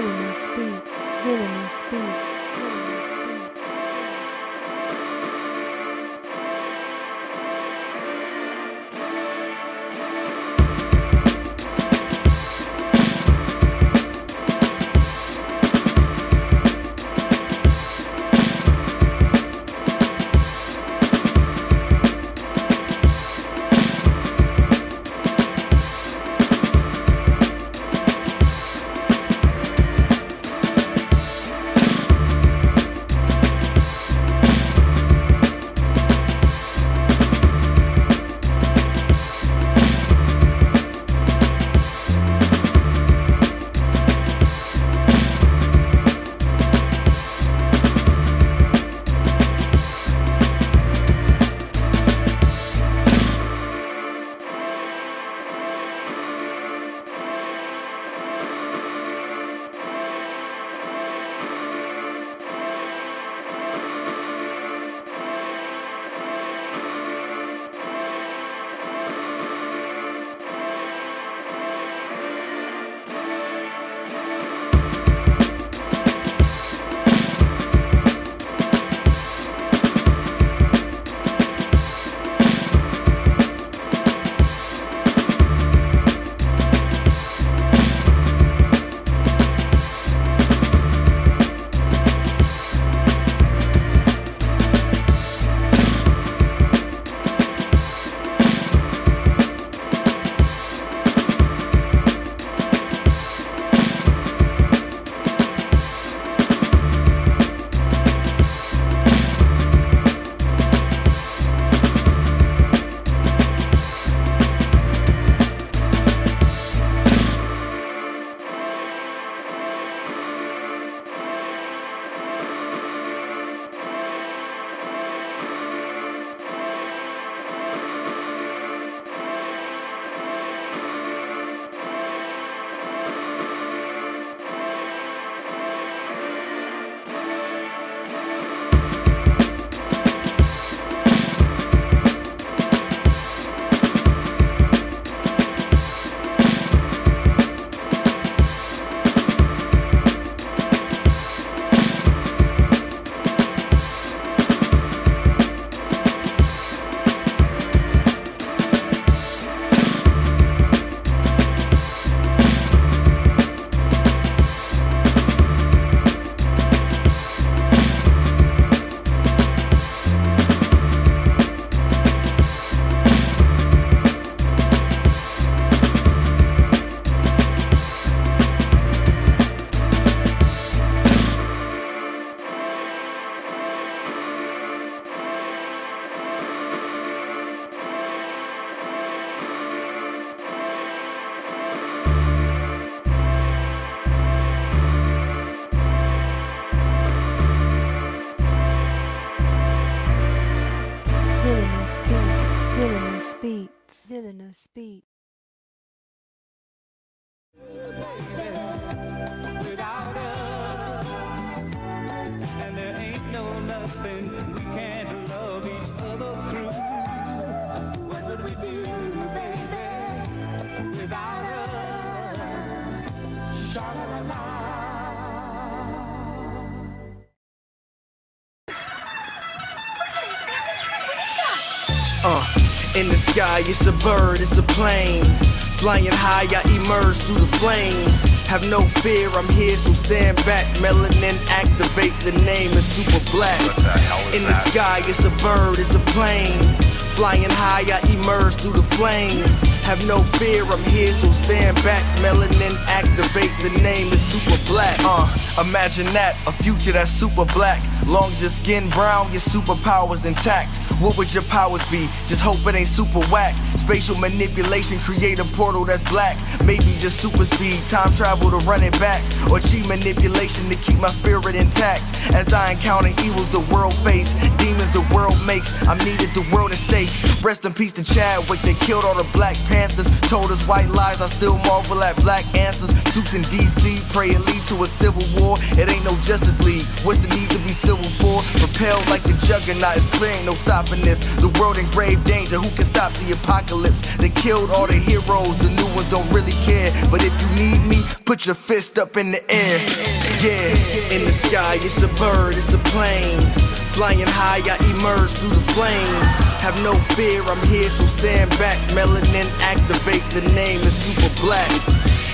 Villainous beats, villainous beats, Uh, in the sky, it's a bird, it's a plane. Flying high, I emerge through the flames. Have no fear, I'm here, so stand back. Melanin activate, the name is super black. in the sky, it's a bird, it's a plane. Flying high, I emerge through the flames. Have no fear, I'm here, so stand back. Melanin activate, the name is super black. Uh, imagine that, a future that's super black. Long as your skin brown, your superpowers intact. What would your powers be? Just hope it ain't super whack. Spatial manipulation, create a portal that's black. Maybe just super speed, time travel to run it back. Or cheat manipulation to keep my spirit intact. As I encounter evils the world face, demons the world makes. I'm needed the world at stake. Rest in peace to Chadwick, they killed all the Black Panthers. Told us white lies, I still marvel at black answers. Suits in DC, pray it lead to a civil war. It ain't no Justice League. What's the need to be civil for? Propelled like the juggernaut is clear, ain't no stopping this. The world in grave danger, who can stop the apocalypse? They killed all the heroes, the new ones don't really care. But if you need me, put your fist up in the air. Yeah, in the sky, it's a bird, it's a plane. Flying high, I emerge through the flames. Have no fear, I'm here, so stand back. Melanin activate, the name is super black.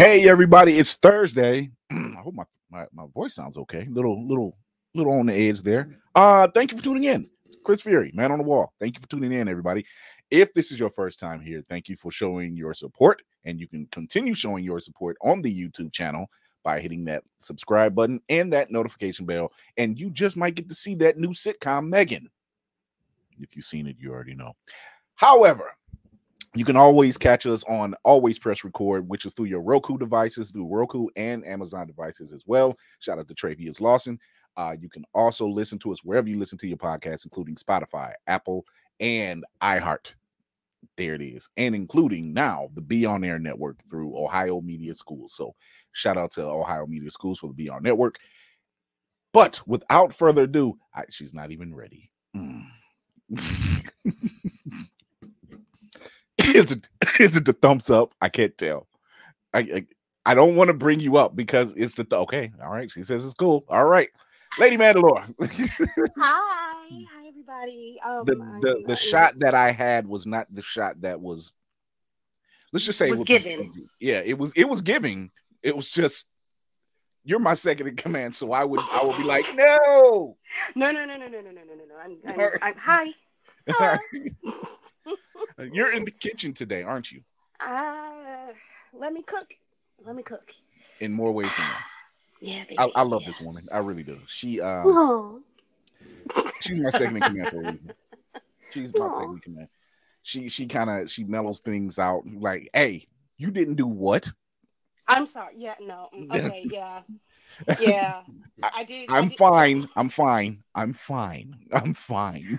Hey everybody, it's Thursday. I hope my, my my voice sounds okay. Little little little on the edge there. Uh thank you for tuning in. Chris Fury, man on the wall. Thank you for tuning in everybody. If this is your first time here, thank you for showing your support and you can continue showing your support on the YouTube channel by hitting that subscribe button and that notification bell and you just might get to see that new sitcom Megan. If you've seen it, you already know. However, you can always catch us on Always Press Record, which is through your Roku devices, through Roku and Amazon devices as well. Shout out to Travius Lawson. Uh, you can also listen to us wherever you listen to your podcasts, including Spotify, Apple, and iHeart. There it is, and including now the Be On Air Network through Ohio Media Schools. So, shout out to Ohio Media Schools for the Be On Network. But without further ado, I, she's not even ready. Mm. is it is it the thumbs up? I can't tell. I I, I don't want to bring you up because it's the th- okay. All right, she says it's cool. All right, Lady Mandalore. Hi, hi everybody. Um, the the the I- shot that I had was not the shot that was. Let's just say it Was given. Yeah, it was it was giving. It was just you're my second in command, so I would I would be like no. No, no, no, no, no, no, no, no, no. I'm, I'm, I'm hi. you're in the kitchen today, aren't you? Uh, let me cook. Let me cook. In more ways than one. Yeah, baby. I, I love yeah. this woman. I really do. She um she's my second in command for a reason. She's my Aw. second in command. She she kind of she mellows things out. Like, hey, you didn't do what? I'm sorry. Yeah, no. mm, Okay, yeah, yeah. I did. I I'm did- fine. I'm fine. I'm fine. I'm fine.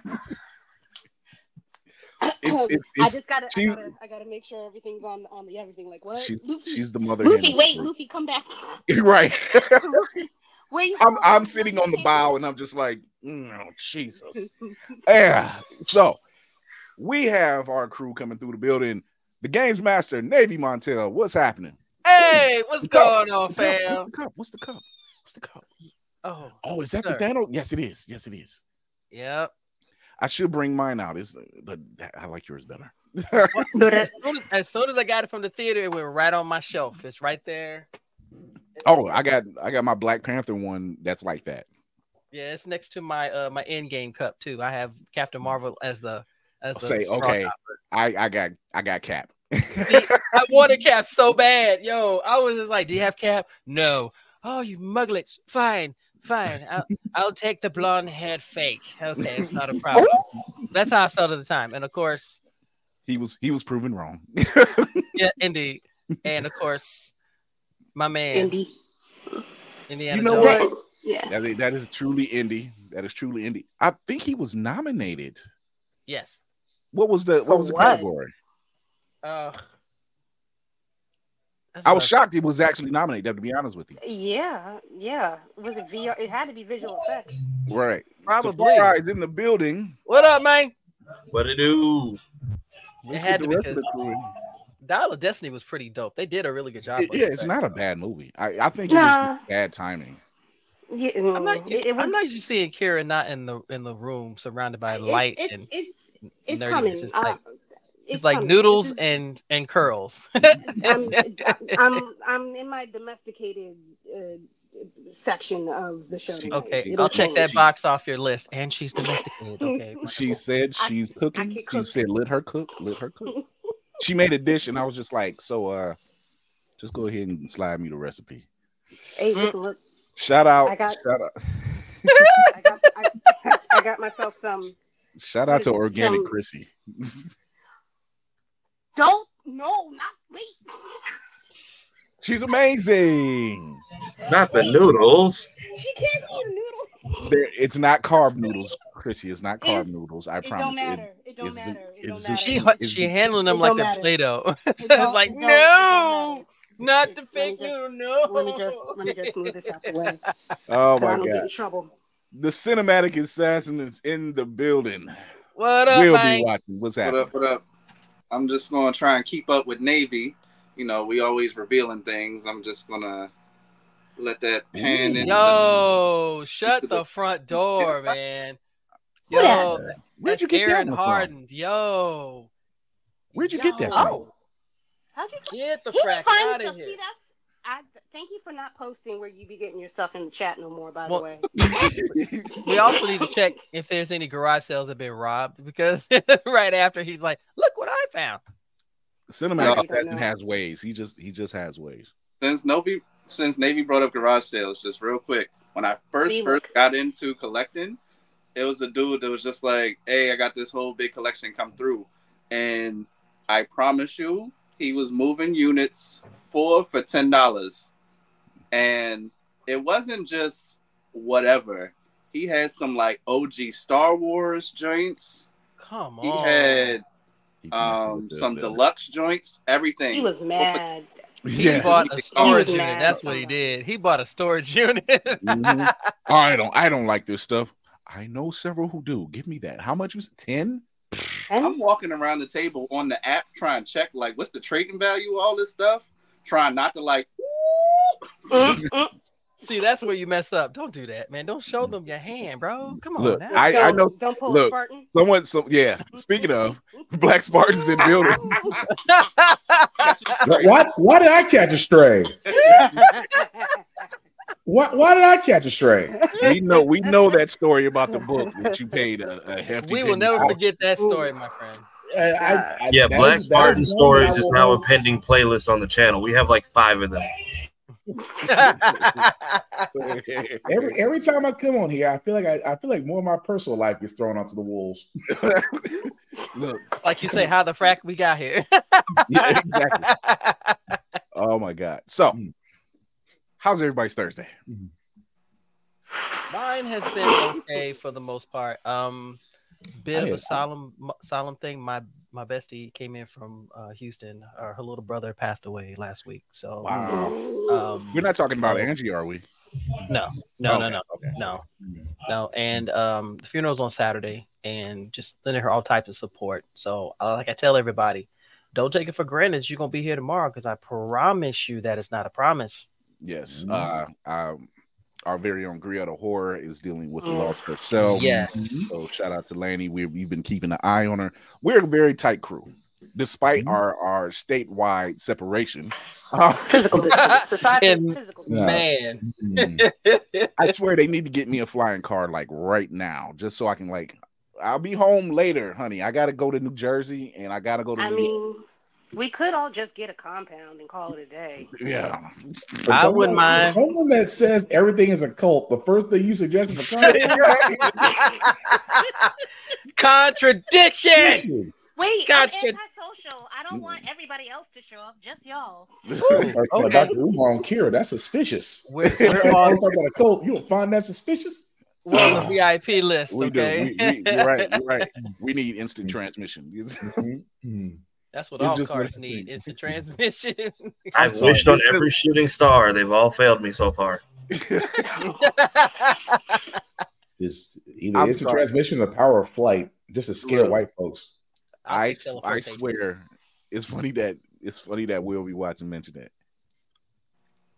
It's it's, I just gotta, I gotta, I gotta make sure everything's on on the everything. Like what? she's Luffy, she's the mother. Luffy, hen wait, of Luffy, come back. group. right. Where you? I'm? I'm sitting on the bow and I'm just like, mm, oh, Jesus. Yeah. So we have our crew coming through the building. The games master, Navy Montel. What's happening? Hey, what's The cup. going on, The cup. What's fam? the cup? What's the cup? What's the cup? Oh, Oh, is that sir. the Dano? Yes, it is. Yes, it is. Yep. I should bring mine out. Is but I like yours better. But As soon as, as soon as I got it from the theater, it went right on my shelf. It's right there. oh, I got I got my Black Panther one that's like that. Yeah, it's next to my uh my end game cup too. I have Captain Marvel as the as the Say, okay. I I got I got Cap. I wanted Cap so bad, yo. I was just like, "Do you have Cap?" No. Oh, you muglets. Fine, fine. I'll, I'll take the blonde haired fake. Okay, it's not a problem. That's how I felt at the time, and of course, he was he was proven wrong. yeah, indeed, and of course, my man Indy. Indiana You know Jones. what? Yeah. that, is, that is truly indie. That is truly indie. I think he was nominated. Yes. What was the For what was the what? category? Uh, that's I was shocked it was actually nominated. To be honest with you, Yeah, yeah. Was it VR? It had to be visual effects. right? Probably. Safari is in the building. What up, man? What it do? Let's had get to the rest of because- the crew in. Dial of Destiny was pretty dope. They did a really good job. It- yeah, it. it's not a bad movie. I, I think it was bad timing. Yeah, I'm not. it, it was, I'm not used to seeing Kira not in the in the room surrounded by it- light it's, and it's it's nerdiness. coming. It's Uh, like- it's, it's like coming. noodles is- and and curls. I'm, I'm I'm in my domesticated uh, section of the show. tonight. okay, It'll I'll check that box off your list. And she's domesticated. Okay. She said she's I cooking. can She said let her cook. Let her cook. she made a dish, and I was just like, so uh, just go ahead and slide me the recipe. Hey, listen, look, Shout out! I got- shout out! I got, I, I got myself some. Shout out to Some- Organic Chrissy. Don't no, not me. She's amazing. Not the noodles. She can't eat noodles. There- It's not carb noodles, Chrissy. It's not carb It's- noodles. I It promise. don't matter. It don't matter. It it's don't matter. She Is she handling them like don't the. Play-Doh. It don't- like it don't- it no, don't the fake just- noodle. No. Let me just let me just move this out the way Oh so I my don't get god. in trouble. The cinematic assassin is in the building. What up, We'll be watching. What's What happening? up? What up? I'm just gonna try and keep up with Navy. You know, we always revealing things. I'm just gonna let that pan in. Yo, shut the front door, man. Who Yo, that? Where'd you get that Aaron one from? Harden. Yo, Where'd you get that Yo. from? Oh, how'd you? get the He frack out of here. See, that's. I thank you for not posting where you be getting your stuff in the chat no more. By Well, the way, We also need to check if there's any garage sales that have been robbed because right after he's like, "Look what I found." Cinematic No. has ways. He just he just has ways. Since Navy, since Navy brought up garage sales, just real quick. When I first See, first got into collecting, it was a dude that was just like, "Hey, I got this whole big collection come through," and I promise you, he was moving units four for ten dollars, and it wasn't just whatever. He had some like OG Star Wars joints. Come on. He had um some the- deluxe joints, everything. he was mad. He Yeah. bought a storage unit. mad That's what he did. He bought a storage unit. Mhm. I don't I don't like this stuff. I know several who do. Give me that. How much was it? Ten? I'm walking around the table on the app trying to check like what's the trading value of all this stuff, trying not to like. See, that's where you mess up. Don't do that, man. Don't show them your hand, bro. Come on Look, now. I- don't, know- Don't pull look, Spartan. Someone so yeah. Speaking of Black Spartans in building. Why, why did I catch a stray? Why, why did I catch a stray? We know we know that story about the book that you paid a, a hefty. we will never for. forget that story, my friend. I, I, I, Yeah, Black is- Spartan is Stories is now a pending playlist on the channel. We have like five of them. Every every time I come on here, I feel like I, I feel like more of my personal life gets thrown onto the wolves. Look, It's like you say, how the frack we got here. yeah, exactly. Oh my god. So, Mm. how's everybody's Thursday? Mine has been okay for the most part. Um, bit of a solemn, solemn thing. My my bestie came in from uh, Houston. Uh, her little brother passed away last week. So Wow. um, We're not talking about Angie, are we? No, no, no, Okay, no, okay. no, no. And um, the funeral's on Saturday, and just lending her all types of support. So, uh, like I tell everybody, don't take it for granted you're gonna be here tomorrow because I promise you that it's not a promise. Yes. Mm. Uh, um, our very own Griota Horror is dealing with the loss herself. Yes. So shout out to Lanny. We, we've been keeping an eye on her. We're a very tight crew, despite Mhm. our our statewide separation. Physical distance. Society. And- physical Yeah. Man, Mm. I swear they need to get me a flying car like right now, just so I can like. I'll be home later, honey. I gotta go to New Jersey and I gotta go to. I New mean, we could all just get a compound and call it a day. yeah. For I someone- wouldn't mind. Someone that says everything is a cult. The first thing you suggest is a cult. contradiction. Wait, Gotcha. I'm antisocial. I don't want everybody else to show up, just y'all. Like, uh, Okay. Dr. Umar on Kira, that's suspicious. We're, If we're someone about a cult, you will find that suspicious. we're on the VIP list. We okay, do. We, we, you're right. You're right. We need instant transmission. Mhm. That's what It's all cars need. It's a transmission. I've sorry. wished on every shooting star. They've all failed me so far. It's either I'm instant sorry. transmission or power of flight, just to scare Look. white folks. I'll I take I teleportation. swear, it's funny that it's funny that we'll be watching mention that.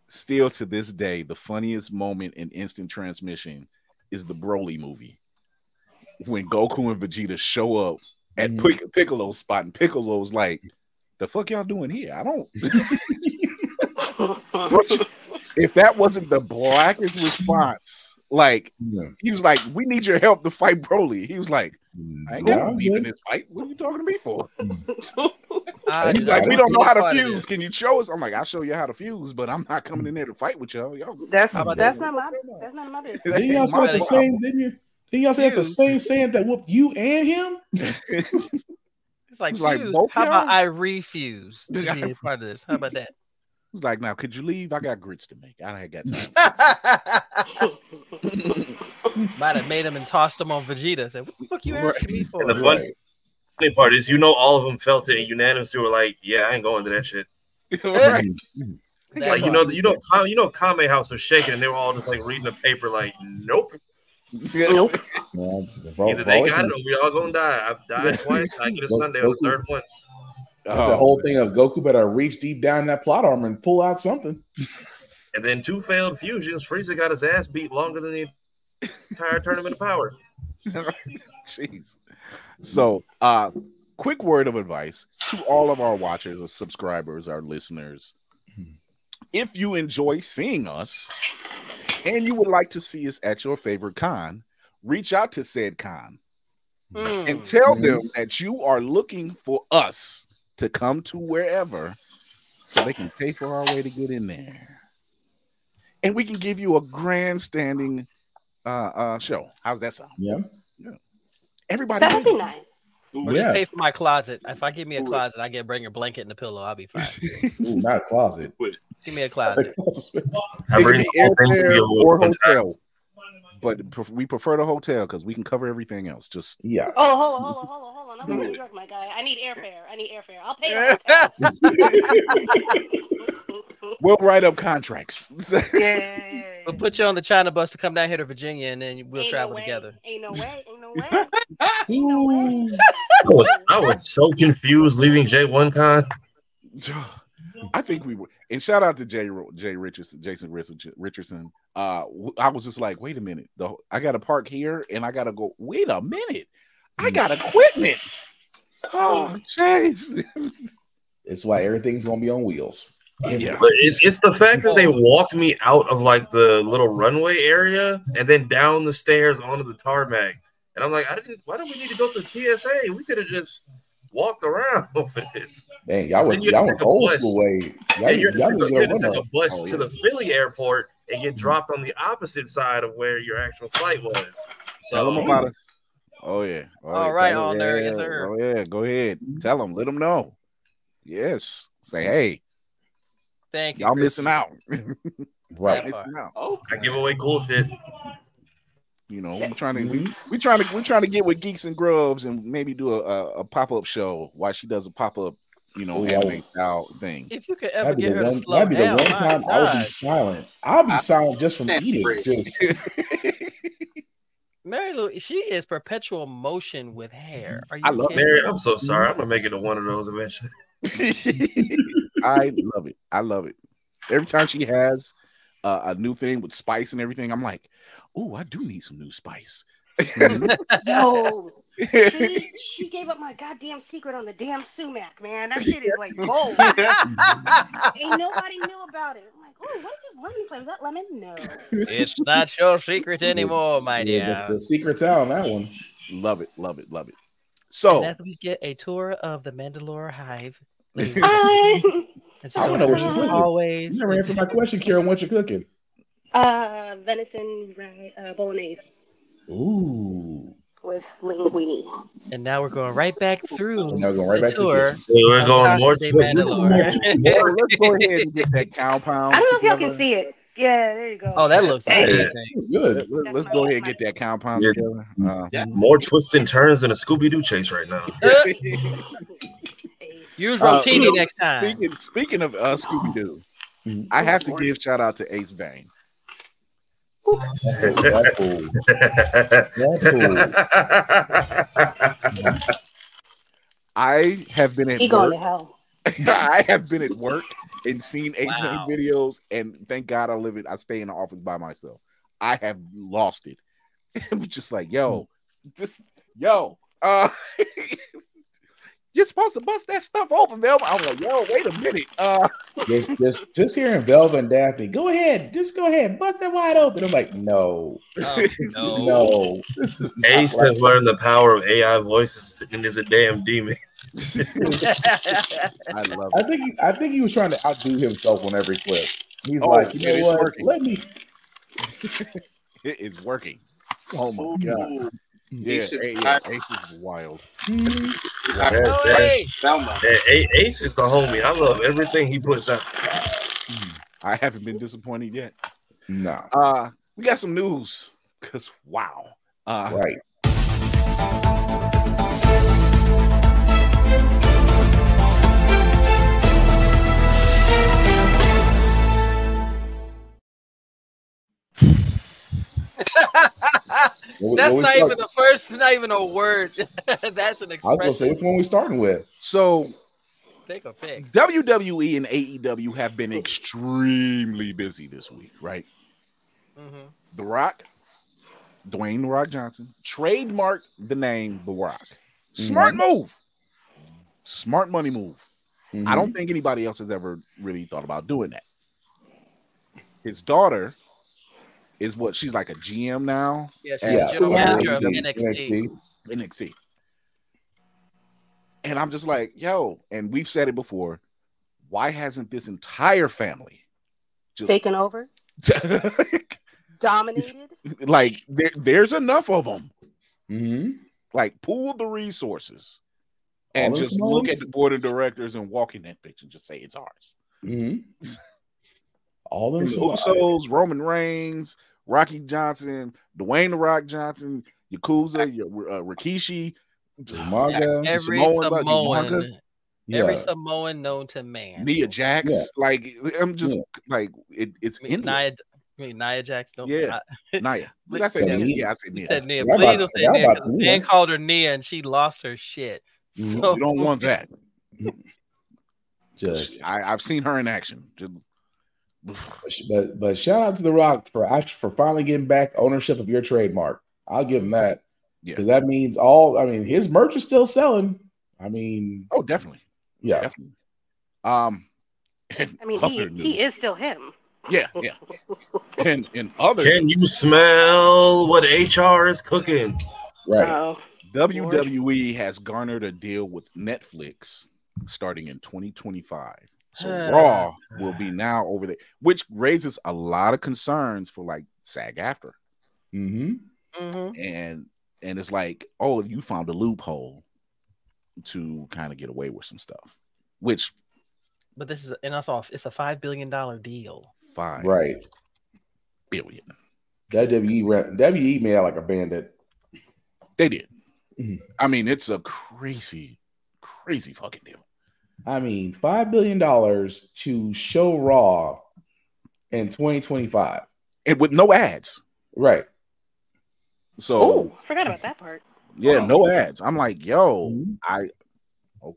Still to this day, the funniest moment in instant transmission is the Broly movie when Goku and Vegeta show up at Mhm. Piccolo's spot, and Piccolo's like, "The fuck y'all doing here? I don't." What if that wasn't the blackest response, like Yeah. he was like, "We need your help to fight Broly." He was like, "I ain't Yeah, gonna I'm leave in this fight. What are you talking to me for?" I He's just- like, we don't know how to fuse. Can you show us? I'm like, I'll show you how to fuse, but I'm not coming in there to fight with y'all. Y'all That's How that's that? not my that's not my business. Didn't y'all ain't start my the same? Didn't you? Did y'all say that's the same saying that whooped you and him? It's like, It's like both how about y'all? I refuse to be a part of this? How about that? It's like, now could you leave? I got grits to make. I ain't got time. Might have made him and tossed him on Vegeta. Said, "What the fuck you asking me for?" And the fun- Funny part is, you know, all of them felt it and unanimously were like, "Yeah, I ain't going to that shit." right. That like you know, you know, Ka- you know, Kame House was shaking, and they were all just like reading the paper, like, "Nope, Nope. Man, the either they got it or we all gonna die." I've died twice. I get a Sunday on the third one. That's the Oh, whole thing of Goku better reach deep down that plot armor and pull out something. And then two failed fusions. Frieza got his ass beat longer than the entire tournament of power. Jeez. So, uh, quick word of advice to all of our watchers, or subscribers, our listeners. If you enjoy seeing us and you would like to see us at your favorite con, reach out to said con Mm. and tell them that you are looking for us to come to wherever so they can pay for our way to get in there. And we can give you a grandstanding uh, uh, show. How's that sound? Yeah. yeah. Everybody, That would be wins. Nice. Or Yeah. just pay for my closet. If I give me a Ooh. closet, I get bring a blanket and a pillow. I'll be fine. Ooh, not a closet. Give me a closet. I bring the whole to be airfare a or hotel, but we prefer the hotel because we can cover everything else. Just yeah. Oh, hold on, hold on, hold on, hold on. I'm gonna drug my guy. I need airfare. I need airfare. I'll pay hotel. we'll write up contracts. yeah, yeah, yeah, We'll put you on the China bus to come down here to Virginia, and then we'll Ain't travel no together. Ain't no way. Ain't no way. Ain't no way. I was, I was so confused leaving J1 Con. I think we were. And shout out to Jay Ro- Jay Richardson, Jason Richardson. Richardson. Uh, w- I was just like, wait a minute. The I got to park here, and I got to go. Wait a minute. I got equipment. Oh, jeez. It's why everything's gonna be on wheels. Yeah. But it's, it's the fact that they walked me out of like the little runway area and then down the stairs onto the tarmac. And I'm like, I didn't. Why do we need to go to TSA? We could have just walked around for this. Man, y'all Then went you y'all take went a old bus. school way. Y'all, Yeah, you y'all have to, need go- to you have go to take a bus Oh, to the Philly airport and get mm-hmm. dropped on the opposite side of where your actual flight was. Tell them So about us. Oh yeah. Oh, All yeah. right, Tell 'em- all there. Yes, sir. Oh yeah. Go ahead. Tell them. Let them know. Yes. Say hey, Thank you. y'all Chris. missing out. Right. missing out. Oh, I give away cool shit. You know, we're trying to we, mm-hmm. we trying to we're trying to get with geeks and grubs and maybe do a, a, a pop up show while she does a pop up, you know, Ooh, anime I style thing. If you could ever That'd be get the her one. to slow That'd be the down, one my time I would be God. silent. I'll be silent just from eating. breathe. Just Mary Lou, she is perpetual motion with hair. Are you I love kidding Mary. I'm so sorry. I'm gonna make it to one of those eventually. I love it. I love it. Every time she has uh, a new thing with spice and everything, I'm like, oh, I do need some new spice. Yo, she, she gave up my goddamn secret on the damn sumac, man. That shit is like gold. Ain't nobody knew about it. I'm like, oh, what is this lemon flavor? Is that lemon? No. It's not your secret anymore, my yeah, dear. that's the secret's out on that one. love it, love it, love it. And So after we get a tour of the Mandalore Hive, ladies I, and I don't know what she's gentlemen, cooking. always. You never answered my question, Karen. What you cooking? uh, venison uh, bolognese Ooh. with linguine. And now we're going right back through now we're going right the back tour. kitchen. So we're going more. Tasha To, this is more. Mandalore. Well, let's go ahead and get that compound. I don't know if y'all can see it. Yeah, there you go. Oh, that looks Hey. amazing. It's good. Let, us go ahead and get that compound Yeah. together. Uh, Yeah. More twists and turns than a Scooby Doo chase right now. Use Uh, Rotini next time. speaking speaking of uh, Scooby Doo, Mhm. I have to give shout out to Ace Vane. That's cool. That's cool. I have been at He work. to hell. I have been at work and seen Ace Wow. Vane videos, and thank God I live it. I stay in the office by myself. I have lost it. I'm just like, yo, just yo, uh, you're supposed to bust that stuff open, Velma. I'm like, yo, wait a minute. Uh, Just, just, just hearing Velva and Daphne, go ahead, just go ahead, bust that wide open. I'm like, no, Oh, no. no. This is Ace has learned the power of AI voices and is a damn demon. I love I think, he, I think he was trying to outdo himself on every clip. He's Oh, like, you know what? working. Let me. It is working. Oh my god. Ooh, Yeah, should yeah. Ace is wild. That- that- that Ace is the homie. I love everything he puts out. I haven't been disappointed yet. No. Uh, we got some news because wow. Uh, Right. What- That's what we not even the first. Not even a word. That's an expression. I was gonna say which one we starting with. so Take a pick. WWE and AEW have been extremely busy this week, right? Mhm. The Rock, Dwayne The Rock Johnson, trademarked the name The Rock. Smart move. Smart money move. I Mhm. don't think anybody else has ever really thought about doing that. His daughter is what she's like a GM now, Yeah, she's Yeah. the general Yeah. manager of NXT. NXT. NXT. And I'm just like, yo, and we've said it before. Why hasn't this entire family just Taken over, dominated. like there, there's enough of them? Mhm. Like pool the resources and All them just look at the board of directors and walk in that bitch and just say it's ours. Mhm. All From them. Usos, Roman Reigns, Rocky Johnson, Dwayne the Rock Johnson, Yakuza, uh, Rikishi, Umaga. Every Samoan, like, Samoan, Umaga. every Samoan known to man. Nia Jax. Yeah. Like I'm just Yeah. like it, it's I mean, Nia. I mean, Nia Jax. Don't, Yeah. I, Nia. Did I say Nia? Nia- Yeah, I said you Nia. said Nia. Please about- don't say forgot Nia. about 'cause Nia. Man called her Nia and she lost her shit. Mhm. So You don't want that. Just I, I've seen her in action. Just- but but shout out to The Rock for act- for finally getting back ownership of your trademark. I'll give him that Yeah. because that means all. I mean, his merch is still selling. I mean, oh, definitely. yeah, Definitely. Um I mean, he, news- he is still him. yeah, yeah. And in other Can you smell what HR is cooking? right. Oh, WWE has garnered a deal with Netflix starting in 2025. So Ah. Raw will be now over there, which raises a lot of concerns for like SAG-AFTRA. hmm Mhm. And and it's like, oh, you found a loophole to kind of get away with some stuff. Which But this is, and that's off. It's a five billion dollar deal. five Right. billion. WWE ran- WWE made out like a bandit. They did. Mhm. I mean, it's a crazy, crazy fucking deal. I mean, five billion dollars to show Raw in 2025. And with no ads. Right. So oh, forgot about that part. yeah, Wow. no ads. I'm like, yo, Mhm. I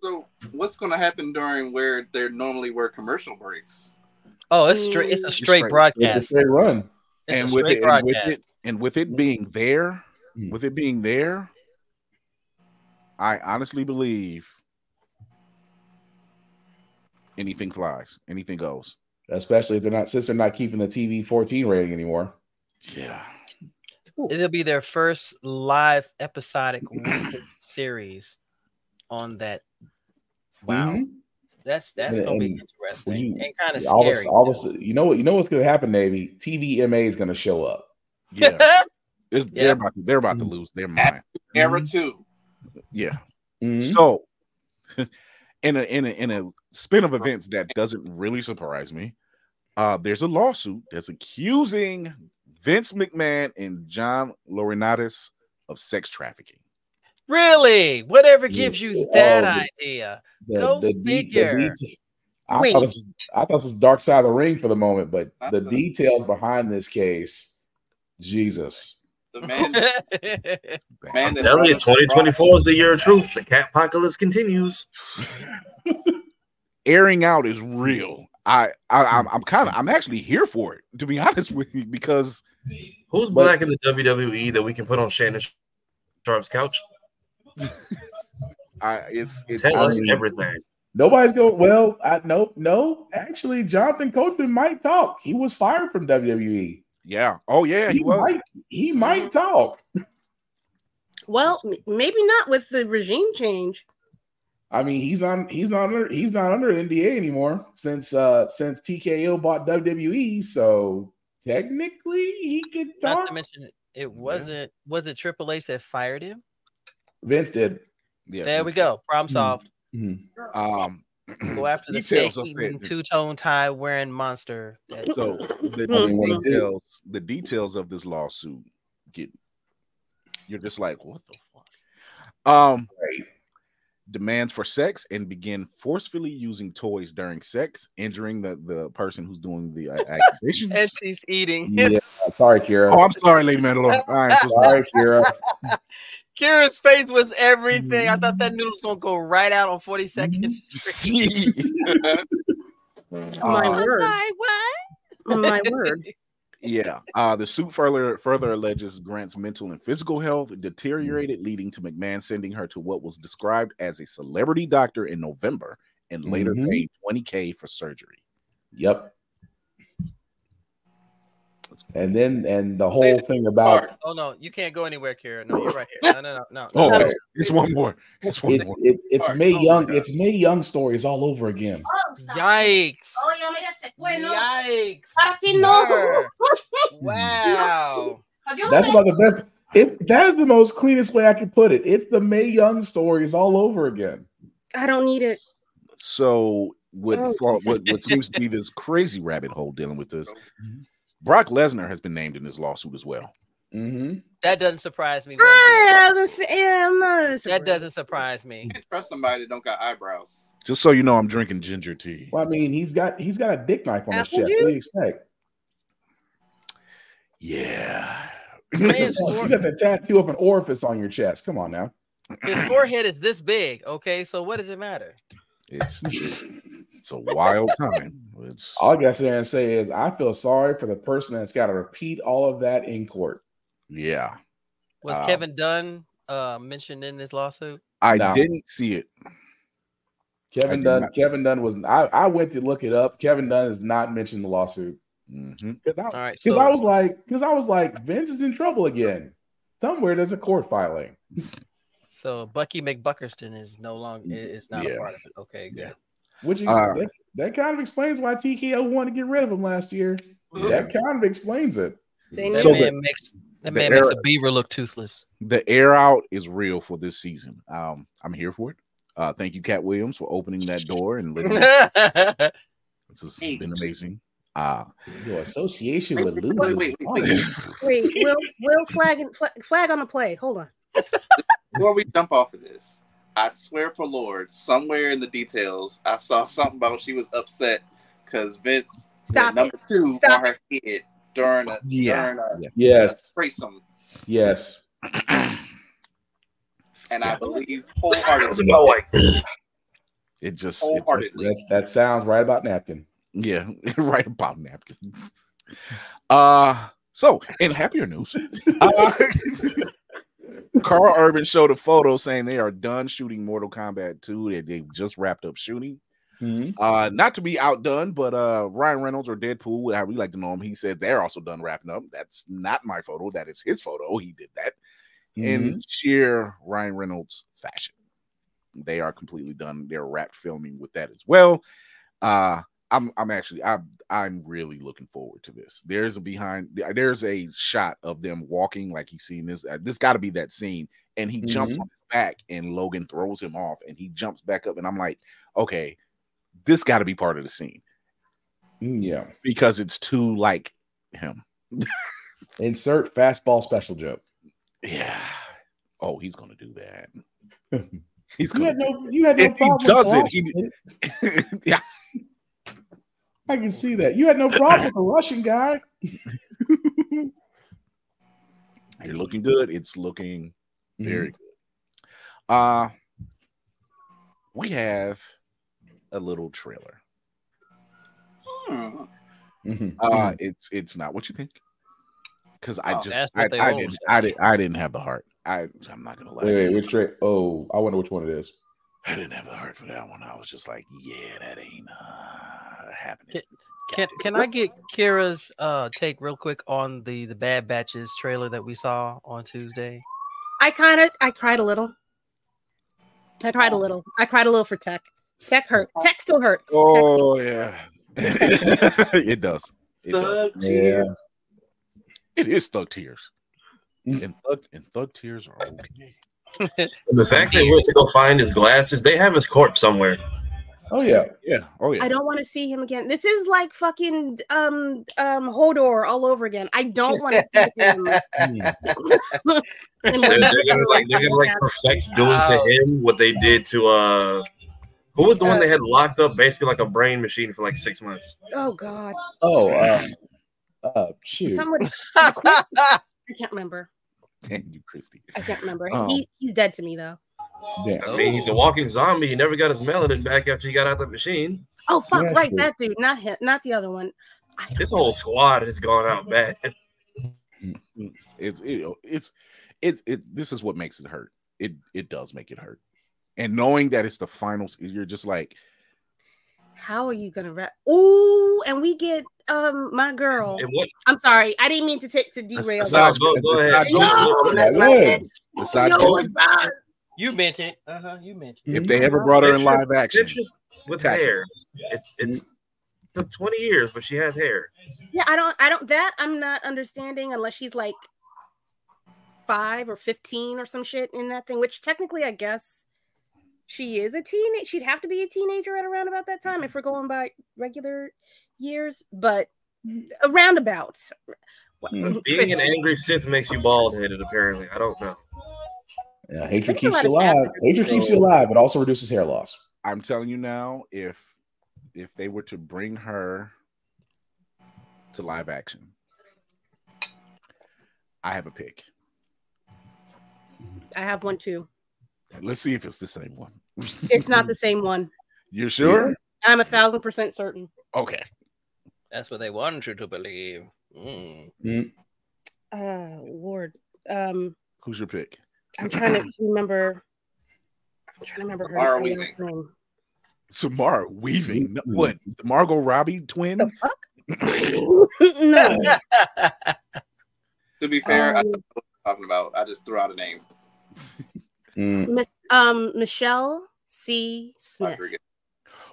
So what's going to happen during where there normally were commercial breaks? Oh, it's straight. It's a straight straight. It's a straight run. It's and a with straight it, and with it, and with it being there, Mm. with it being there, I honestly believe anything flies, anything goes. Especially if they're not since they're not keeping the TV 14 rating anymore. Yeah, It'll be their first live episodic series on that. Wow, Mhm. that's that's And- gonna be interesting you- and kind of all of, scary. all of a too. you know what? You know what's going to happen, Navy? TVMA is going to show up. yeah. Yeah. They're about to, they're about to Mm. lose their mind. Era Mhm. two. Yeah. Mhm. So, in a in a in a spin of events that doesn't really surprise me, uh, there's a lawsuit that's accusing Vince McMahon and John Laurinaitis of sex trafficking. really, whatever gives Yeah. you that Oh, the- idea. The- Go the de- the figure. I Wait. thought, it was, I thought it was Dark Side of the Ring for the moment, but the Uh-uh. details behind this case, Jesus. The man, man that Tell brought you, 2024 is the year of truth. The cat apocalypse continues. Airing out is real. Mm-hmm. I, I I'm, I'm mm-hmm. kind of I'm actually here for it to be honest with you because Who's But- black in the WWE that we can put on Shannon Sharpe's couch? I it's it's Tell I us mean, everything. Nobody's going, well, I, no, no. Actually, Jonathan Coachman might talk. He was fired from WWE. yeah. Oh yeah, he was. might, he might talk. Well, maybe not with the regime change. I mean, he's not he's not under he's not under NDA anymore since uh since TKO bought WWE. So technically he could Not to mention, it wasn't. Was it Triple H that fired him? Vince did. Yeah, There we Vince- go. Problem solved. Mhm. Um, Go after the details snake of eating, it. two tone tie wearing monster. that- So the, I mean, what the details, the details of this lawsuit get you're just like, what the fuck? Um Right. Demands for sex and begin forcefully using toys during sex, injuring the, the person who's doing the uh, accusations. and she's eating. Yeah. Sorry, Kira. oh, I'm sorry, Lady Mandalore. I'm so sorry. Sorry, Kira. Kira's face was everything. I thought that noodle was gonna go right out on 40 seconds. See, My Uh, word. Like, what? My word. Yeah. Uh, the suit further further alleges Grant's mental and physical health deteriorated, leading to McMahon sending her to what was described as a celebrity doctor in November and later Mhm. paid 20k for surgery. Yep. And then and the whole thing about Mark, Oh no, you can't go anywhere, Kira. No, you're right here. No, no, no, no. Oh, no. it's, it's one more. It's one it's more. it's it's Sorry. May Oh Young. It's Mae Young stories all over again. Oh, Yikes. Oh, Oye, mira. Yikes. Para ti no. Sir. Wow. That's about the best. It that is the most cleanest way I can put it. It's the Mae Young stories all over again. I don't need it. So what, Oh, what what seems to be this crazy rabbit hole dealing with this? Mm-hmm. Brock Lesnar has been named in this lawsuit as well. Mm-hmm. That doesn't surprise me. one. I was say- yeah, I'm not That doesn't surprise me. you can't trust somebody that don't got eyebrows. Just so you know, I'm drinking ginger tea. Well, I mean, he's got he's got a dick knife on his Apple chest. What do you expect? Yeah. Man's You fore- got the tattoo of an orifice on your chest. Come on now. his forehead is this big. Okay, so what does it matter? It's it's a wild time. It's All I got to say and say is I feel sorry for the person that's got to repeat all of that in court. yeah. Was Wow. Kevin Dunn uh, mentioned in this lawsuit? I No. didn't see it. Kevin Dunn. not- Kevin Dunn was. I, I went to look it up. Kevin Dunn is not mentioned in the lawsuit. Mhm. Because I, All right, 'cause so I was like, because I was like, Vince is in trouble again. Somewhere there's a court filing. so Bucky McBuckerston is no longer is not Yeah. a part of it. Okay, good. Which is Uh, that, that kind of explains why TKO wanted to get rid of him last year. That kind of explains it. That So man the- makes that the man makes a beaver look toothless. The air out is real for this season. Um, I'm here for it. Uh, thank you, Katt Williams, for opening that door and letting me- this has been amazing. Uh, Your association with Wait, losers. wait, wait, wait. Wait, Will Will flag and flag, flag on the play. Hold on. Before we jump off of this, I swear for Lord, somewhere in the details, I saw something about she was upset because Vince Stop number two Stop on her head during a Yeah. during a, Yeah. Yes, threesome, yes. and I believe It wholeheartedly. about it just it's, it's, Wholeheartedly. That's, that sounds right about napkin. yeah, right about napkins. Uh so in happier news, uh, Karl Urban showed a photo saying they are done shooting Mortal Kombat 2. They, they've just wrapped up shooting. Mhm. Uh, not to be outdone, but uh, Ryan Reynolds or Deadpool, how we like to know him, he said they're also done wrapping up. That's not my photo. That is his photo. He did that in sheer Ryan Reynolds fashion. They are completely done. They're wrapped filming with that as well. Uh, I'm I'm actually I'm I'm really looking forward to this. There's a behind there's a shot of them walking like you've seen this. Uh, this got to be that scene, and he jumps Mhm. on his back, and Logan throws him off, and he jumps back up, and I'm like, okay, this got to be part of the scene Mm, Yeah. because it's too like him. Insert fastball special joke. Yeah. Oh, he's gonna do that. He's You gonna. had no. You had no If he problem. with does the it, he- yeah. I can see that. You had no problem with the Russian guy. You're looking good. It's looking Mm-hmm. very good. Uh we have a little trailer. Hmm. Mhm. Uh it's it's not what you think. Cause I Oh, just I, I didn't. I didn't I didn't have the heart. I I'm not gonna lie. Wait, wait, which trade? Oh, I wonder which one it is. I didn't have the heart for that one. I was just like, yeah, that ain't uh happening. Can can I get Kira's uh take real quick on the the Bad Batches trailer that we saw on Tuesday? I kind of I cried a little. I cried a little. I cried a little for Tech. Tech hurt. Tech still hurts. Tech- Oh yeah. it does. It does. Thug tear. Yeah. It is stuck tears. And thug and thug tears are okay. And the fact they went to go find his glasses, they have his corpse somewhere. Oh yeah. Yeah. Oh yeah. I don't want to see him again. This is like fucking um um Hodor all over again. I don't want to see him. They're, they're gonna like they're gonna like perfect doing to him what they did to uh who was the one they had locked up basically like a brain machine for like six months. Oh God. Oh, uh, uh, shoot. Somebody. I can't remember. Damn you, Christy. I can't remember. Oh. He, he's dead to me though. Damn. I mean, he's a walking zombie. He never got his melanin back after he got out the machine. Oh fuck! Yeah, right, true. that dude, not him, not the other one. This whole squad has gone out bad. It's it, it's it's it. This is what makes it hurt. It it does make it hurt, and knowing that it's the finals, you're just like, How are you gonna rap? Ooh, and we get um my girl. What? I'm sorry, I didn't mean to take to derail. aside, go- go ahead. No, Yeah, that's my good. bitch. aside Yo, from- it's not. You meant it. Uh huh. You meant it. if they ever brought her in live action, Citrus with Tattoo. hair. It, it took 20 years, but she has hair. Yeah, I don't, I don't. That I'm not understanding unless she's like five or fifteen or some shit in that thing. Which technically, I guess she is a teenage. She'd have to be a teenager at around about that time if we're going by regular years. But around about. Being an angry Sith makes you bald headed, apparently. I don't know. Yeah, hatred Think keeps you alive. Pastor. Hatred keeps you alive, but also reduces hair loss. I'm telling you now, if if they were to bring her to live action, I have a pick. I have one too. Let's see if it's the same one. It's not the same one. You're sure? I'm a thousand percent certain. Okay. That's what they want you to believe. Mm. Mm. Uh, Lord. Um, Who's your pick? I'm trying to remember. I'm trying to remember her Samara name. Weaving. Samara Weaving. No, What? The Margot Robbie twin? The fuck? no. To be fair, I Um, don't know what I'm talking about. I just threw out a name. Mm. Miss, um, Michelle C. Smith.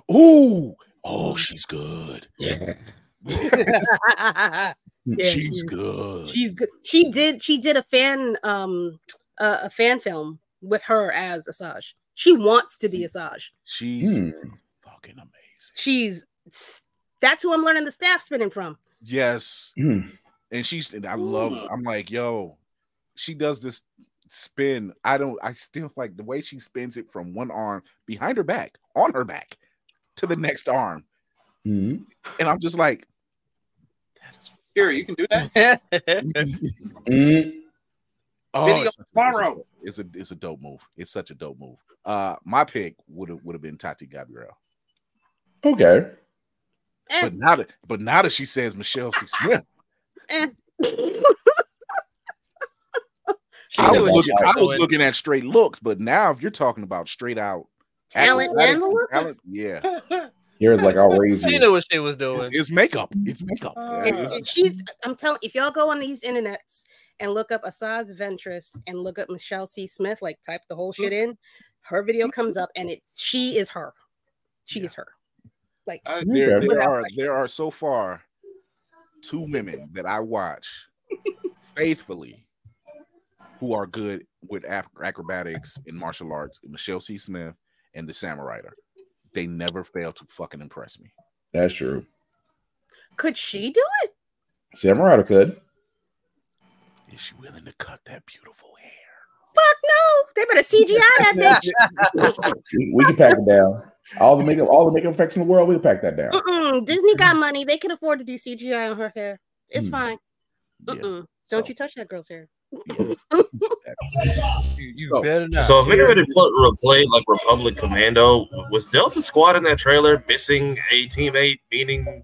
Ooh. Oh, she's good. Yeah, she's good. She's good. She did. She did a fan, um, uh, a fan film with her as Asajj. She wants to be Asajj. She's Hmm. fucking amazing. She's. That's who I'm learning the staff spinning from. Yes. Mm. And she's and I love I'm like, yo, she does this spin. I don't I still like the way she spins it from one arm behind her back, on her back, to the next arm. Mm. And I'm just like, Here, you can do that. Mm. Oh, Video it's, tomorrow. it's a it's a dope move. It's such a dope move. Uh my pick would have would have been Tati Gabrielle. Okay. Eh, But now that but now that she says Michelle C. Smith, eh. I was looking I was looking at straight looks, but now if you're talking about straight out Talent and looks? talent, yeah. Here's like I'll raise She you. knew what she was It's, doing. it's makeup. It's makeup. Uh, It's, it- she's. I'm telling. If y'all go on these internets and look up Asajj Ventress and look up Michelle C. Smith, like type the whole shit in, her video comes up and it's she is her. She is her. Like I- there, there are there are so far two women that I watch faithfully who are good with ac- acrobatics and martial arts. Michelle C. Smith and the Samurai. They never fail to fucking impress me. That's true. could she do it? Samurai could. Is she willing to cut that beautiful hair? Fuck no. They better CGI that bitch. We, we can pack it down. All the makeup, all the makeup effects in the world, we can pack that down. Mm-mm. Disney got money. They can afford to do CGI on her hair. It's Hmm. fine. Yeah. Mm-mm. So- Don't you touch that girl's hair. You, you So- better not. So if anybody pl- played like Republic Commando, was Delta Squad in that trailer missing a teammate? Meaning,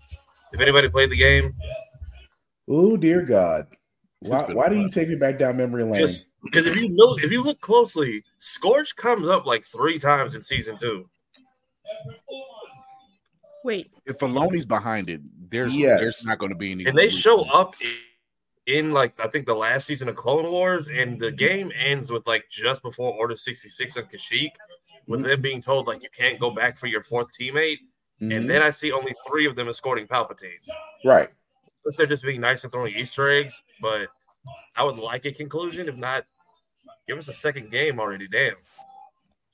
if anybody played the game, Oh dear God. Why, It's been a why do you take me back down memory lane? just because if you look, if you look closely, Scorch comes up like three times in season two. Wait. If Filoni's behind it, there's Yes. there's not going to be any. and they show up in, in like I think the last season of Clone Wars, and the game ends with like just before Order sixty six on Kashyyyk, with them being told like you can't go back for your fourth teammate, Mhm. and then I see only three of them escorting Palpatine. right. Unless they're just being nice and throwing Easter eggs, but I would like a conclusion. If not, give us a second game already. Damn.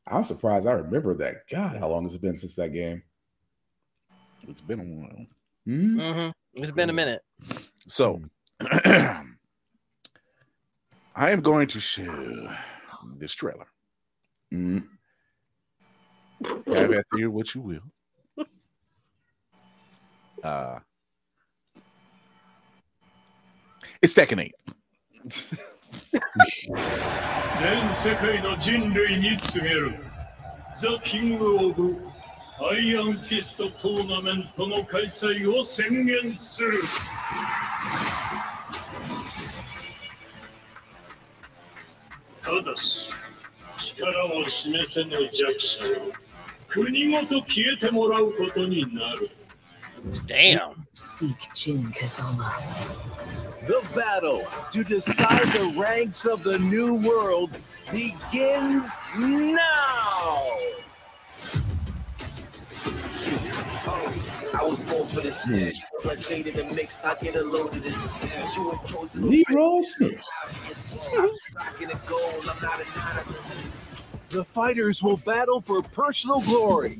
I'm surprised I remember that. God, how long has it been since that game? It's been a while. Hmm? Mhm. It's been a minute. So I am going to show this trailer. Mm. Have at there what you will. Uh it's Tekken 8. 全世界の人類に告げるザ・キング・オブ・アイアンフィストトーナメントの開催を宣言する.ただし力を示せぬ弱者は国ごと消えてもらうことになる. Damn. Seek Jin Kazama. The battle to decide the ranks of the new world begins now. Oh, I was born for this. Like Jade in the mix, I get a load of this. You impose it. Leroy Smith. A goal, I'm not a anonymous. The fighters will battle for personal glory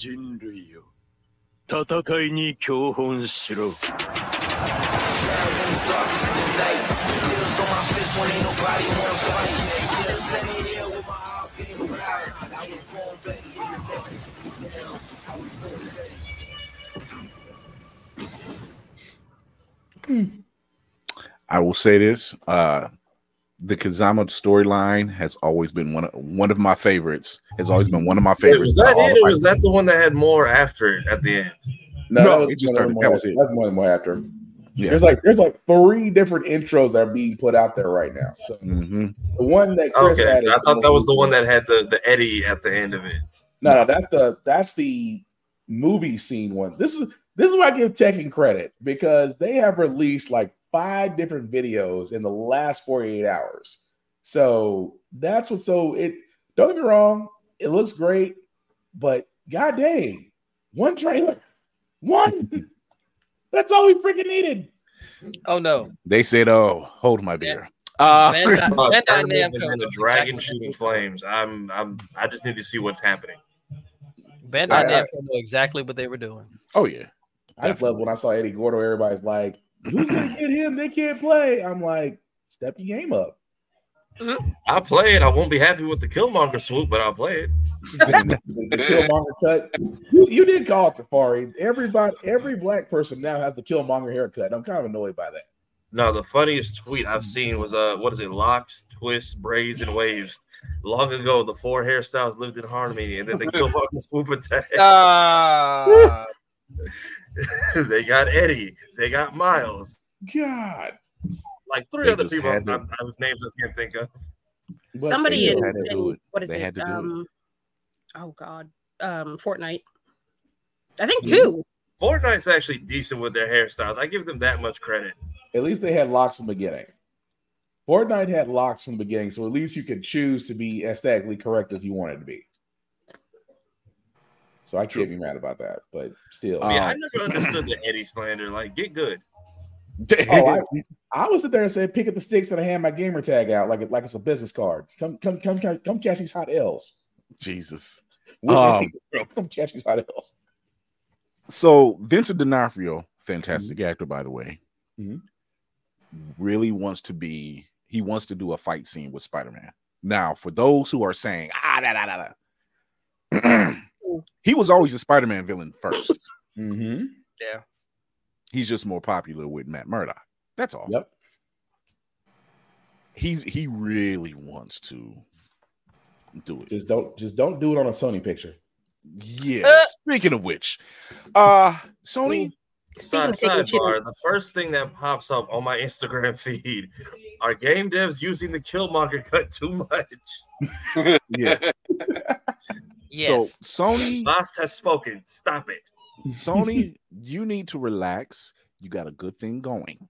人類よ戦いに教本しろ I will say this: uh, the Kazama storyline has always been one of one of my favorites. Has always been one of my Wait, favorites. was that it, or was that the one that had more after it at the end? No, No, it just started- the that more- was it. That's one more after. Yeah. There's like there's like three different intros that are being put out there right now. So Mhm. the one that Chris Okay, had, I thought that was the one that had the, the Eddie at the end of it. No, no, that's the that's the movie scene one. This is this is why I give Tekken credit because they have released like five different videos in the last 48 hours. So that's what so it don't get me wrong, it looks great, but god dang, one trailer, one that's all we freaking needed. Oh no. They said, "Oh, hold my beer." Uh, Bandai- Uh, Bandai tournament Namco the dragon exactly shooting flames. I'm I'm I just need to see what's happening. Bandai I- I- Namco know exactly what they were doing. oh yeah, I just love when I saw Eddie Gordo, everybody's like, Who's gonna get him? They can't play. I'm like, step your game up. I'll play it. I won't be happy with the Killmonger swoop, but I'll play it. the, the Killmonger cut. You, you did call it Safari. Everybody, every black person now has the Killmonger haircut. I'm kind of annoyed by that. No, the funniest tweet I've seen was uh, what is it? Locks, twists, braids, and waves. Long ago, the four hairstyles lived in harmony, and then the Killmonger swoop attack. Ah, they got Eddie. They got Miles. God, Like three They other people had to- I'm, whose names I can't think of. But Somebody in, had to in- do it. what is They it? had to do it. um, oh god, um, Fortnite. I think Yeah. two. Fortnite's actually decent with their hairstyles. I give them that much credit. At least they had locks from the beginning. Fortnite had locks from the beginning, so at least you could choose to be aesthetically correct as you wanted to be. So I can't be mad about that, but still. yeah, I Um, never understood the Eddie slander. Like, get good. Oh, I, I would sit there and say, pick up the sticks and I hand my gamer tag out like it, like it's a business card. Come, come, come, come, come catch these hot L's. Jesus. Um, come catch these hot L's. So Vincent D'Onofrio, fantastic actor, by the way, Mhm. really wants to be. He wants to do a fight scene with Spider Man. Now, for those who are saying, ah, da, da, da, da. he was always a Spider Man villain 1st Mm-hmm. yeah. He's just more popular with Matt Murdock. That's all. Yep. He's he really wants to do it. Just don't, just don't do it on a Sony picture. Yeah. Speaking of which, uh Sony, Side, Speaking of taking sidebar, the first thing that pops up on my Instagram feed are game devs using the Killmonger cut too much. Yeah. Yes. So Sony, Lost has spoken. Stop it. Sony, you need to relax. You got a good thing going.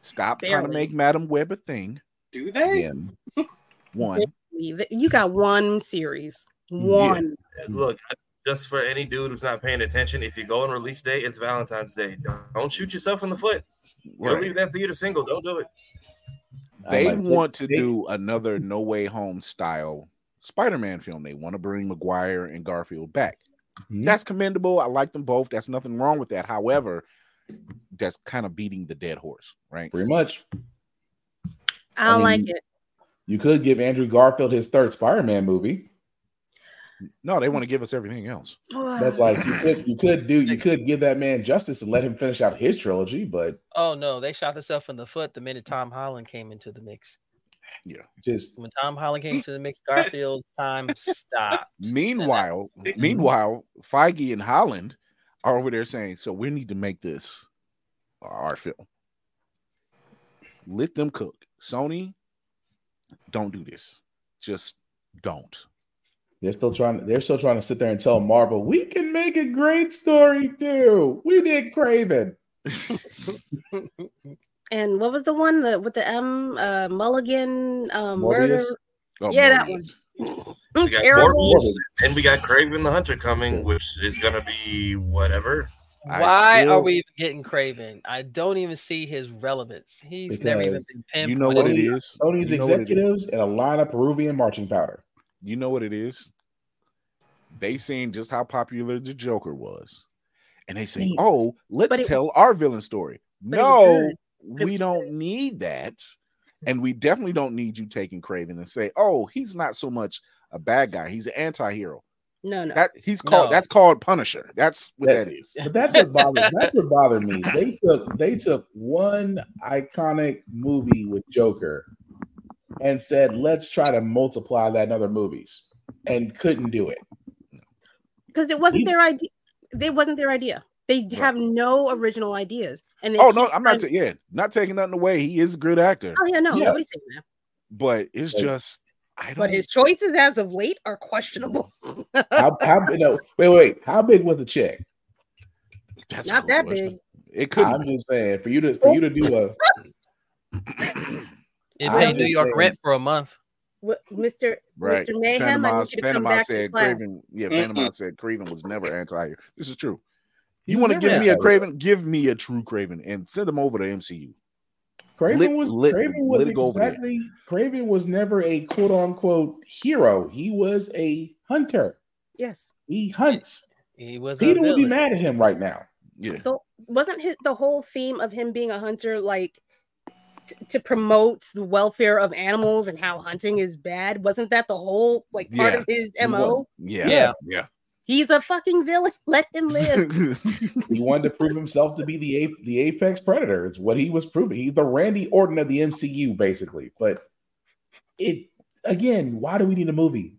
Stop trying to make Madam Web a thing. Do they? Again. One. You got one series. One. Look, just for any dude who's not paying attention, if you go on release day, it's Valentine's Day. Don't, don't shoot yourself in the foot. You'll Right. leave that theater single. Don't do it. They like, want to they- do another No Way Home style Spider-Man film. They want to bring Maguire and Garfield back. Mhm. That's commendable. I like them both. That's nothing wrong with that. However, that's kind of beating the dead horse, right? Pretty much. I don't I like it. You could give Andrew Garfield his third Spider-Man movie. No, they want to give us everything else. That's like you could you could do you could give that man justice and let him finish out his trilogy, but Oh no, they shot themselves in the foot the minute Tom Holland came into the mix. Yeah. just When Tom Holland came to the mix, Garfield time stopped. Meanwhile, meanwhile, Feige and Holland are over there saying, "So we need to make this our film. Let them cook." Sony, don't do this. Just don't. they're still trying they're still trying to sit there and tell Marvel, we can make a great story too. We did Kraven. And what was the one that with the M uh Mulligan um murder? Oh, yeah, that Morbius. one. We got Terrible. Morbius, and we got Kraven the Hunter coming, which is gonna be whatever. Why still- are we even getting Kraven? I don't even see his relevance. He's never even been pimped. You know what it Sony- Sony's You know it is? executives and a line of Peruvian marching powder. You know what it is? They seen just how popular the Joker was. And they say, Mm. oh, let's But it- tell our villain story. but it was No, good. We don't need that. And we definitely don't need you taking Kraven and say, oh, he's not so much a bad guy. He's an anti-hero. No, no. That he's called No. that's called Punisher. That's what That- that is. But that's what bothered that's what bothered me. They took they took one iconic movie with Joker and said, let's try to multiply that in other movies. And couldn't do it. Because it wasn't He- their idea. It wasn't their idea. They have no original ideas. And Oh no, I'm not trying- ta- yeah, not taking nothing away. He is a good actor, Oh yeah, no, Yeah. nobody's saying that. but it's Like- just I don't But his choices as of late are questionable. How, how you know, wait, wait, how big was the check? that's Not that question. big. It could I'm just saying for you to for you to do a It paid New York saying- rent for a month. What, Mr. Right. Mr. Mayhem, I Panama, need you to come Panama back to said class. Kraven. Yeah, Panama said Kraven was never anti-hero. This is true. He You want to give me a. Kraven? Give me a true Kraven and send him over to MCU. Kraven Lit- was lit- Kraven was lit it go over there. exactly Kraven was never a quote unquote hero. He was a hunter. Yes. He hunts. He was Peter would be mad at him right now. Yeah, The, wasn't his the whole theme of him being a hunter like t- to promote the welfare of animals and how hunting is bad? Wasn't that the whole like part Yeah. of his mo? yeah, Yeah. yeah. He's a fucking villain. Let him live. He wanted to prove himself to be the ape, the apex predator. It's what he was proving. He's the Randy Orton of the MCU, basically. But it again, why do we need a movie?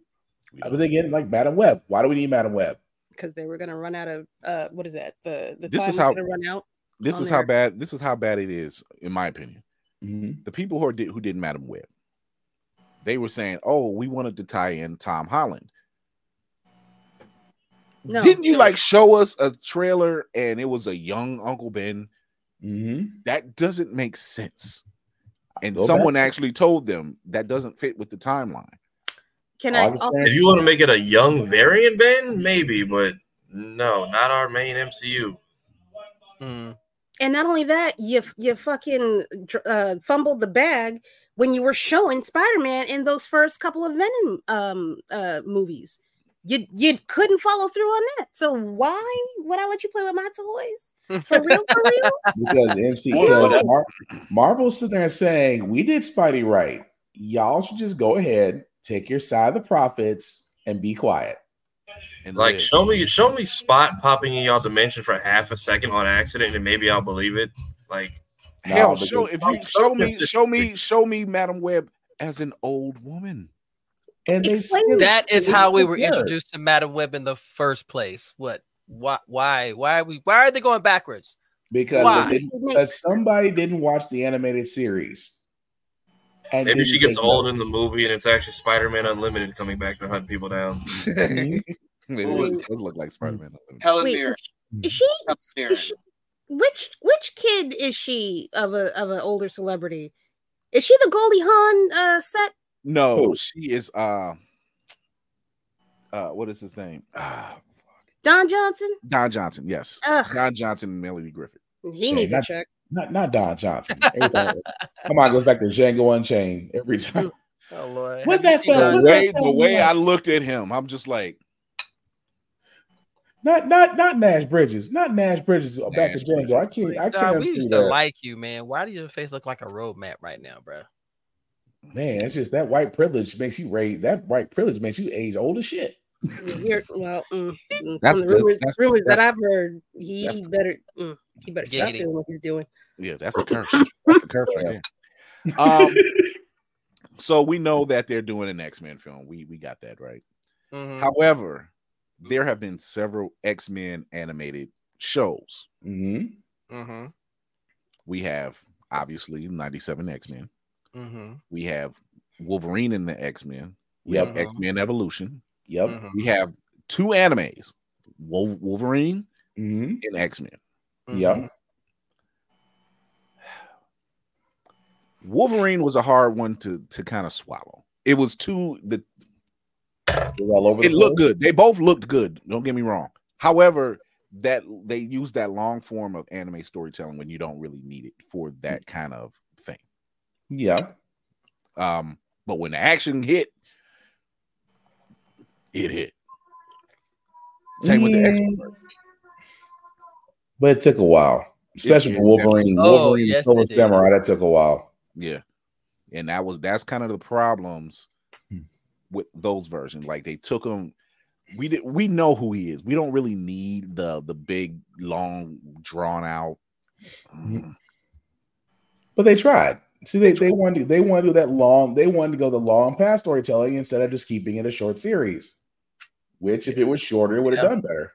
Other than again, like Madam Web. Why do we need Madam Web? Because they were gonna run out of uh what is that? The the This time is how- run out. this on is how there. bad. This is how bad it is, in my opinion. Mhm. The people who are, did who did Madam Web, they were saying, "Oh, we wanted to tie in Tom Holland." No. Didn't you like show us a trailer and it was a young Uncle Ben? Mhm. That doesn't make sense. And Go back someone actually told them that doesn't fit with the timeline. Can I also If you want to make it a young variant Ben, maybe, but no, not our main MCU. Mm. and not only that, you you fucking uh, fumbled the bag when you were showing Spider-Man in those first couple of Venom um uh movies. You you couldn't follow through on that. So why would I let you play with my toys? For real, for real? Because MC because Mar- Marvel's sitting there saying, We did Spidey right. Y'all should just go ahead, take your side of the profits, and be quiet. And Like, show me, show me Spot popping in y'all dimension for half a second on accident, and maybe I'll believe it. Like, hell, No, show if you show me, show me, show me Madam Web as an old woman. And they Explain still- That is how we were introduced to Madam Web in the first place. What Why? Why? Why are we? Why are they going backwards? because, Why? didn't- because somebody didn't watch the animated series. And Maybe she gets old note. in the movie and it's actually Spider Man Unlimited coming back to hunt people down. Maybe Who it is does look like Spider Man. Helen Wait, Mirren. Is she? Helen Mirren. Is she which which kid is she of a of an older celebrity? Is she the Goldie Hawn uh, set? No, she is. Uh, uh, what is his name? Ah, Don Johnson? Don Johnson. Yes, Ugh. Don Johnson and Melanie Griffith. He Yeah, needs a check. Not not Don Johnson. Come on, goes back to Django Unchained every time. Oh Lord. What's that? The way the way? I looked at him, I'm just like, Not not not Nash Bridges. Not Nash Bridges. uh, back to Nash Django. I can't. I can't we see used to that. like you, man. Why does your face look like a road map right now, bro? Man, it's just that white privilege makes you rage. That white privilege makes you age old as shit. Here, well, mm, mm, That's from the- the rumors, that's- rumors that's- that I've heard, he the- better mm, he better stop doing what he's doing. yeah, that's the curse. That's the curse right there. Um, so we know that they're doing an X Men film. We we got that right. Mhm. However, there have been several X Men animated shows. Mm-hmm. Mhm. We have obviously 97 X Men. Mhm. We have Wolverine in the X Men. We Yep. have X Men Evolution. Yep. Mhm. We have two animes, Wolverine Mm-hmm. and X Men. Yep. Wolverine was a hard one to to kind of swallow. It was too the It was all over. it the looked good. They both looked good. Don't get me wrong. However, that they use that long form of anime storytelling when you don't really need it for that kind of thing. Yeah. Um, but when the action hit, it hit. Same with the X Men. But it took a while, especially It- for it Wolverine. Oh, Wolverine yes, and Silver it. Samurai. That took a while. Yeah. And that was that's kind of the problems Hmm. with those versions. Like they took him. We did we know who he is. We don't really need the the big, long, drawn out. Mm, But they tried. See, they, they wanted to, they wanted to do that long. They wanted to go the long path storytelling instead of just keeping it a short series. Which, if it was shorter, it would have Yeah. done better.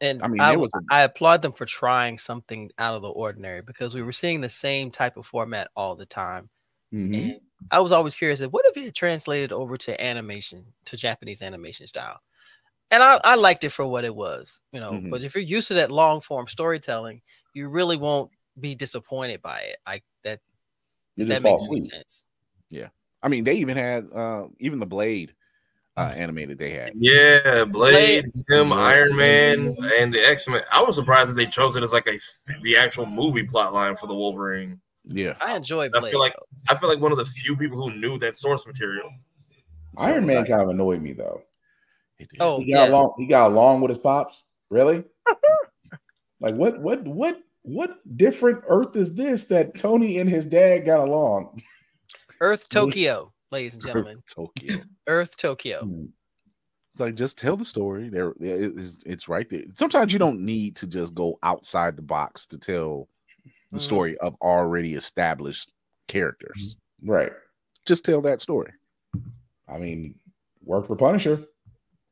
And I mean, I, there was a- I applaud them for trying something out of the ordinary because we were seeing the same type of format all the time. Mhm. And I was always curious what if it translated over to animation, to Japanese animation style? And I, I liked it for what it was, you know. Mhm. But if you're used to that long form storytelling, you really won't be disappointed by it. I that You that fall makes asleep. sense. Yeah. I mean, they even had uh even the Blade uh animated they had. Yeah, Blade, him, Yeah. Iron Man, and the X Men. I was surprised that they chose it as like a the actual movie plot line for the Wolverine. Yeah. I enjoy I feel like though. I feel like one of the few people who knew that source material. Iron Man kind of annoyed me though. It. Oh He got yeah. along. He got along with his pops. Really? like what? What? What? What different Earth is this that Tony and his dad got along? Earth Tokyo, ladies and gentlemen. Tokyo. Earth Tokyo. It's like just tell the story. There, it's, it's right there. Sometimes you don't need to just go outside the box to tell the Mhm. story of already established characters. Right. Just tell that story. I mean, work for Punisher,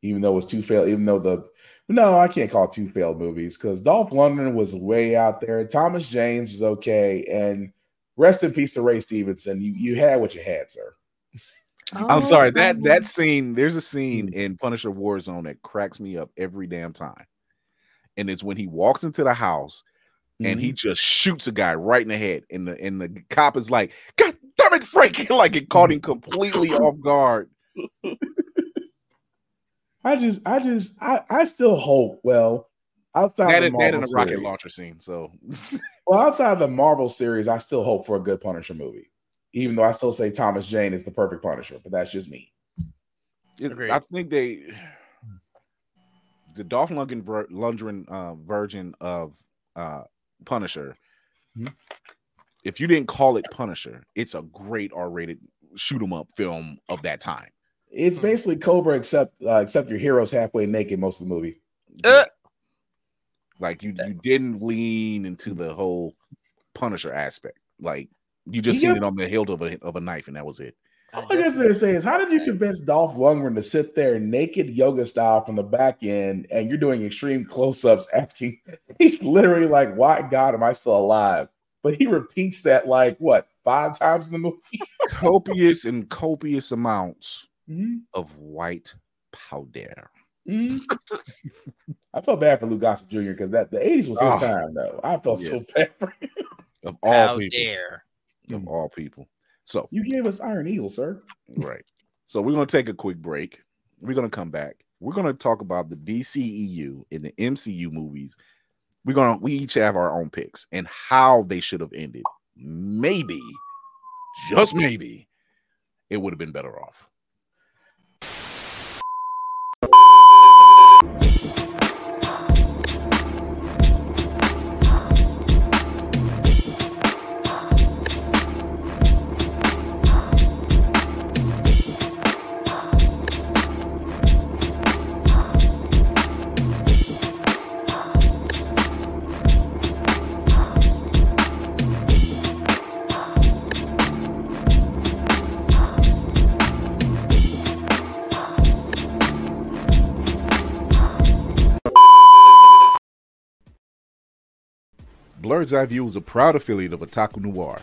even though it was two failed. Even though the no, I can't call two failed movies because Dolph Lundgren was way out there. Thomas Jane was okay, and rest in peace to Ray Stevenson. You you had what you had, sir. Oh, I'm sorry that Oh, that scene. There's a scene in Punisher Warzone that cracks me up every damn time, and it's when he walks into the house and he mm-hmm. just shoots a guy right in the head, and the and the cop is like, "God damn it, Frank!" like it caught him completely off guard. I just, I just, I, I still hope. Well, outside That the and that Marvel in a rocket series- launcher scene. So Well, outside the Marvel series, I still hope for a good Punisher movie. Even though I still say Thomas Jane is the perfect Punisher, but that's just me. It- Agreed. I think they the Dolph Lundgren, Lundgren uh, version of uh, Punisher. Mhm. If you didn't call it Punisher, it's a great R-rated shoot 'em up film of that time. It's basically Cobra, except uh, except your hero's halfway naked most of the movie. Uh, Like you, you didn't lean into the whole Punisher aspect. Like you just Yeah. seen it on the hilt of a of a knife, and that was it. All I guess to say is, how did you convince Dolph Lundgren to sit there naked yoga style from the back end, and you're doing extreme close-ups, asking? He's literally like, "Why God am I still alive?" But he repeats that like what five times in the movie. copious and copious amounts Mhm. of white powder. Mhm. I felt bad for Lou Gossett Jr. because that the '80s was his Ah. time, though. I felt so Yes. bad for him. Of all How people. dare. Of all people. So You gave us Iron Eagle, sir. Right. So we're going to take a quick break. We're going to come back. We're going to talk about the DCEU and the MCU movies. We're going to we each have our own picks and how they should have ended. Maybe, just maybe, it would have been better off you Blerd's Eye View is a proud affiliate of Otaku Noir.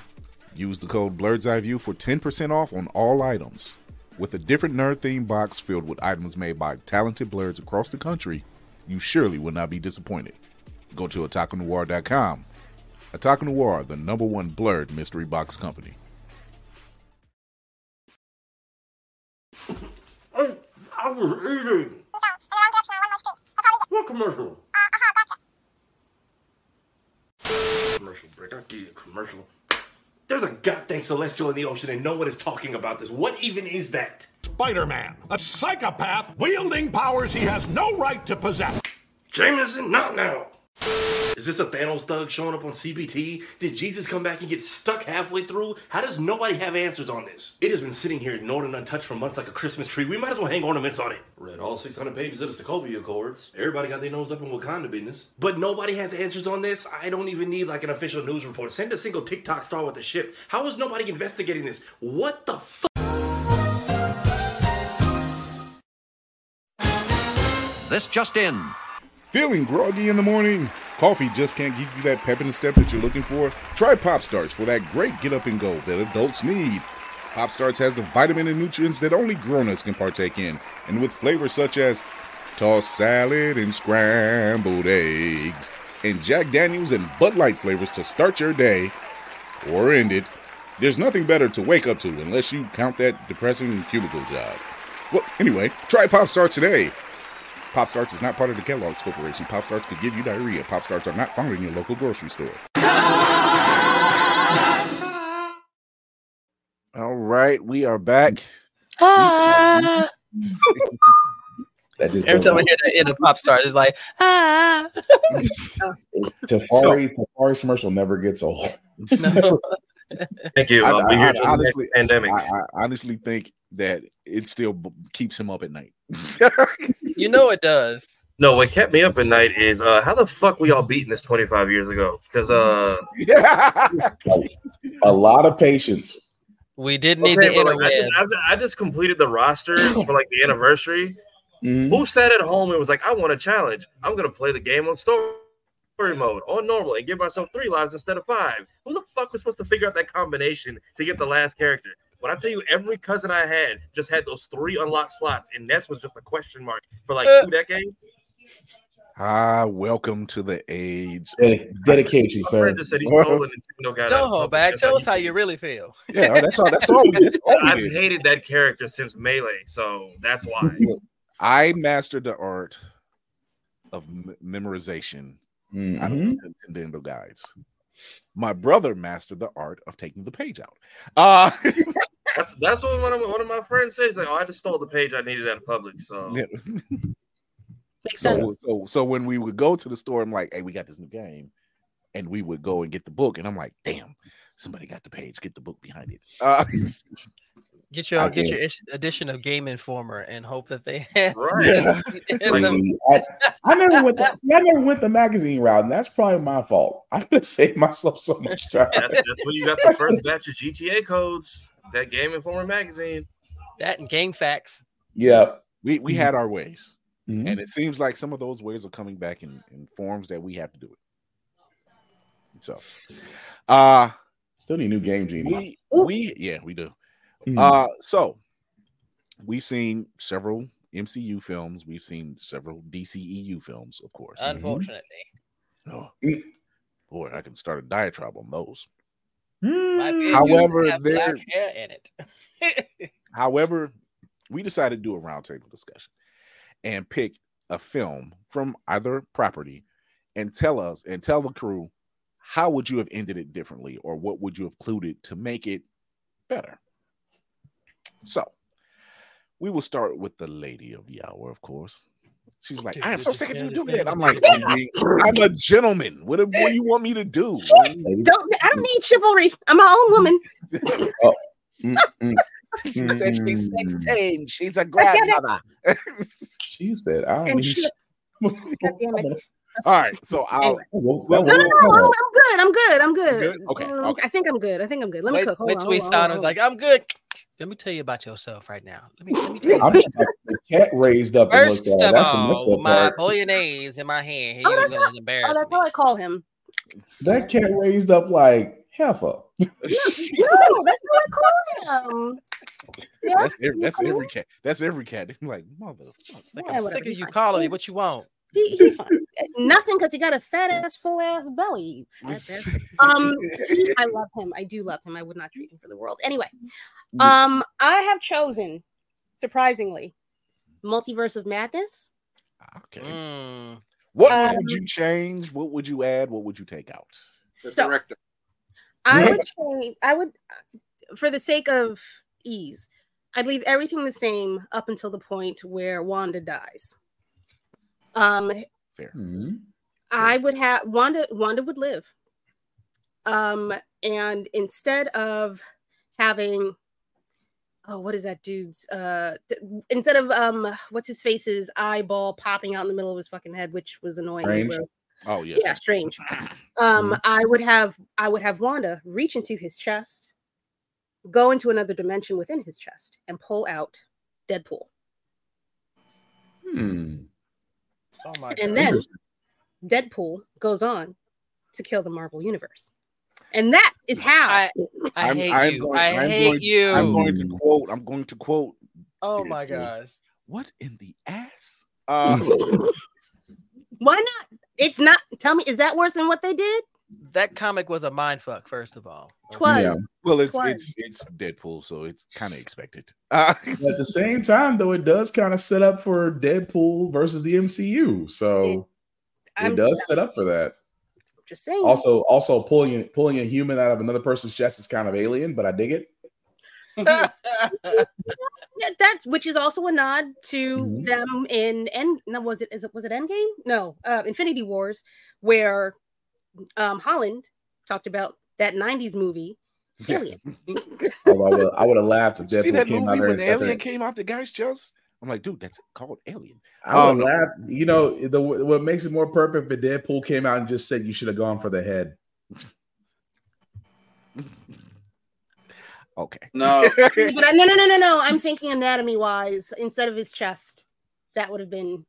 Use the code Blerd's Eye View for 10% off on all items. With a different nerd themed box filled with items made by talented blerds across the country, you surely will not be disappointed. Go to otakunoir.com. Otaku Noir, the number one blerd mystery box company. I, I was eating. What commercial? Commercial break. I'll give you a commercial. There's a goddamn celestial in the ocean and no one is talking about this. What even is that? Spider Man, a psychopath wielding powers he has no right to possess. Jameson, not now. Is this a Thanos thug showing up on CBT? Did Jesus come back and get stuck halfway through? How does nobody have answers on this? It has been sitting here ignored and untouched for months like a Christmas tree. We might as well hang ornaments on it. Read all 600 pages of the Sokovia Accords. Everybody got their nose up in Wakanda business. But nobody has answers on this. I don't even need like an official news report. Send a single TikTok star with a ship. How is nobody investigating this? What the fuck? This just in. Feeling groggy in the morning? Coffee just can't give you that pep in the step that you're looking for? Try Pop Starts for that great get up and go that adults need. Pop Starts has the vitamin and nutrients that only grown-ups can partake in, and with flavors such as tossed salad and scrambled eggs, and Jack Daniels and Bud Light flavors to start your day or end it. There's nothing better to wake up to unless you count that depressing cubicle job. Well, anyway, try Pop Starts today. Pop Starts is not part of the Kellogg's Corporation. Pop Starts could give you diarrhea. Pop Starts are not found in your local grocery store. All right, we are back. Ah. Every goes time I on. hear the end of pop star, it's like ah. Tafari, Tafari's commercial never gets old. Thank you. I, I'll be here I till honestly, next pandemic. I, I honestly think that it still b- keeps him up at night. You know it does. No, what kept me up at night is uh, how the fuck we all beating this 25 years ago? Because uh, A lot of patience. We did need okay, the like, I, just, I, just- I just completed the roster for like the anniversary. Mm-hmm. Who sat at home and was like, I want a challenge? I'm gonna play the game on story mode on normal and give myself three lives instead of five. Who the fuck was supposed to figure out that combination to get the last character? When I tell you, every cousin I had just had those three unlocked slots, and Ness was just a question mark for like two decades. ah, welcome to the age. Dedi- dedication, My sir. just said he stole a Nintendo. Don't hold back. Tell us how you really feel. Yeah, that's all. That's all. we- That's all I've did. hated that character since Melee, so that's why. I mastered the art of m- memorization out of Mhm. Nintendo guides. My brother mastered the art of taking the page out. Uh, That's that's what one of, my- one of my friends said. He's like, "Oh, I just stole the page I needed out of public." So Yeah. Makes so, so, so when we would go to the store, I'm like, "Hey, we got this new game," and we would go and get the book, and I'm like, "Damn, somebody got the page. Get the book behind it." Uh, Get your I get get your edition of Game Informer and hope that they have. Right. I, I never went. That, see, I never went the magazine route, and that's probably my fault. I could have saved myself so much time. that's, that's when you got the first batch of GTA codes. that Game Informer magazine. That and GameFAQs. Yeah. We we Mhm. had our ways, Mhm. and it seems like some of those ways are coming back in, in forms that we have to do it. So, uh Still need new game genie. we we yeah we do. Mhm. Uh so we've seen several MCU films. We've seen several DCEU films, of course. Unfortunately, Oh, boy, I can start a diatribe on those. Might be However, there- hair in it. However, we decided to do a roundtable discussion and pick a film from either property and tell us and tell the crew how would you have ended it differently or what would you have included to make it better. So we will start with the lady of the hour, of course. She's like, I am so sick of you doing that. I'm like, I'm, a gentleman. What, do- what do you want me to do? Don't I don't need chivalry. I'm my own woman. Oh. Mm, mm, She said she's mm. 16. She's a God damn it. grandmother. She said, I don't And need shit. God damn it. All right, so I'll. Well, well, No, no, no, well, I'm, I'm good. I'm good. I'm good. Good? Okay, Um, okay. I think I'm good. I think I'm good. Let me wait, cook. Hold wait on, till we hold on, sound hold was like, I'm good. Let me tell you about yourself right now. Let me let me tell you. I'm just the cat raised up and First looked of at. That's all, my part. bolognese in my hand. Here Oh, you that's go. not- Oh, that's how I call him. That cat raised up like heifer. No, that's how I call him. Yeah, That's every, that's every cat. That's every cat. I'm like, motherfucker. Like, Yeah, I'm sick of you fine. calling me. What you want? He, he fine. Nothing because he got a fat ass, full ass belly. Um, I love him. I do love him. I would not trade him for the world. Anyway, um, I have chosen, surprisingly, Multiverse of Madness. Okay. Mm. What Um, would you change? What would you add? What would you take out? The So director. I would change. I would, for the sake of ease, I'd leave everything the same up until the point where Wanda dies. Um, Fair. I would have Wanda. Wanda would live. Um, and instead of having, oh, what is that dude's? Uh, th- instead of um, what's his face's eyeball popping out in the middle of his fucking head, which was annoying. Strange. Oh yes. Yeah, strange. Um, I would have I would have Wanda reach into his chest, go into another dimension within his chest, and pull out Deadpool. Hmm. Oh my God. And god. then Deadpool goes on to kill the Marvel universe. And that is how I, I I'm- hate I'm you. going- I I'm hate going- you. I'm going to quote. I'm going to quote. oh my Deadpool. gosh. What in the ass? Uh, why not? It's not tell me, is that worse than what they did? That comic was a mind fuck. First of all. Twas. Yeah. well, it's Twas. it's it's Deadpool, so it's kind of expected. Uh, At the same time, though, it does kind of set up for Deadpool versus the MCU. So it, I'm does set up for that. Just saying. Also, also pulling pulling a human out of another person's chest is kind of alien, but I dig it. Yeah, that's which is also a nod to Mhm. them in End. No, was it? Is it was it Endgame? No, uh, Infinity Wars, where um Holland talked about that '90s movie, Alien. Although I would, I would have laughed if you see Deadpool that came out movie there when and said Alien came out the guy's chest? I'm like, dude, that's called Alien. I would Um, have laughed. You know, the what makes it more perfect if Deadpool came out and just said you should have gone for the head. Okay. No, but I, no, no, no, no, no. I'm thinking anatomy wise instead of his chest. That would have been.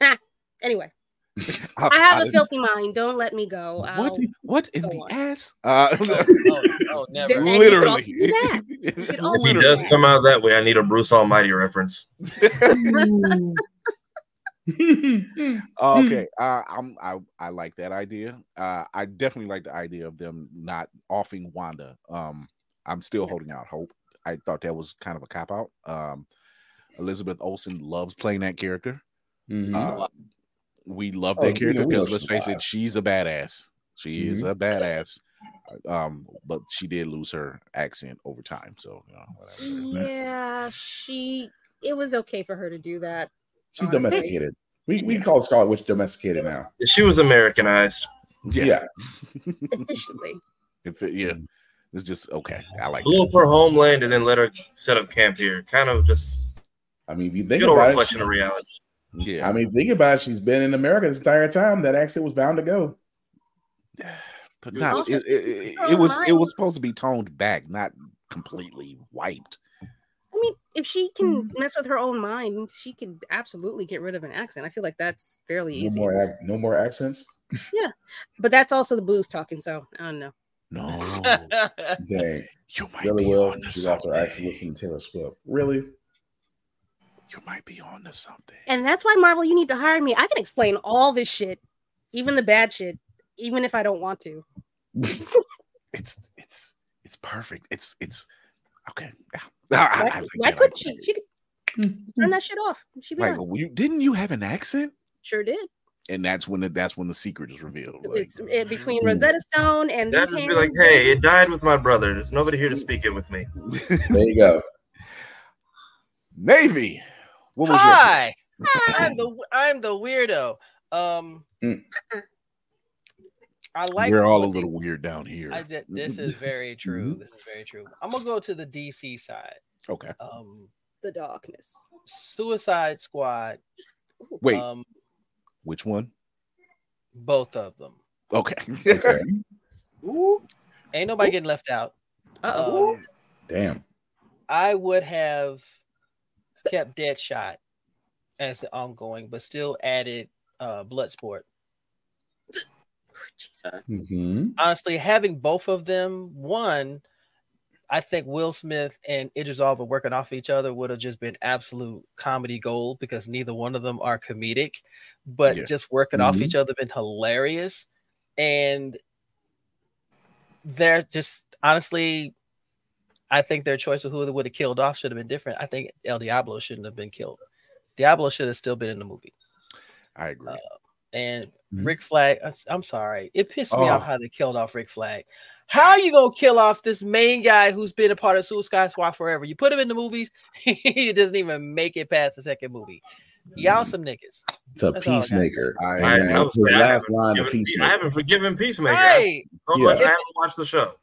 Ah, anyway, I have a filthy mind. Don't let me go. What? I'll- What in the on. ass? Uh, Oh, oh, never. And you could also literally. do that. You could If he does that. come out that way, I need a Bruce Almighty reference. okay. Uh, I'm I I like that idea. Uh, I definitely like the idea of them not offing Wanda. Um, I'm still holding out hope. I thought that was kind of a cop out. Um, Elizabeth Olsen loves playing that character. Mhm. Uh, we love Oh, that we character know- know because let's she's face it, she's a badass. She is Mhm. a badass. Um, but she did lose her accent over time. So you know, whatever. Yeah, she. It was okay for her to do that. She's honestly. domesticated. We we call Scarlet Witch domesticated now. She was Americanized. Yeah. Yeah. Officially. If it, yeah, it's just okay. I like Blew up her homeland and then let her set up camp here. Kind of just I mean, if you think good about reflection it, of reality. Yeah. I mean, think about it. She's been in America this entire time. That accent was bound to go. but not it, it, it, it was it was supposed to be toned back, not completely wiped. I mean, if she can Mm. mess with her own mind, she could absolutely get rid of an accent. I feel like that's fairly No easy. more, ac- no more accents. Yeah, but that's also the booze talking. So I don't know. No, Dang, you might really be will. onto She's also actually listening to Taylor Swift. Really? You might be on to something. And that's why Marvel, you need to hire me. I can explain all this shit, even the bad shit, even if I don't want to. It's it's it's perfect. It's it's okay. I, I- Why, I like why it. Couldn't like she? She could turn that shit off. She'd it. Like, done. you didn't you have an accent? Sure did. And that's when the, that's when the secret is revealed. Like, It's it, between Rosetta Stone and That these just be like, hey, it died with my brother. There's nobody here to speak it with me. There you go. Navy. What was Hi, I'm the I'm the weirdo. Um, Mm. I like. We're all a what they- little weird down here. I did, this is very true. This is very true. I'm gonna go to the DC side. Okay. Um, the darkness. Suicide Squad. Wait, Um, which one? both of them. Okay. Okay. Ain't nobody getting left out. Uh-oh. Um, Damn. I would have kept Deadshot as the ongoing, but still added uh Bloodsport. hmm Honestly, having both of them, one, I think Will Smith and Idris Elba working off each other would have just been absolute comedy gold because neither one of them are comedic, but Yeah. just working off Mhm. each other been hilarious. And they're just honestly, I think their choice of who they would have killed off should have been different. I think El Diablo shouldn't have been killed. Diablo should have still been in the movie. I agree. And Mhm. Rick Flag, I'm, I'm sorry, it pissed me Oh. off how they killed off Rick Flag. How are you gonna kill off this main guy who's been a part of Suicide Squad forever? You put him in the movies, he doesn't even make it past the second movie. Y'all some niggas. It's a That's all I gotta peacemaker. I, I, I, was, I, last haven't line, the forgiven, I peacemaker. haven't forgiven Peacemaker. Right. So Yeah. much I haven't watched the show.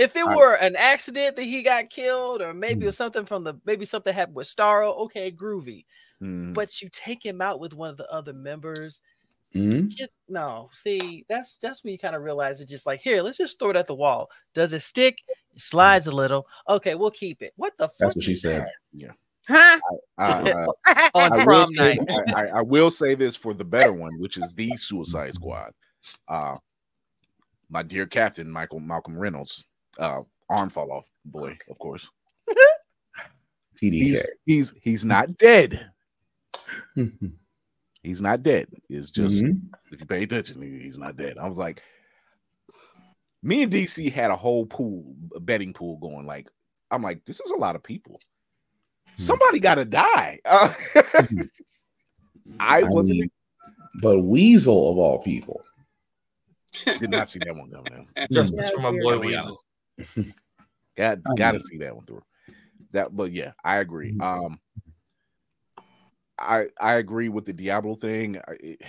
If it were an accident that he got killed, or maybe Mm. it was something from the maybe something happened with Starro, okay, groovy. Mm, But you take him out with one of the other members. Mhm. Get, no, see, that's that's when you kind of realize it's just like here, let's just throw it at the wall. Does it stick? It slides a little. Okay, we'll keep it. What the fuck? That's what she said. that? Huh? I, uh, On I will, prom say, night. I, I, I will say this for the better one, which is the Suicide Squad. Uh, my dear Captain Michael Malcolm Reynolds, uh, arm fall off, boy, of course. TDK. He's he's he's not dead. Mhm. He's not dead. It's just Mhm. if you pay attention, he's not dead. I was like, me and DC had a whole pool, a betting pool going. Like, I'm like, this is a lot of people. Somebody got to die. Uh, I wasn't. mean, but Weasel of all people. did not see that one coming. in. Justice for my boy I'll Weasel. Honest. Got I got to see that one through. That, but yeah, I agree. Mhm. Um, I I agree with the Diablo thing. I, it,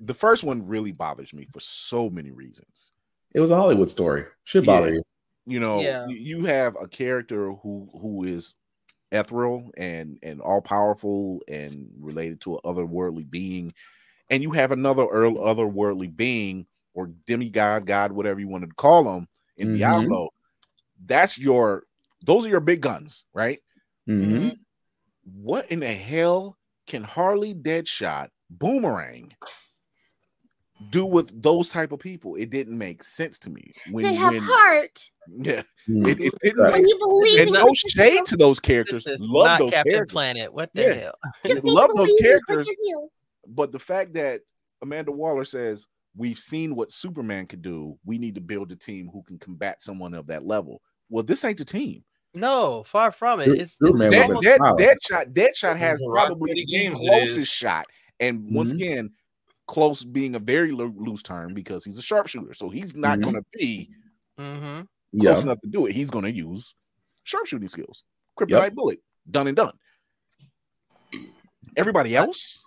the first one really bothers me for so many reasons. It was a Hollywood story. Should Yeah. bother you. You know, Yeah. you have a character who who is ethereal and and all powerful and related to an otherworldly being, and you have another earl otherworldly being or demigod, god, whatever you want to call them in Mhm. Diablo. That's your those are your big guns, right? Mhm. What in the hell can Harley Deadshot Boomerang do with those type of people? It didn't make sense to me. When they have when- heart. yeah, Mm. it, it didn't Right. make When you believe and no what shade to those characters. This is Love not those Captain characters. Planet. What the Yeah. hell? love those characters. what you do. But the fact that Amanda Waller says we've seen what Superman could do, we need to build a team who can combat someone of that level. Well, this ain't the team. No, far from it. Su- It's, it's Superman Dead, wasn't Dead, smiling. Deadshot, Deadshot has probably the Games closest shot. And once Mhm. again, close being a very lo- loose term because he's a sharpshooter. So he's not Mhm. going to be mm-hmm. close Yeah. enough to do it. He's going to use sharpshooting skills. Kryptonite bullet, done and done. Everybody else,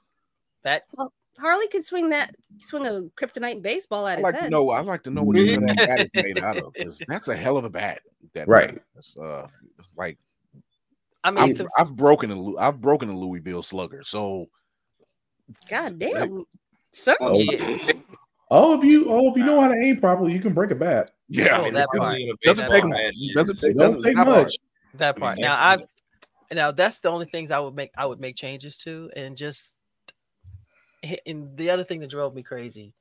that Well, Harley could swing that, swing a kryptonite baseball at I his like head. to know. I like to know what that bat is made out of because that's a hell of a bat. That Right. That's, uh, like I mean, I've, the, I've broken a Lou- I've broken a Louisville Slugger. So God damn, sir. Oh, yeah. Oh, if you oh if you know how to aim properly, you can break a bat. Yeah, Oh, that part. doesn't take much. Doesn't take doesn't take it's not hard. much. That part. Now I've now that's the only things I would make I would make changes to, and just and the other thing that drove me crazy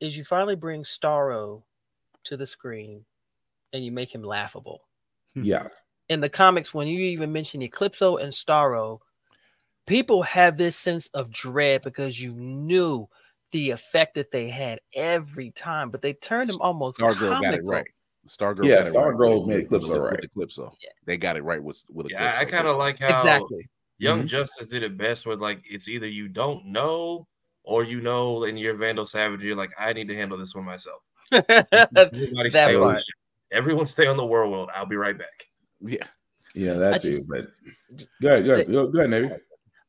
is you finally bring Starro to the screen and you make him laughable. Yeah. In the comics, when you even mention Eclipso and Starro, people have this sense of dread because you knew the effect that they had every time, but they turned him almost Stargirl got it comical. right. Stargirl Yeah, got it right. Made Eclipso right. With Eclipso. They got it right with with Yeah, I kind of like how Exactly. Young Mhm. Justice did it best with like it's either you don't know or you know, and you're Vandal Savage. You're like, I need to handle this one myself. Everybody That stay on the Everyone stay on the world world. I'll be right back. Yeah. Yeah, that's that just- too. But go ahead, go ahead, go go ahead, Navy.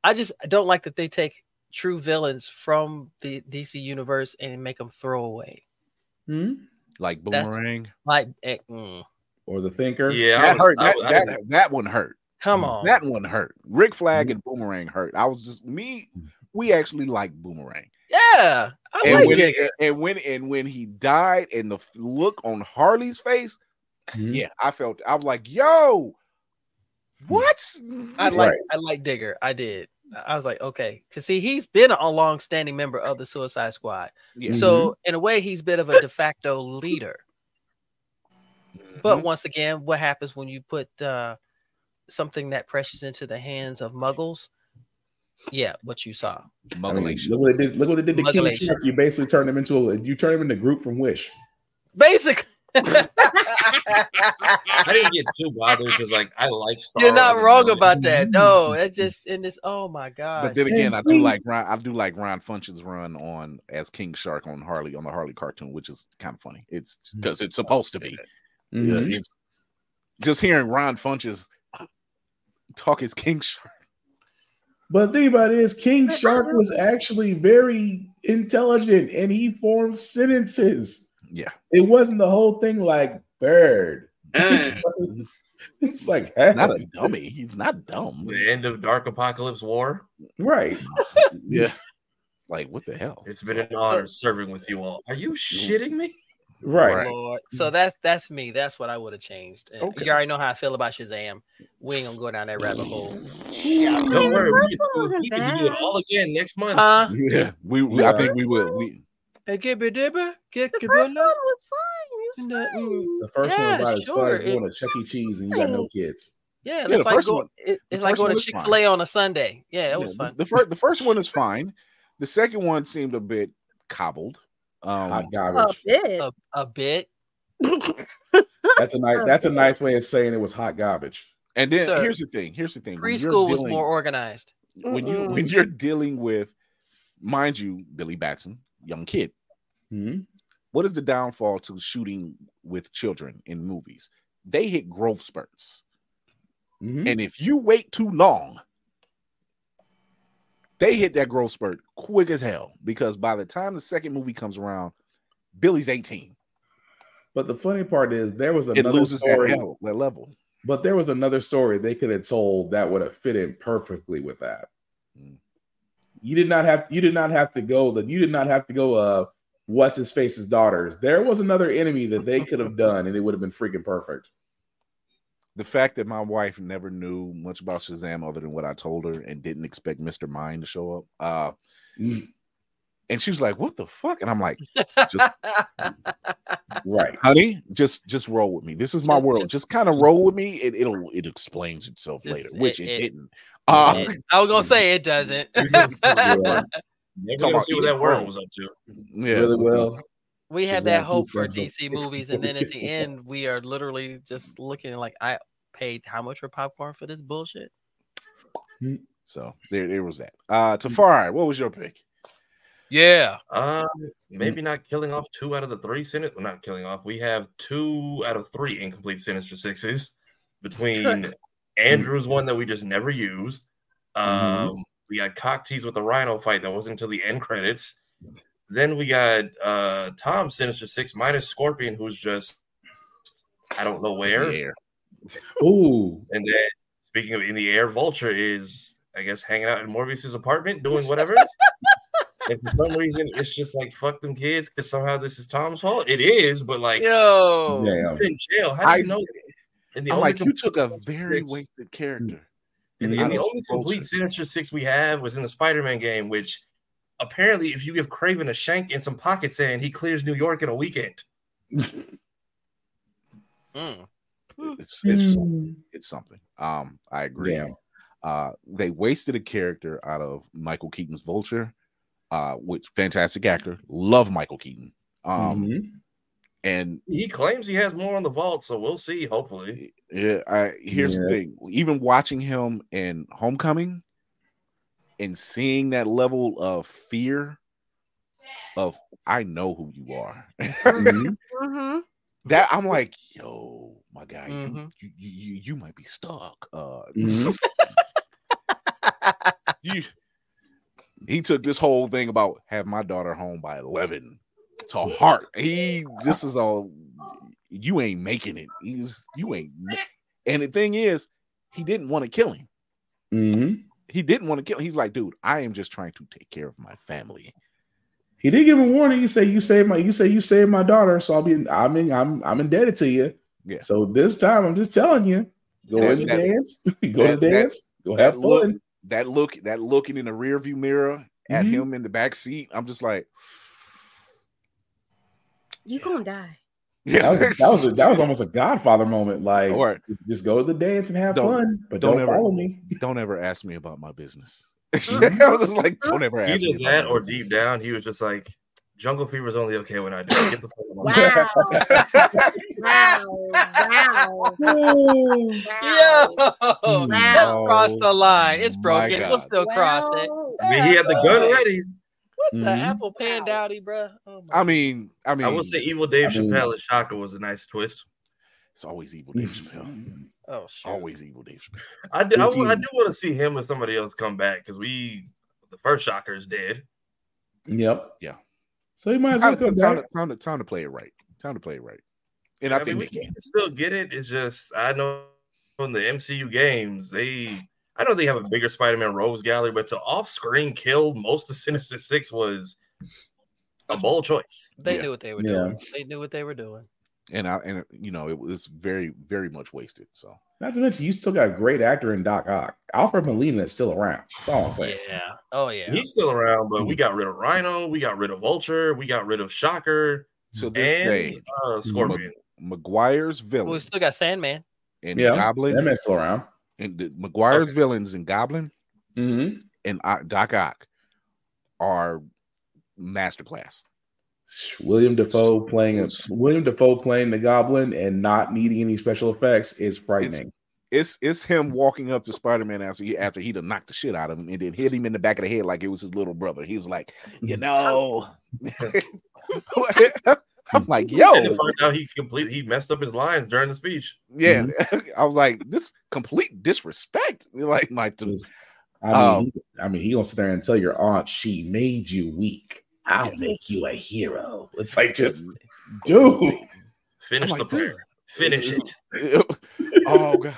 I just don't like that they take true villains from the DC universe and make them throwaway. Hmm? Like That's- Boomerang. Like, eh, mm, Or the thinker. Yeah, I that was- hurt. I That, I that, didn't- that one hurt. come on. That one hurt. Rick Flag and Boomerang hurt. I was just me. We actually like Boomerang. yeah, I And like when, Digger. and when and when he died, and the look on Harley's face, Mhm. yeah, I felt. I was like, "Yo, what?" I like Right. I like Digger. I did. I was like, okay, because see, he's been a long-standing member of the Suicide Squad. Yeah. So in a way, he's a bit of a de facto leader. But Mhm. once again, what happens when you put uh, something that precious into the hands of muggles? Yeah, what you saw. I mean, look what they did. Look what they did to King Shark. You basically turned him into a. You turned him into group from Wish. Basic. I didn't get too bothered because like I like Star. You're not wrong Marvel. about that. No, it's just in this. Oh my god. But then again, I do sweet. like Ryan. I do like Ron Funches' run on as King Shark on Harley on the Harley cartoon, which is kind of funny. It's because it's supposed to be. Yeah, Mhm. it's just hearing Ron Funches talk as King Shark. But the thing about it is, King Shark was actually very intelligent and he formed sentences. Yeah. It wasn't the whole thing like bird. Mm. It's like, hey, Not a dummy. He's not dumb. The end of Dark Apokolips War. right. Yeah. Like what the hell? It's been an honor serving with you all. Are you shitting me? Right. Lord. So that's that's me. That's what I would have changed. And Okay. You already know how I feel about Shazam. We ain't gonna go down that rabbit hole. Don't worry, we get to, we get do it all again next month. Huh? Yeah, we. we I think we will. We Hey, gibber dibber, get The first one was fine. It was mm. fine. The first Yeah, one about as far as going to Chuck E. Cheese and you got no kids. Yeah, Yeah, that's the like first go, one- it- it's like going to Chick. Fil A on a Sunday. Yeah, it yeah, was the- fun. The first the first one is fine. The second one seemed a bit cobbled. Um, Hot A bit. A, a bit. That's a nice. That's a nice way of saying it was hot garbage. and then Sir, here's the thing. Here's the thing. When you're Preschool was more organized. when you when you're dealing with, mind you, Billy Batson, young kid. Hmm? What is the downfall to shooting with children in movies? They hit growth spurts. Mhm. And if you wait too long, they hit that growth spurt quick as hell because by the time the second movie comes around, Billy's 18. But the funny part is there was It another loses that, story. hell, that level. But there was another story they could have told that would have fit in perfectly with that. Mm. You did not have you did not have to go that you did not have to go uh what's his face's daughters. There was another enemy that they could have done and it would have been freaking perfect. The fact that my wife never knew much about Shazam other than what I told her and didn't expect Mr. Mind to show up. Uh Mm, and she was like, What the fuck? And I'm like, just Right. honey, just just roll with me. This is my Just- world. just- Just, kind of roll with me. It, it'll it explains itself Just- later, which it- it, it- didn't. Uh, It- I was gonna say it doesn't. Yeah. Never Talking gonna about see what that world world. was up to. yeah, Really well. We have that hope for DC movies, and then at the end, we are literally just looking like I paid how much for popcorn for this bullshit. So there, there was that. Uh Tafari, what was your pick? Yeah. Um, maybe not killing off two out of the three sinister. Well, not killing off. We have two out of three incomplete sinister sixes between Andrew's one that we just never used. Um, we got cock tease with the Rhino fight that wasn't until the end credits. Then we got uh Tom Sinister Six minus Scorpion, who's just I don't know where. Yeah. Ooh. And then speaking of in the air, Vulture is I guess hanging out in Morbius's apartment doing whatever. and for some reason, it's just like fuck them kids because somehow this is Tom's fault. It is, but like, Yo. Damn. you're in jail. How do you I- know? that? And the I'm only like, you took a very six- wasted character. and, and the only complete Sinister Six we have was in the Spider-Man game, which apparently, if you give Kraven a shank and some pocket sand, he clears New York in a weekend. Mm. It's it's, Mm. it's something. Um, I agree. Damn. Uh, they wasted a character out of Michael Keaton's Vulture, uh, which fantastic actor. Love Michael Keaton. Um, Mhm. and He claims he has more on the vault, so we'll see. Hopefully, Yeah, I here's the thing. Even watching him in Homecoming and seeing that level of fear of I know who you are. Mhm. Mm-hmm. that I'm like, yo, my guy, you- Mhm. you, you, you you might be stuck. Uh Mhm. you he took this whole thing about have my daughter home by 11 to heart. He this is all you ain't making it. He's you ain't and the thing is, he didn't want to kill him. He didn't want to kill. He's like, dude, I am just trying to take care of my family. He did give him a warning. He said, "You saved my, you say you saved my daughter, so I'll be, I mean, I'm, I'm indebted to you. Yeah. So this time, I'm just telling you, go That- in that- dance, go that- to that- dance, go have that look- fun. That look, that looking in the rearview mirror at Mhm. him in the back seat. I'm just like, You gonna die. That was, that was, a, that was almost a Godfather moment. Like, Or- just go to the dance and have fun, but don't don't, ever- follow me. don't ever ask me about my business. Mm-hmm. I was just like, don't ever ask either me that or business. deep down, he was just like, "Jungle Fever is only okay when I do it. Get the fuck out Wow. wow. Wow. Yo, that's Oh, crossed the line. It's broken. We'll God. still cross it. I mean, he had the gun ready. What the Mhm. apple pan dowdy, bro? Oh I mean, I mean, I will say, Evil Dave I mean- Chappelle as Shocker was a nice twist. it's always evil Dave Chappelle. Oh shit. Always evil Dave Chappelle. I do, I, I do want to see him and somebody else come back because we, the first Shocker is dead. Yep. Yeah. So he might as well come time, back. to, time, to, time to play it right. Time to play it right. And I, I, think mean, we can. can still get it. It's just I know in the MCU games they. I know they have a bigger Spider-Man Rose gallery, but to off-screen kill most of Sinister Six was a bold choice. They Yeah. knew what they were Yeah. doing. They knew what they were doing. And I and you know it was very very much wasted. So Not to mention, you still got a great actor in Doc Ock. Alfred Molina is still around. That's all I'm saying. Yeah. Oh yeah. He's still around, but we got rid of Rhino, we got rid of Vulture, we got rid of Shocker, to this and day, uh, Scorpion. Maguire's we still got Sandman. and Yeah, Goblin that man's still around. And the Maguire's villains and Goblin Mm-hmm. and uh, Doc Ock are masterclass. William Dafoe playing a, William Dafoe playing the Goblin and not needing any special effects is frightening. It's it's him walking up to Spider Man after he after he'd have knocked the shit out of him and then hit him in the back of the head like it was his little brother. He was like, you know, I'm like, yo, and to find out he complete he messed up his lines during the speech. yeah. I was like, this complete disrespect. Like, my. to, I mean, Um, he, I mean, he gonna sit there and tell your aunt she made you weak. I'll make you a hero. It's like just, dude. Finish I'm the like, dude, prayer. Finish it's- it. oh god.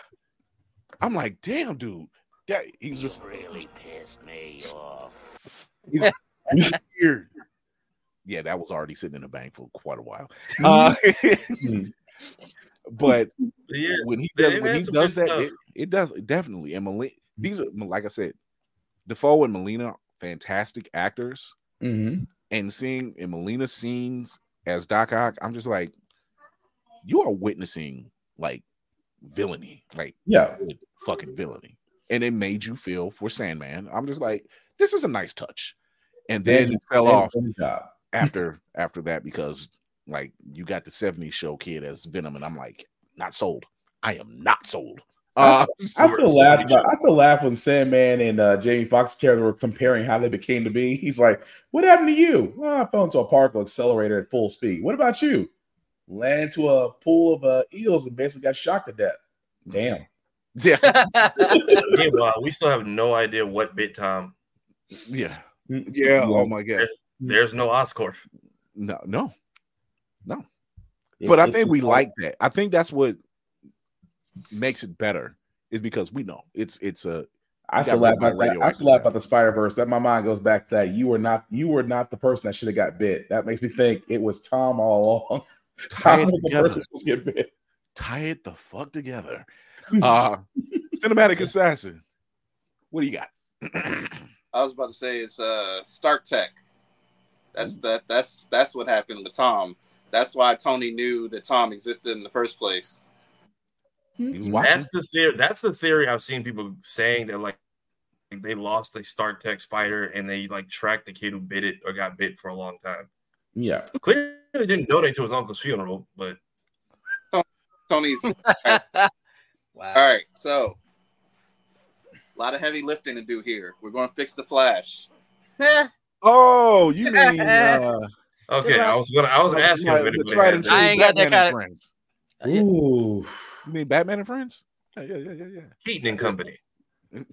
I'm like, damn, dude. That he was just really pissed me off. he's, he's weird. Yeah, that was already sitting in the bank for quite a while. Uh, Mhm. but Yeah, when he does when he does that, it, it does definitely. And Molina, these are like I said, Dafoe and Molina, fantastic actors. Mhm. And seeing in Molina's scenes as Doc Ock, I'm just like, you are witnessing like villainy, like Yeah. fucking villainy, and it made you feel for Sandman. I'm just like, this is a nice touch, and then Man's- it fell off job. After after that because like you got the 70s show kid as Venom, and I'm like, not sold. I am not sold. I, Uh, still, I still laugh. About, I still laugh when Sandman and uh, Jamie Foxx's character were comparing how they became to be. He's like, "What happened to you? Well, I fell into a particle accelerator at full speed. What about you? Landed into a pool of uh, eels and basically got shocked to death. Damn. yeah, Meanwhile, we still have no idea what bit time. yeah, yeah. Oh my god, There's no Oscorp. no, no, no. It- but I think we like- like that. I think that's what makes it better is because we know it's it's a I He still laugh by about that. I radioactive still laugh about the Spider Verse. That my mind goes back to that. You were not. You were not the person that should have got bit. That makes me think it was Tom all along. Tie Tom it was the together. person who get bit. Tie it the fuck together. Uh cinematic assassin. What do you got? I was about to say it's uh Stark Tech. That's that that's that's what happened with Tom. That's why Tony knew that Tom existed in the first place. Hmm. He was watching. That's the theory. That's the theory I've seen people saying that like they lost a Stark Tech spider and they like tracked the kid who bit it or got bit for a long time. Yeah. Clearly didn't donate to his uncle's funeral, but Tony's wow. All right, so a lot of heavy lifting to do here. We're going to fix the Flash. Eh. Oh, you mean uh okay. I was gonna. I was like, asking like if the tried and true I ain't got that kinda- Friends. Ooh. You mean Batman and Friends? Yeah, yeah, yeah, yeah, yeah. Keaton and Company.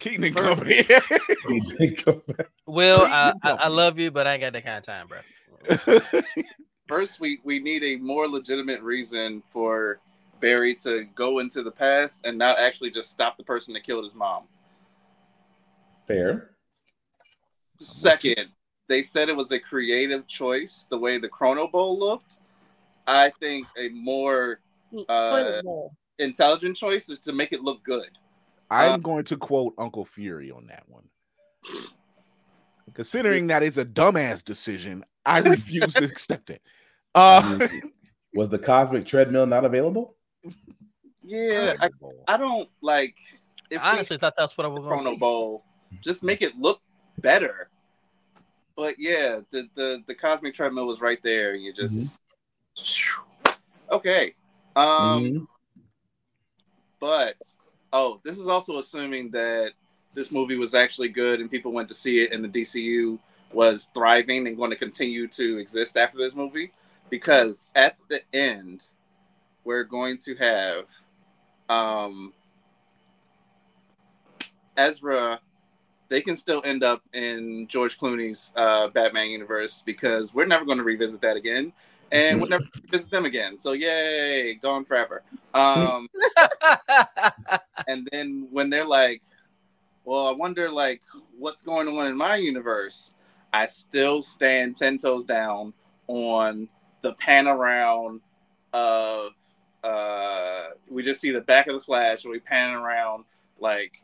Keaton and Company. Will, I, I, I love you, but I ain't got that kind of time, bro. First, we, we need a more legitimate reason for Barry to go into the past and not actually just stop the person that killed his mom. Fair. Second, they said it was a creative choice the way the Chrono Bowl looked. I think a more uh, intelligent choice is to make it look good. I'm Uh, going to quote Uncle Fury on that one. Considering that it's a dumbass decision, I refuse to accept it. Uh, Was the cosmic treadmill not available? Yeah, I, I don't like. If I honestly thought that's what I was going Chrono to Bowl, just make it look better. But yeah, the the the cosmic treadmill was right there, and you just okay. Um, Mhm. but oh, this is also assuming that this movie was actually good and people went to see it, and the DCU was thriving and going to continue to exist after this movie, because at the end, we're going to have um Ezra. They can still end up in George Clooney's uh, Batman universe because we're never going to revisit that again, and we'll never visit them again. So yay, gone forever. Um, and then when they're like, "Well, I wonder like what's going on in my universe," I still stand ten toes down on the pan around of uh, we just see the back of the Flash, and we pan around like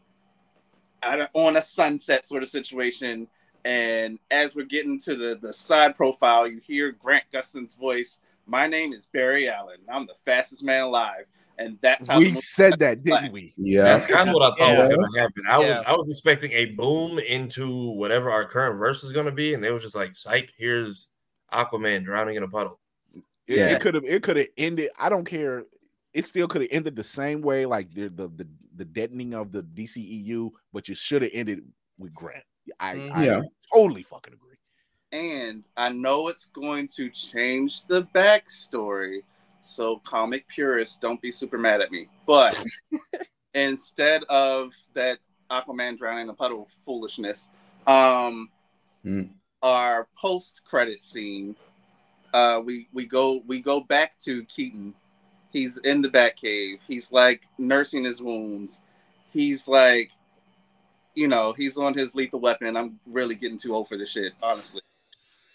on a sunset sort of situation. And as we're getting to the the side profile, you hear Grant Gustin's voice. My name is Barry Allen. I'm the fastest man alive, and that's how we said that, didn't we? Yeah. That's kind of what I thought Yeah. was going to happen. I was I was expecting a boom into whatever our current verse is going to be, and they was just like, "Psych, here's Aquaman drowning in a puddle." Yeah. it could have it could have ended. I don't care. It still could have ended the same way, like the the the, the deadening of the DCEU, but you should have ended with Grant. I, Mhm. I Yeah. totally fucking agree. and I know it's going to change the backstory. So, comic purists, don't be super mad at me. But instead of that Aquaman drowning in a puddle of foolishness, um, Mm. our post-credit scene, uh, we we go we go back to Keaton. He's in the Batcave. He's like nursing his wounds. He's like, you know, he's on his lethal weapon. I'm really getting too old for this shit, honestly.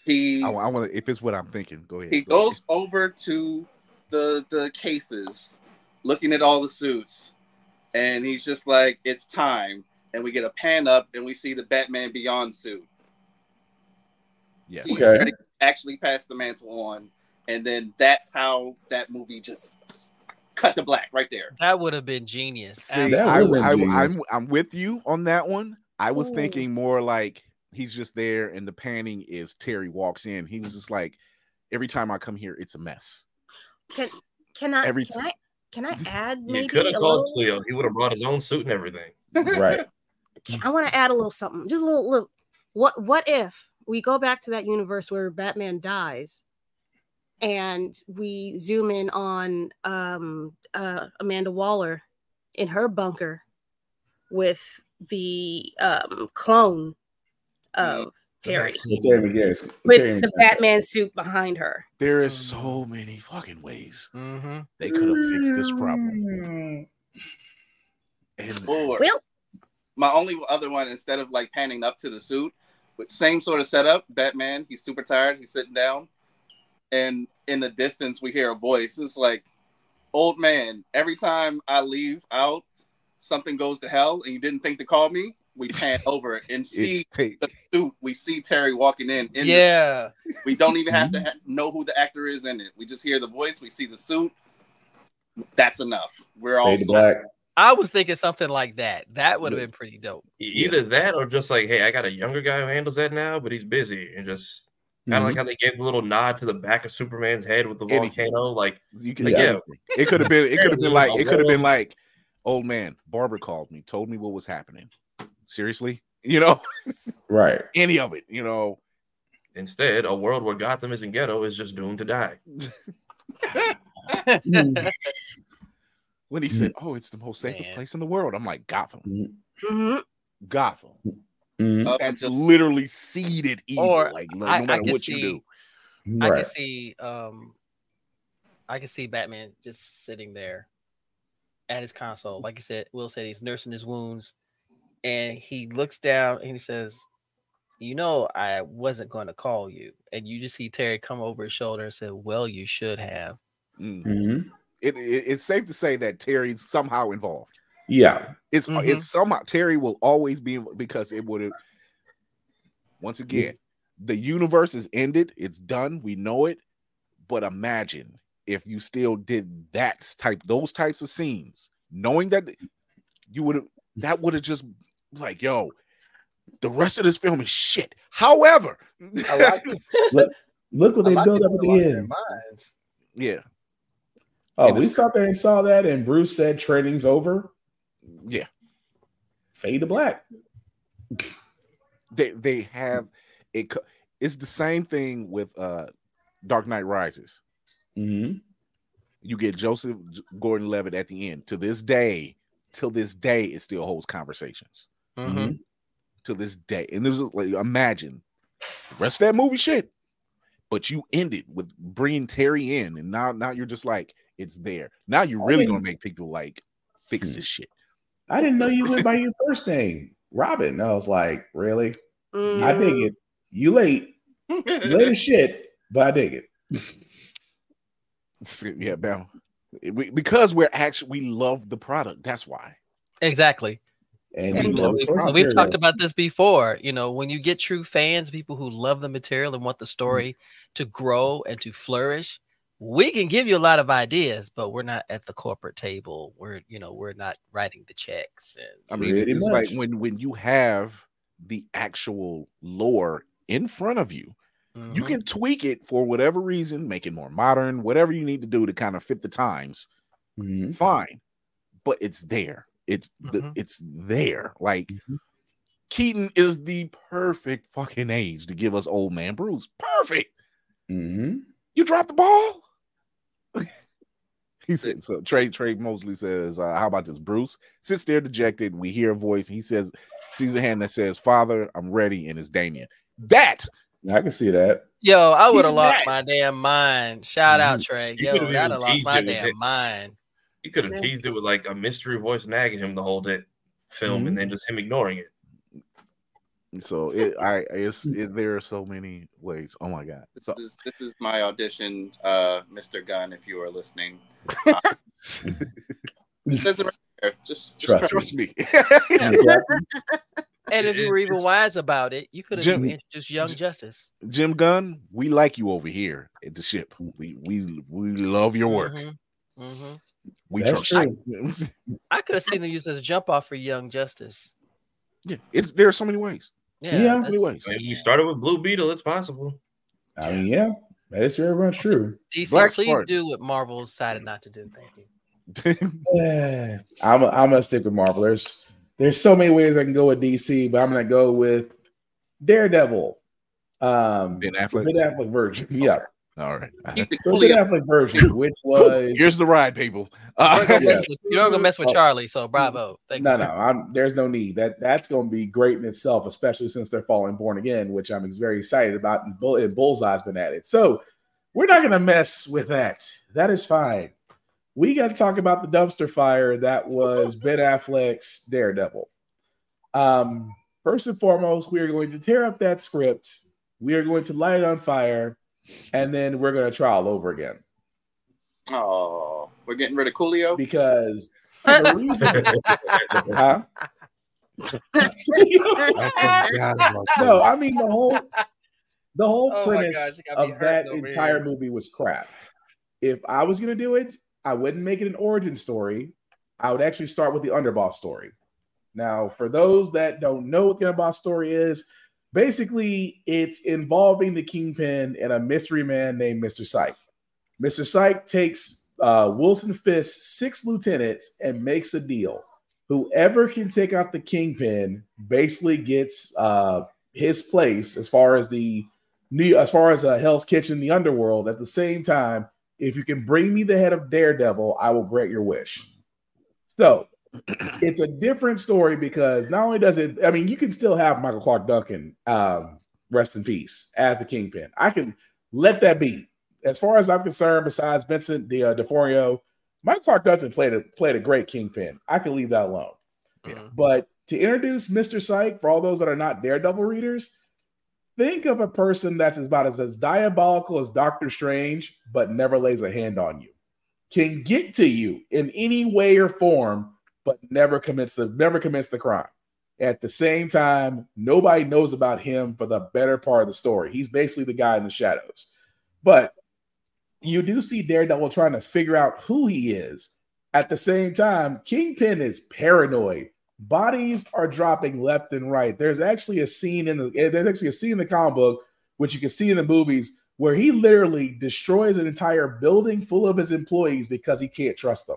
He I, want to. If it's what I'm thinking, go ahead. he go ahead. goes over to the the cases, looking at all the suits, and he's just like, "It's time." And we get a pan up, and we see the Batman Beyond suit. Yes. He's Okay. actually pass the mantle on, and then that's how that movie just cut the black right there. That would have been genius. See, I, would've I, been I'm. I'm with you on that one. I was Ooh. thinking more like he's just there, and the panning is Terry walks in. He was just like, every time I come here, it's a mess. Can can I Every can I can I add You maybe could have a called little? Cleo. He would have brought his own suit and everything. Right. I want to add a little something, just a little, little. What what if we go back to that universe where Batman dies, and we zoom in on um uh Amanda Waller in her bunker with the um clone of Terry Terry McGinnis. with Terry the Batman suit behind her. There is so many fucking ways Mm-hmm. they could have fixed this problem. And Or Well, My only other one, instead of like panning up to the suit, but same sort of setup. Batman, he's super tired. He's sitting down, and in the distance we hear a voice. It's like, old man. Every time I leave out, something goes to hell, and you didn't think to call me. We pan over and see the suit. We see Terry walking in. in the Yeah. we don't even have to mm-hmm. ha- know who the actor is in it. We just hear the voice. We see the suit. That's enough. We're all Fade black. I was thinking something like that. That would have been pretty dope. Either that or just like, hey, I got a younger guy who handles that now, but he's busy and just kind of Mhm. like how they gave the little nod to the back of Superman's head with the Anything. volcano. Like, You can like, yeah, It could have been. It could have been like. It could have been like, old man, Barbara called me, told me what was happening. Seriously, you know, Right. any of it, you know. Instead, a world where Gotham isn't ghetto is just doomed to die. When he said, "Oh, it's the most safest Man. place in the world," I'm like, Gotham, Mm-hmm. Gotham. Mhm. Up That's until- literally seeded evil. Or like no, I- no matter can what you do. I Right. can see um I can see Batman just sitting there at his console. Like you said, Will said he's nursing his wounds and he looks down and he says, You know, I wasn't going to call you. And you just see Terry come over his shoulder and say, Well, you should have. Mm. Mhm. It, it- it's safe to say that Terry's somehow involved. Yeah. It's Mhm. it's somehow Terry will always be because it would have. Once again, the universe is ended. It's done. We know it. But imagine if you still did that type, those types of scenes, knowing that you would have. That would have just like, yo, the rest of this film is shit. However, A lot, Look, look what they lot built up at the end. yeah, Oh, And we it's- sat there and saw that, and Bruce said training's over. Yeah. Fade to black. They they have it. It's the same thing with uh Dark Knight Rises. Mm-hmm. you get Joseph Gordon Levitt at the end. To this day, till this day, it still holds conversations. Mhm. To this day, and there's like imagine the rest of that movie shit, but you ended with bringing Terry in, and now now you're just like it's there. Now you're really gonna make people like fix this shit. I didn't know you went by your first name, Robin. I was like, really? Mm. I dig it. You late. You late as shit, but I dig it. Yeah, now we, because we're actually we love the product. That's why. Exactly. And And you love the We've, we've talked about this before. You know, when you get true fans, people who love the material and want the story to grow and to flourish, we can give you a lot of ideas, but we're not at the corporate table. We're, you know, we're not writing the checks. And I mean, it's much. like when when you have the actual lore in front of you, you Mhm. can tweak it for whatever reason, make it more modern, whatever you need to do to kind of fit the times. Mhm. Fine, but it's there. It's the, Mhm. it's there. Like Mhm. Keaton is the perfect fucking age to give us old man Bruce. Perfect. Mhm. You dropped the ball. he said so. Trey Trey Mosley says, uh, "How about this?" Bruce sits there dejected. We hear a voice. He says, "Sees a hand that says, Father, I'm ready,' and it's Damian." That I can see that. Yo, I would have lost that- my damn mind. Shout out, Trey. You Yo, could've I'd have lost my damn it. mind. You could have teased it with like a mystery voice nagging him the whole day film, and then just him ignoring it. so it, I it's it, there are so many ways. Oh my god! This So is this is my audition, uh, Mr. Gunn. If you are listening, says it right there. just just Trust trust me. trust me. And if you were even wise about it, you could have Jim- introduced Young Justice. Jim Gunn, we like you over here at the ship. We we we love your work. Mhm, mhm. We That's trust. true. I could have seen them use as a jump off for Young Justice. yeah, it's there are so many ways. Yeah, Yeah. Many ways. I mean, we started with Blue Beetle. It's possible. I mean, yeah, that is very much true. DC, Black please Spark. do what Marvel decided not to do. Thank you. Eh, I'm I'm gonna stick with Marvel. There's there's so many ways I can go with DC, but I'm gonna go with Daredevil. Um, Ben Affleck. Ben Affleck version. Yeah, All right. Keep it the Ben clear. Affleck version, which was Here's the ride, people. You're Uh, not gonna Yeah. mess with- you're not gonna mess with Oh. Charlie, so bravo. Thank no, you. no. sir. I'm, there's no need. That that's going to be great in itself, especially since they're falling born again, which I'm very excited about. And, Bull, and Bullseye's been at it, so we're not going to mess with that. That is fine. We got to talk about the dumpster fire that was Ben Affleck's Daredevil. Um, first and foremost, we are going to tear up that script. We are going to light it on fire, and then we're going to try all over again. Oh, we're getting rid of Coolio because the reason, huh? no, I mean the whole the whole Oh premise gosh, I got me of that entire here. movie was crap. If I was gonna do it, I wouldn't make it an origin story. I would actually start with the underboss story. Now, for those that don't know what the underboss story is, basically it's involving the kingpin and a mystery man named Mr. Psych. Mr. Psych takes uh, Wilson Fisk's six lieutenants and makes a deal. Whoever can take out the kingpin basically gets uh, his place as far as the new, as far as uh, Hell's Kitchen, the underworld. At the same time, if you can bring me the head of Daredevil, I will grant your wish. So it's a different story because not only does it, I mean, you can still have Michael Clarke Duncan, um, rest in peace, as the kingpin. I can let that be. As far as I'm concerned, besides Vincent De, uh, DeForio, Michael Clarke Duncan played a played a great kingpin. I can leave that alone. But to introduce Mr. Psych, for all those that are not Daredevil readers, think of a person that's about as, as diabolical as Doctor Strange, but never lays a hand on you. Can get to you in any way or form, but never commits the never commits the crime. At the same time, nobody knows about him for the better part of the story. He's basically the guy in the shadows. But you do see Daredevil trying to figure out who he is. At the same time, Kingpin is paranoid. Bodies are dropping left and right. There's actually a scene in the eh, there's actually a scene in the comic book, which you can see in the movies, where he literally destroys an entire building full of his employees because he can't trust them.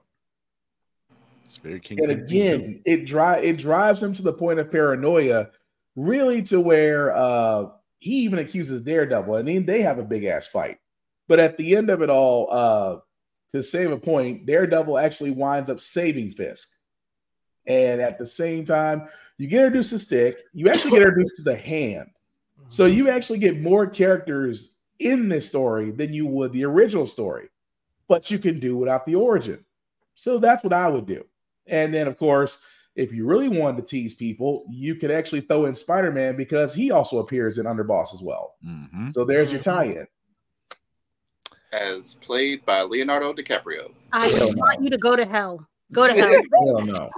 It's very king. And again, it drive it drives him to the point of paranoia, really to where uh he even accuses Daredevil, and then they have a big ass fight. But at the end of it all, uh to save a point, Daredevil actually winds up saving Fisk. And at the same time, you get introduced to Stick, you actually get introduced to the hand. So you actually get more characters in this story than you would the original story, but you can do without the origin. So that's what I would do. And then, of course, if you really wanted to tease people, you could actually throw in Spider Man because he also appears in Underboss as well. Mm-hmm. So there's your tie in. as played by Leonardo DiCaprio. I Hell just want you to go to hell. Go to hell. Hell no.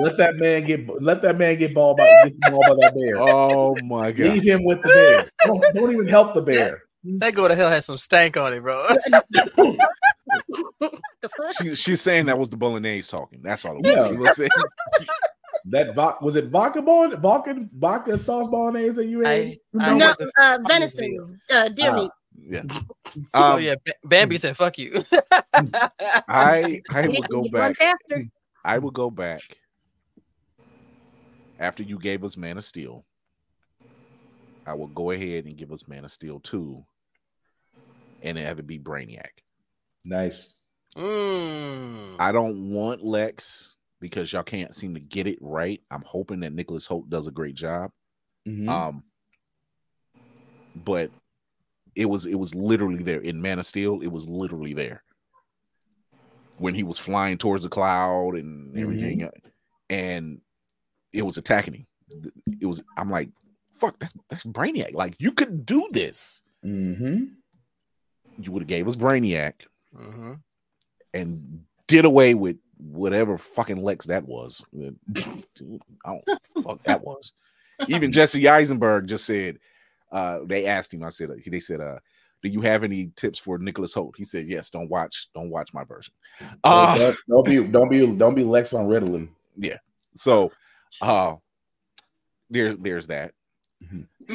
let that man get let that man get ball by get the ball by that bear. Oh my god. Leave him with the bear. Don't, don't even help the bear. That go to hell has some stank on it, bro. She, she's saying that was the bolognese talking. That's all it was. Yeah. Was That vo- was it vodka bol- vodka vodka sauce bolognese that you ate? no, uh, venison, uh, deer Ah. meat. Yeah. oh Um, yeah, Ba- Bambi said, "Fuck you." I I You would can go back. I would go back after you gave us Man of Steel. I will go ahead and give us Man of Steel 2 and it have it be Brainiac. Nice. Mm. I don't want Lex because y'all can't seem to get it right. I'm hoping that Nicholas Hoult does a great job. Mhm. Um, but it was it was literally there in Man of Steel. It was literally there when he was flying towards the cloud and everything, and it was attacking him. It was. I'm like, fuck, that's that's Brainiac. Like you could do this. Mm-hmm. You would have gave us Brainiac Mm-hmm. and did away with whatever fucking Lex that was. Dude, I don't fuck that was. Even Jesse Eisenberg just said, uh, they asked him, I said, they said, uh, do you have any tips for Nicholas Hoult? He said, Yes, don't watch, don't watch my version. Uh, don't, don't be don't be don't be Lex on Ritalin. yeah. So uh there, there's that.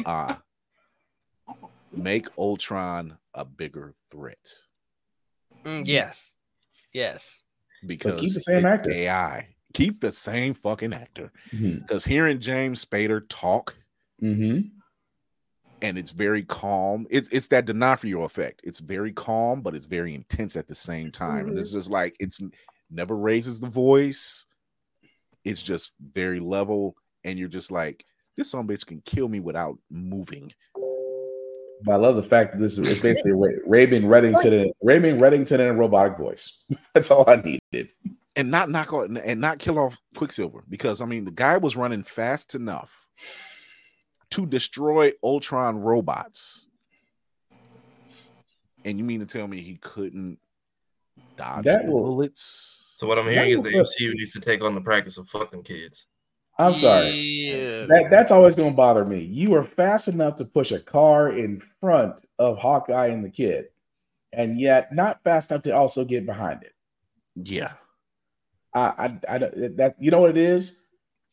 Uh make Ultron a bigger threat Mm, yes, yes. because keep the same actor. AI. Keep the same fucking actor. Mhm. Because hearing James Spader talk Mm-hmm. and it's very calm. It's it's that D'Onofrio effect. It's very calm, but it's very intense at the same time. And it's just like it's never raises the voice. It's just very level, and you're just like, this some bitch can kill me without moving. But I love the fact that this is it's basically Ray, Raymond Reddington and Raymond Reddington in a robotic voice. That's all I needed. and not knock out and not kill off Quicksilver because I mean the guy was running fast enough to destroy Ultron robots. And you mean to tell me he couldn't dodge That will- bullets? So what I'm hearing is will the flip. MCU needs to take on the practice of fucking kids. I'm sorry. Yeah. That that's always going to bother me. You were fast enough to push a car in front of Hawkeye and the kid, and yet not fast enough to also get behind it. Yeah. I, I, I don't- that you know what it is.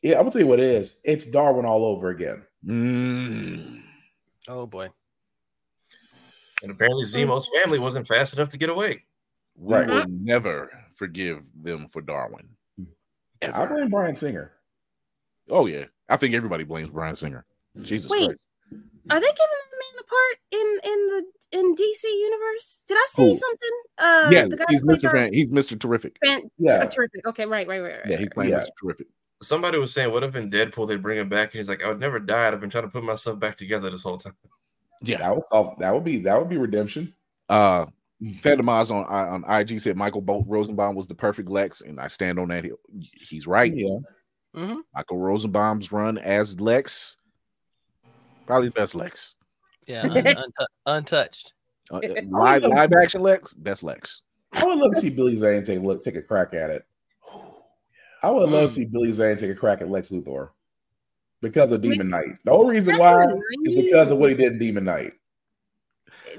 Yeah, I'm gonna tell you what it is. It's Darwin all over again. Mm. Oh boy. And apparently Zemo's family wasn't fast enough to get away. We Right. will never forgive them for Darwin. I blame Bryan Singer. Oh yeah. I think everybody blames Bryan Singer. Jesus Wait. Christ. Are they giving the man a part in in the in DC universe? Did I see Who? something? Uh, yes, the guy he's Mr. Dark- Fan, he's Mr. Terrific. Fan- Yeah. terrific. Okay, right, right, right, right. Yeah, he's playing Yeah. Mr. Terrific. Somebody was saying, "What if in Deadpool they bring him back?" And he's like, "I would never died. I've been trying to put myself back together this whole time." Yeah. That would solve. That would be that would be redemption. Uh Phantom Oz on on IG said Michael Bolt Rosenbaum was the perfect Lex, and I stand on that. He- He's right. Yeah. Mm-hmm. Michael Rosenbaum's run as Lex, probably the best Lex. Yeah, un- untou- untouched. Uh, live live action Lex, best Lex. I would love to see Billy Zane take a look, take a crack at it. I would love to see Billy Zane take a crack at Lex Luthor because of Demon Knight. The only reason why is because of what he did in Demon Knight.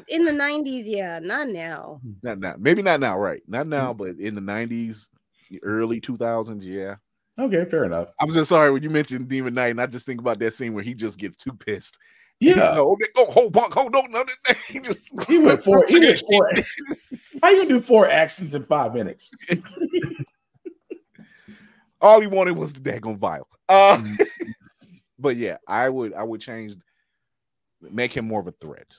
In the nineties, yeah, not now. Not now, maybe not now, right? Not now, Mm. but in the nineties, early two thousands, yeah. Okay, fair enough. I'm just sorry when you mentioned Demon Knight, and I just think about that scene where he just gets too pissed. Yeah. no, oh, hold, hold, hold on, no, he just He went four. He did four. How you do four accents in five minutes? All he wanted was the daggone vial. Uh, but yeah, I would I would change, make him more of a threat.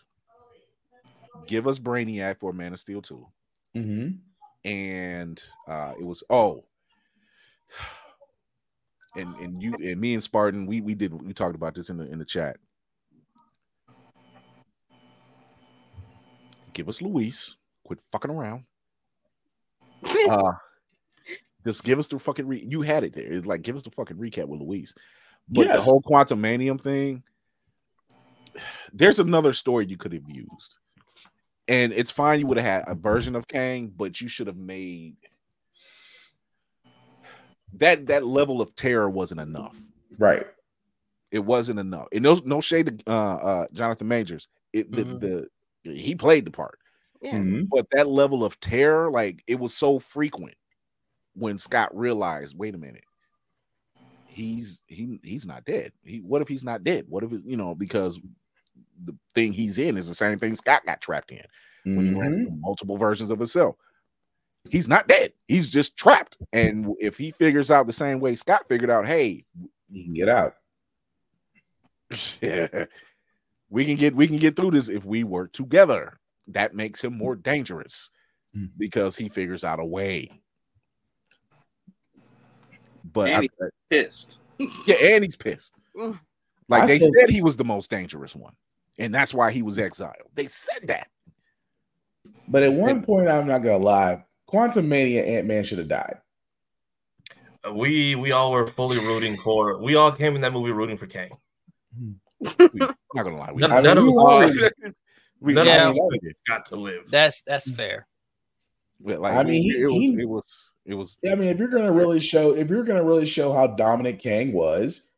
Give us Brainiac for Man of Steel 2. Mm-hmm. And uh it was oh and and you and me and Spartan, we we did we talked about this in the in the chat. Give us Luis. Quit fucking around. Uh just give us the fucking re- you had it there. It's like give us the fucking recap with Luis. But the whole Quantumania thing, there's another story you could have used. And it's fine you would have had a version of Kang, but you should have made that that level of terror wasn't enough. Right. It wasn't enough. And no no shade to uh uh Jonathan Majors. It the, Mhm. the he played the part. Yeah. Mhm. But that level of terror, like it was so frequent when Scott realized, wait a minute, he's he he's not dead. He what if he's not dead? What if it, you know because the thing he's in is the same thing Scott got trapped in when he ran multiple versions of himself. He's not dead. He's just trapped. And if he figures out the same way Scott figured out, hey, He can get out. we can get we can get through this if we work together. That makes him more dangerous Mm. because he figures out a way. But And I- he's pissed. yeah, and he's pissed. Like I they still- said he was the most dangerous one, and that's why he was exiled. They said that. But at one point, I'm not gonna lie, Quantumania Ant Man should have died. We we all were fully rooting for. We all came in that movie rooting for Kang. I'm not gonna lie. We, None, I mean, none of us all- expected, we- none Yeah. of us expected to live. That's that's fair. Yeah, like I mean, he- it, was, he- it was it was I mean, if you're gonna really show, if you're gonna really show how dominant Kang was,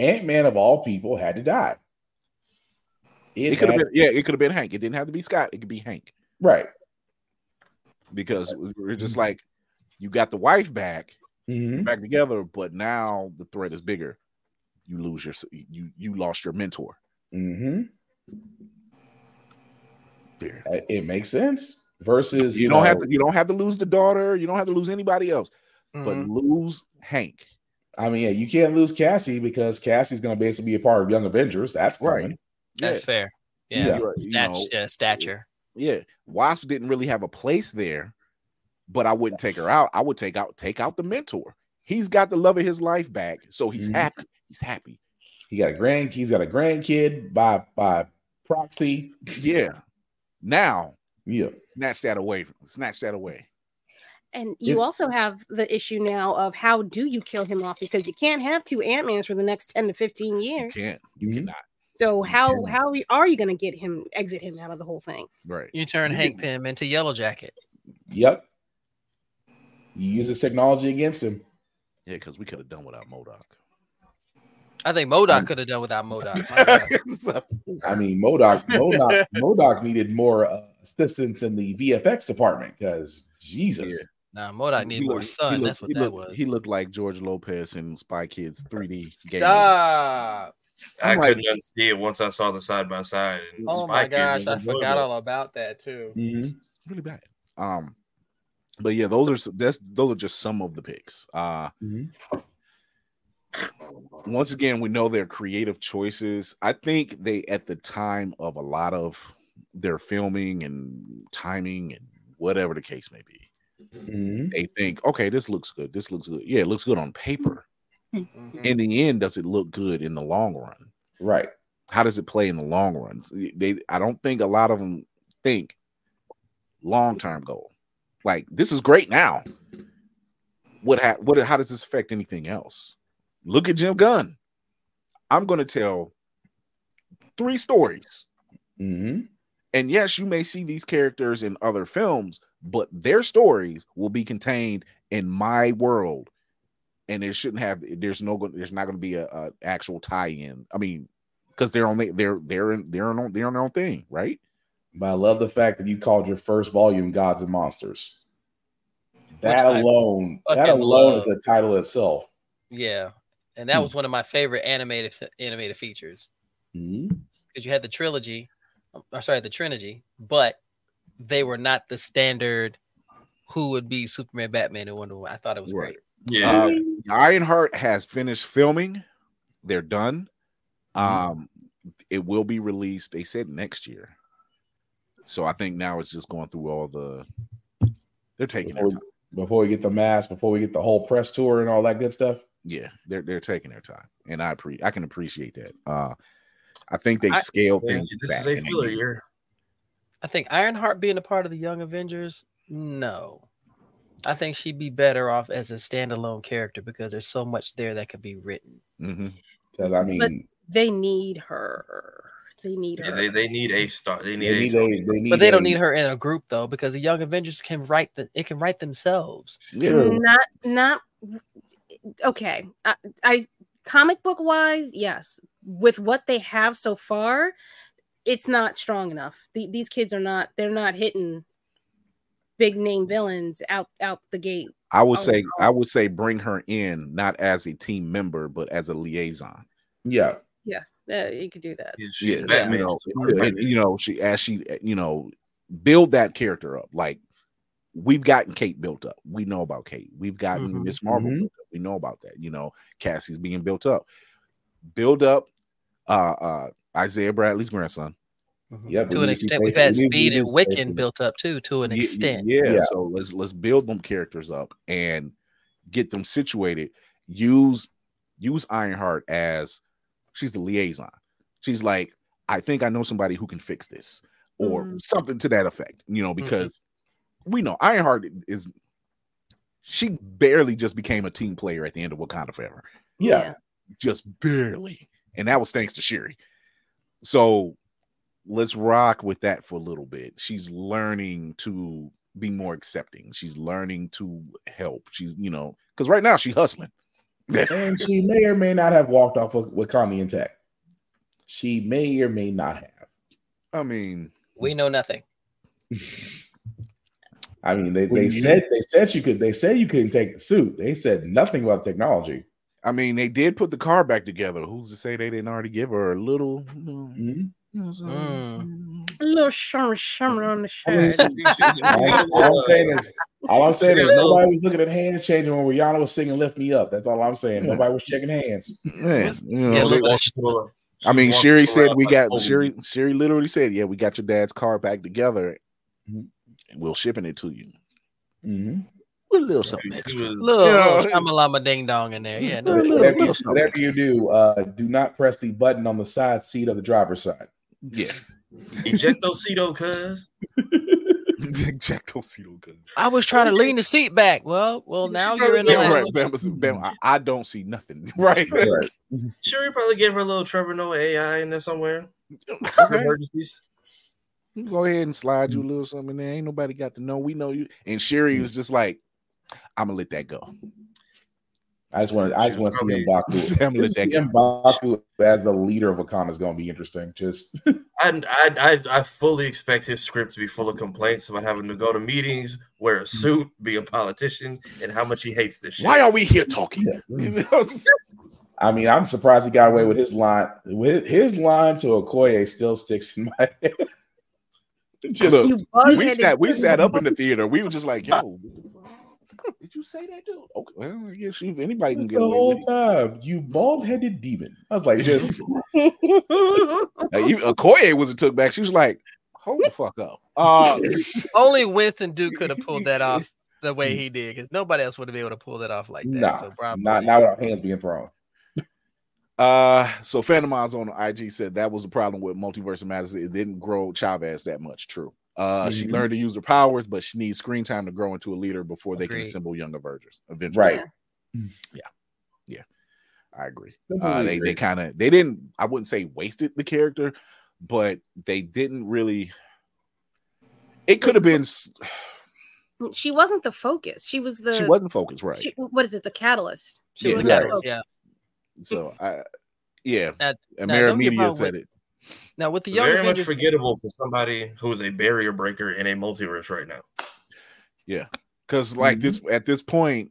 Ant Man of all people had to die. it could have been yeah, it could have been Hank. It didn't have to be Scott. It could be Hank right. Because we're just like you got the wife back, Mhm. back together, but now the threat is bigger. You lose your you you lost your mentor. Mhm. Fair. Uh, It makes sense. Versus, You, you, don't know, have to you don't have to lose the daughter. You don't have to lose anybody else, but Mhm. lose Hank. I mean, yeah, you can't lose Cassie because Cassie's gonna basically be a part of Young Avengers. That's Right. coming. That's fair. Yeah. Yeah. Right, you know, yeah, stature. Yeah, Wasp didn't really have a place there, but I wouldn't take her out. I would take out take out the mentor. He's got the love of his life back, so he's Mhm. happy. He's happy. He got a grand. He's got a grandkid by by proxy. Yeah. Now Yeah. snatch that away. Snatch that away. And you Yeah. also have the issue now of how do you kill him off because you can't have two Ant Mans for the next ten to fifteen You years. can't. You cannot. So how how are you going to get him exit him out of the whole thing? Right. You turn Hank Pym into Yellow Jacket. Yep. You use this technology against him. Yeah, because we could have done without MODOK. I think MODOK could have done without MODOK. I mean, MODOK, MODOK, MODOK needed more uh, assistance in the VFX department because Jesus. Nah, MODOK needed more looked- sun. He That's looked, what that looked- was. He looked like George Lopez in Spy Kids 3D game. Stop. I I'm like- couldn't unsee it once I saw the side by side. Oh my gosh, I forgot all about that too. It's really bad. Um, but yeah, those are that's those are just some of the picks. Uh, once again, we know their creative choices. I think they, at the time of a lot of their filming and timing and whatever the case may be, Mhm. they think, okay, this looks good. This looks good. Yeah, it looks good on paper. Mm-hmm. In the end, does it look good in the long run? Right. How does it play in the long run? They, I don't think a lot of them think long term goal. Like this is great now. What ha- what how does this affect anything else? Look at Jim Gunn. I'm going to tell three stories. Mhm. And yes, you may see these characters in other films, but their stories will be contained in my world. And there shouldn't have there's no there's not going to be a, a actual tie-in. I mean, because they're on they're they're in they're on they're on their own thing, right? But I love the fact that you called your first volume Gods and Monsters. That I alone, that alone love. is a title itself. Yeah, and that Hmm. was one of my favorite animated animated features because you had the trilogy, um, or sorry, the trilogy, but they were not the standard. Who would be Superman, Batman, and Wonder Woman? I thought it was great. Yeah. Uh, Ironheart has finished filming. They're done. Mm-hmm. Um, it will be released. They said next year. So I think now it's just going through all the. They're taking their Before, before we get the mask, before we get the whole press tour and all that good stuff. Yeah, they're they're taking their time, and I pre I can appreciate that. Uh, I think they've I- scaled Yeah, things. this back is a and filler year. I think Ironheart being a part of the Young Avengers, no. I think she'd be better off as a standalone character because there's so much there that could be written. Mhm. Because I mean, But they need her. They need her. Yeah, they, they need a star. They need they a. need Tony. a, they need But they a- don't need her in a group though, because the Young Avengers can write the it can write themselves. Yeah, not not okay I, I comic book wise yes with what they have so far it's not strong enough the, these kids are not they're not hitting big name villains out out the gate I would say no. I would say bring her in not as a team member but as a liaison. Yeah. yeah uh, you could do that She's Yeah, Batman. you know, She's yeah, Batman. and, you know, she as she you know build that character up. Like we've gotten Kate built up. We know about Kate. We've gotten Mhm. Miss Marvel. Mhm. built up. We know about that. You know, Cassie's being built up. Build up uh uh Isaiah Bradley's grandson. Yep, to we an to see extent, we've had we need- we Speed and Wiccan built up too, to an Ye- extent. Yeah, Yeah. so let's let's build them characters up and get them situated. Use use Ironheart as she's the liaison. She's like, I think I know somebody who can fix this, or Mhm. something to that effect. You know, because we know Ironheart is she barely just became a team player at the end of Wakanda Forever. Yeah. Just barely. And that was thanks to Shuri. So let's rock with that for a little bit. She's learning to be more accepting. She's learning to help. She's, you know, because right now she's hustling. and she may or may not have walked off with, with Connie intact. She may or may not have. I mean, We know nothing. I mean, they, they said they said you could. They said you couldn't take the suit. They said nothing about technology. I mean, they did put the car back together. Who's to say they didn't already give her a little? You know, Mhm. You know, Mm. a little shimmer shimmer on the I mean, shirt all, all I'm saying is, all I'm saying is, nobody was looking at hands changing when Rihanna was singing "Lift Me Up." That's all I'm saying. Nobody was checking hands. Man, you know, Yeah, they- look, I mean, Shuri said we got Shuri. Shuri literally said, "Yeah, we got your dad's car back together, Mhm. and we're shipping it to you Mm-hmm. with a little something extra." was- Little, You know, little shamalama ding dong in there. Yeah, no, Whatever, little you, whatever you do, uh, do not press the button on the side seat of the driver's side. Yeah, Ejecto Seato, cuz. Jack don't see no. I was trying to lean the seat back. Well, well, now you're in the right. Bam, was- Bam, I, I don't see nothing. Right. Sure, you probably gave her a little Trevor Noah AI in there somewhere. Okay. Emergencies. You Go ahead and slide you a mm. little something in there. Ain't nobody got to know. We know you. And Shuri was just like, I'm gonna let that go. I just want to. I just want to see Mbaku. I'm gonna let that See Mbaku as the leader of Wakanda is going to be interesting. Just I, I I I fully expect his script to be full of complaints about having to go to meetings, wear a hmm. suit, be a politician, and how much he hates this shit. Why are we here talking? I mean, I'm surprised he got away with his line. With his line to Okoye still sticks in my head. Just Look, we sat we sat up in the theater. We were just like, yo, did you say that, dude? Okay, well, I guess if anybody can the get away whole with time. You bald headed demon. I was like, just it. Like, even Okoye was a took back. She was like, hold the fuck up. Uh, Only Winston Duke could have pulled that off the way he did, because nobody else would have been able to pull that off like that. nah, so bravo. not not without hands being thrown. Uh, so Phantom on IG said that was the problem with Multiverse of Madness. It didn't grow Chavez that much. True. Uh, she Mhm. learned to use her powers, but she needs screen time to grow into a leader before they can assemble young Avengers. Avengers. Right. Yeah. Yeah. I agree. Uh, they they kind of they didn't. I wouldn't say wasted the character, but they didn't really. It could have been. She wasn't the focus. She was the. She wasn't focused, right? she- what is it? The catalyst. She Yeah, was yeah. the. Yeah. So I, yeah, Now- now, Amara don't get Media said with- it. Now with the young Very much forgettable for somebody who is a barrier breaker in a multiverse right now. Yeah, because like this Mm-hmm. at this point,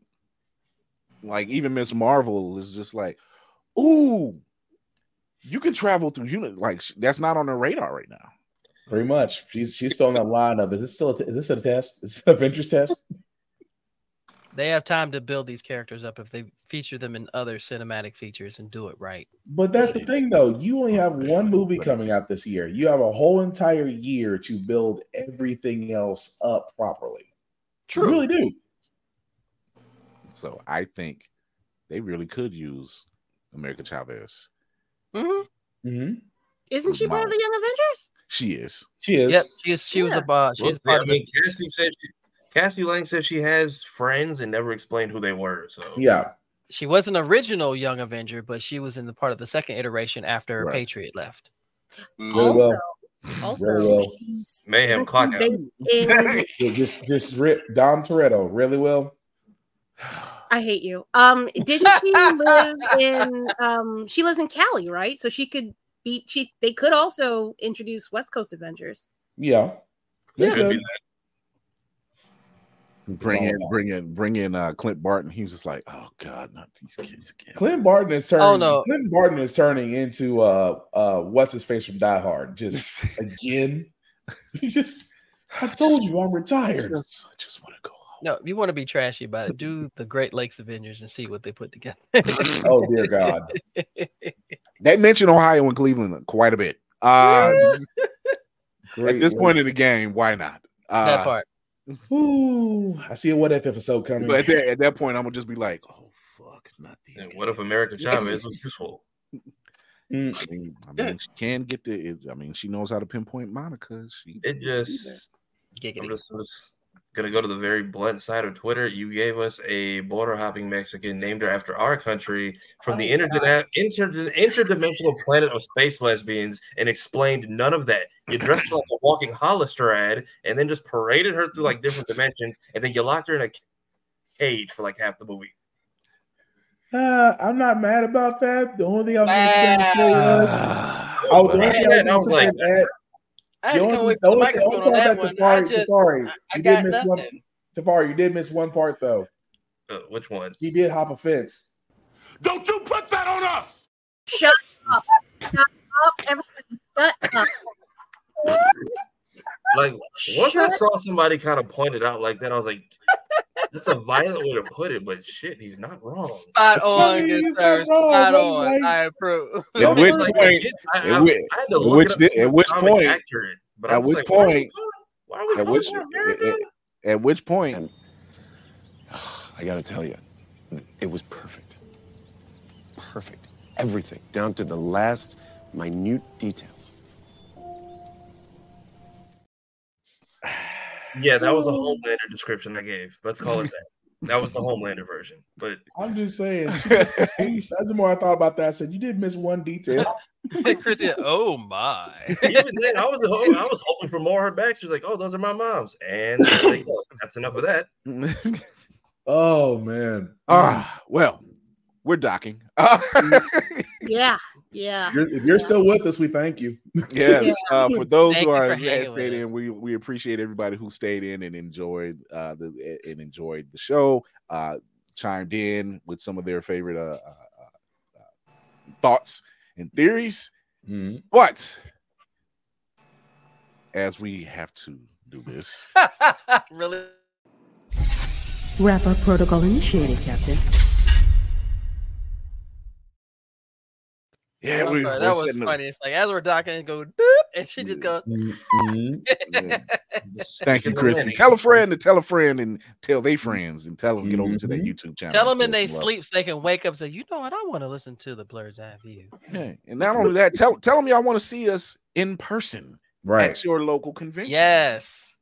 like even Miss Marvel is just like, ooh, you can travel through unit. Like that's not on the radar right now. Pretty much. She's she's still in that line of is this still a, is this a test? Is this an Avengers test? they have time to build these characters up if they feature them in other cinematic features and do it right. But that's the thing, though. You only have one movie coming out this year. You have a whole entire year to build everything else up properly. True. You really do. So I think they really could use America Chavez. Mm-hmm. Mm-hmm. Isn't she part of the Young Avengers? She is. She is. Yep, she is. She was a Yeah. boss. She's Well, part I of mean, the, Cassie said she, Cassie Lang said she has friends and never explained who they were. So Yeah. She was an original Young Avenger, but she was in the part of the second iteration after Right. Patriot left. Really well. Also, Really well. mayhem clock out. Yeah, just just rip Dom Toretto really well. I hate you. Um, didn't she live in? Um, she lives in Cali, right? So she could be. She they could also introduce West Coast Avengers. Yeah. They Could be could. that. Bring in, bring in, bring in uh, Clint Barton. He was just like, oh god, not these kids again. Clint Barton is turning. Oh, no. Clint Barton is turning into uh uh what's his face from Die Hard. Just again. He just. I told you I'm retired. Just, I just want to go. Home. No, you want to be trashy about it. Do the Great Lakes Avengers and see what they put together. Oh dear God. They mentioned Ohio and Cleveland quite a bit. Uh, Great at this Lake. point in the game, why not? Uh, that part. Ooh, I see a what if episode coming. But at that, at that point, I'm gonna just be like, oh fuck, not these. And what if America Chavez was useful? Mm. I mean, I mean, she can get the. I mean, she knows how to pinpoint Monica. She It just I'm Giggity. just, I'm just gonna go to the very blunt side of Twitter. You gave us a border hopping Mexican named her after our country from the interdi- inter- interdimensional planet of space lesbians and explained none of that. You dressed her like a walking Hollister ad and then just paraded her through like different dimensions and then you locked her in a cage for like half the movie. Uh, I'm not mad about that. The only thing I was gonna say was, oh, the only I thing had that, I I was was like, gonna say, Ed, I had the to only- come away the from the only- microphone only on part that about one. I just, Tafari, I, I you did miss one. nothing. Tafari, you did miss one part though. Uh, which one? She did hop a fence. Don't you put that on us! Shut up! Shut up! Everybody, shut up! Like once I saw somebody kind of pointed out like that, I was like, that's a violent way to put it, but shit, he's not wrong. Spot on, good He's sir. Spot on. like- I approve. At which like, point- I I, at which- I at which it up di- to see at which point- accurate, at which like, why are we point- why are we at which her at, at- at which point I gotta tell you, it was perfect. Perfect. Everything, down to the last minute details. Yeah, that was a Homelander description I gave. Let's call it that. That was the Homelander version. But I'm just saying. she- As the more I thought about that, I said you did miss one detail. Chris "Oh my." even then, I was ho- I was hoping for more of her back. She was like, "Oh, those are my moms," and there they. That's enough of that. Oh man. Ah, well, we're docking. Yeah, yeah. You're- if you're still with us, we thank you. yes. Uh, for those Thank who are for had stayed in, we we appreciate everybody who stayed in and enjoyed uh the and enjoyed the show. Uh, chimed in with some of their favorite uh, uh, uh, uh, thoughts and theories. Mm-hmm. But as we have to do this, really? Wrap up protocol initiated, Captain. Yeah, we, sorry, that was setting the- funny. It's like as we're docking, it go, and she just goes. Thank you, Christy. Tell a friend to tell a friend and tell their friends and tell them get over to Mm-hmm. that YouTube channel. Tell them in their they some love. sleep so they can wake up and say, you know what, I want to listen to the Blerd's Eye View. Yeah. And not only that, tell tell them y'all want to see us in person Right. at your local convention. Yes.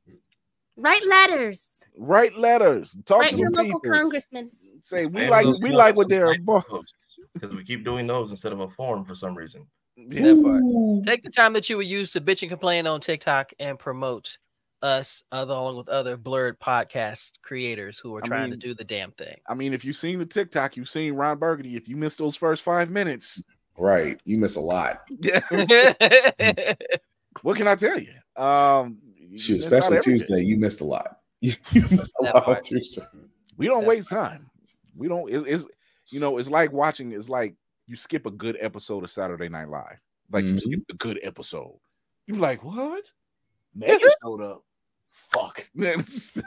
Write letters. Write letters. Talk Write to your the local people. congressman. Say we And like we like what they're about. Because we keep doing those instead of a form for some reason. That part. Take the time that you would use to bitch and complain on TikTok and promote us uh, along with other blerd podcast creators who are I trying mean- to do the damn thing. I mean, if you've seen the TikTok, you've seen Ron Burgundy. If you missed those first five minutes, Right. You miss a lot. yeah. what can I tell you? Um, Shoot, that's especially. Tuesday, you missed a lot. You missed a That lot on part. Tuesday. We don't waste time. We don't. It's, it's you know, it's like watching. It's like you skip a good episode of Saturday Night Live. Like you Mhm. skip the good episode. You're like, what? Megan showed up. Fuck. you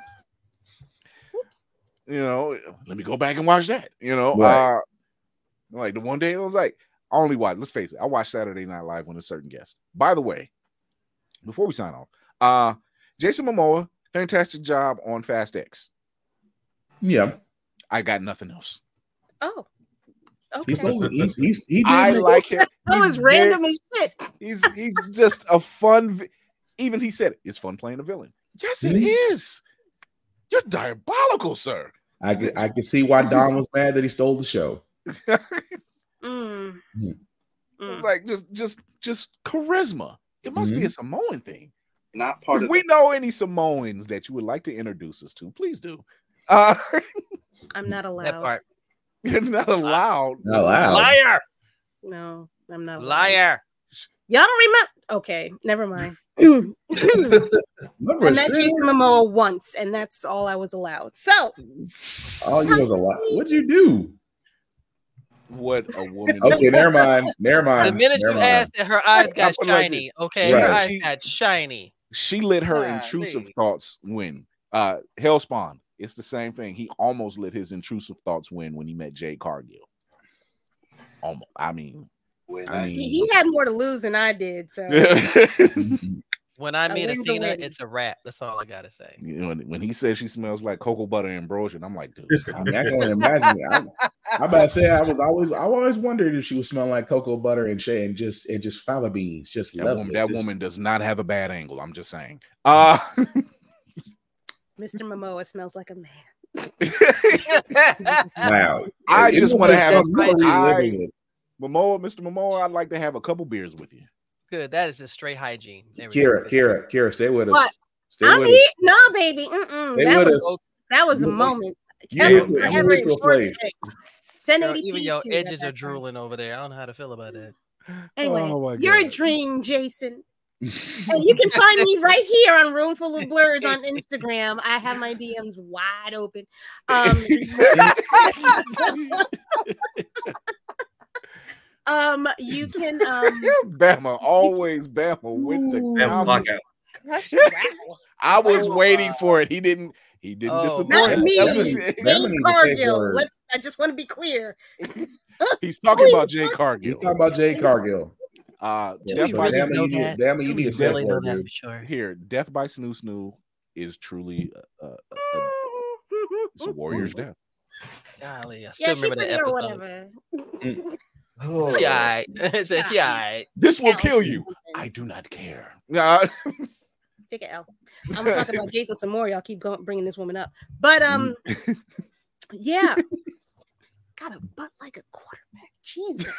know, let me go back and watch that. You know, Right. uh, like the one day I was like, I only watch. Let's face it, I watch Saturday Night Live when a certain guest. By the way, before we sign off, uh, Jason Momoa, fantastic job on Fast X. Yeah. I got nothing else. Oh. Okay. He's still he's, he's he I like him. that was He's very- random as shit. He's he's just a fun. vi- Even he said it's fun playing a villain. Yes, it Mhm. is. You're diabolical, sir. I can I can see why Don was mad that he stole the show. Mm. Mm. Like just just just charisma. It must be a Mhm. Samoan thing. Not part If of we know any Samoans that you would like to introduce us to, please do. Uh, I'm not That allowed. part. you're not allowed. Not allowed. Liar. No, I'm not allowed. Liar. Y'all don't remember? Okay, never mind. I met Jason Momoa once, and that's all I was allowed. So, Oh, you was a lot. What'd you do? What a woman. Okay, never mind. Never mind. The minute never you mind. asked that her eyes got put it shiny. this. Okay, her eyes She- got shiny. she let her Golly. intrusive thoughts win. Uh Hellspawn, it's the same thing. He almost let his intrusive thoughts win when he met Jay Cargill. Almost. I mean, When I I- he, mean, he had more to lose than I did. So, When I meet win's a Athena, it's a wrap. That's all I gotta say. you know, when he says she smells like cocoa butter and I'm like, dude, I stop. mean, I can only imagine. I, I about to say I was always I always wondered if she was smelling like cocoa butter and shea and just and just fava beans. Just that lovely. woman, that Just- woman does not have a bad angle. I'm just saying. Uh Mr. Momoa smells like a man. Wow. I It just want to have a You are reliving I. Momoa, Mr. Momoa, I'd like to have a couple beers with you. Good. That is just straight hygiene. There Kira, go. Kira, Kira, stay with us. What? Stay I'm with eating. us. No, baby. Mm-mm. Stay That with was us. that was a moment. you Ever- need you forever need in to short place. stick. Yo, 1080p even your edges are drooling over there. I don't know how to feel about that. Anyway, Oh my you're a dream, Jason. And you can find me right here on Roomful of Blerds on Instagram. I have my DMs wide open. Um, um, you can um Bama, always Bama with the And comment. block out. I was waiting for it. He didn't. He didn't Oh, disappoint. not me. That's what Jay- she- Bama Jane needs to say Cargill. Let's I just want to be clear. He's talking about Jay Cargill. He's talking about Jay Cargill. Uh, Do Death by really Bama, know you need, that? Bama, you need to really it know that for sure? here, Death by Snu Snu is truly a, a, a, it's a warrior's death. Golly, I still Yeah, remember pretty that episode. whatever. Oh. She alright. It says she alright. This will kill you. I do not care. Take a L. I'm gonna talk about Jason some more. Y'all keep going, bringing this woman up, but um, yeah, got a butt like a quarterback. Jesus,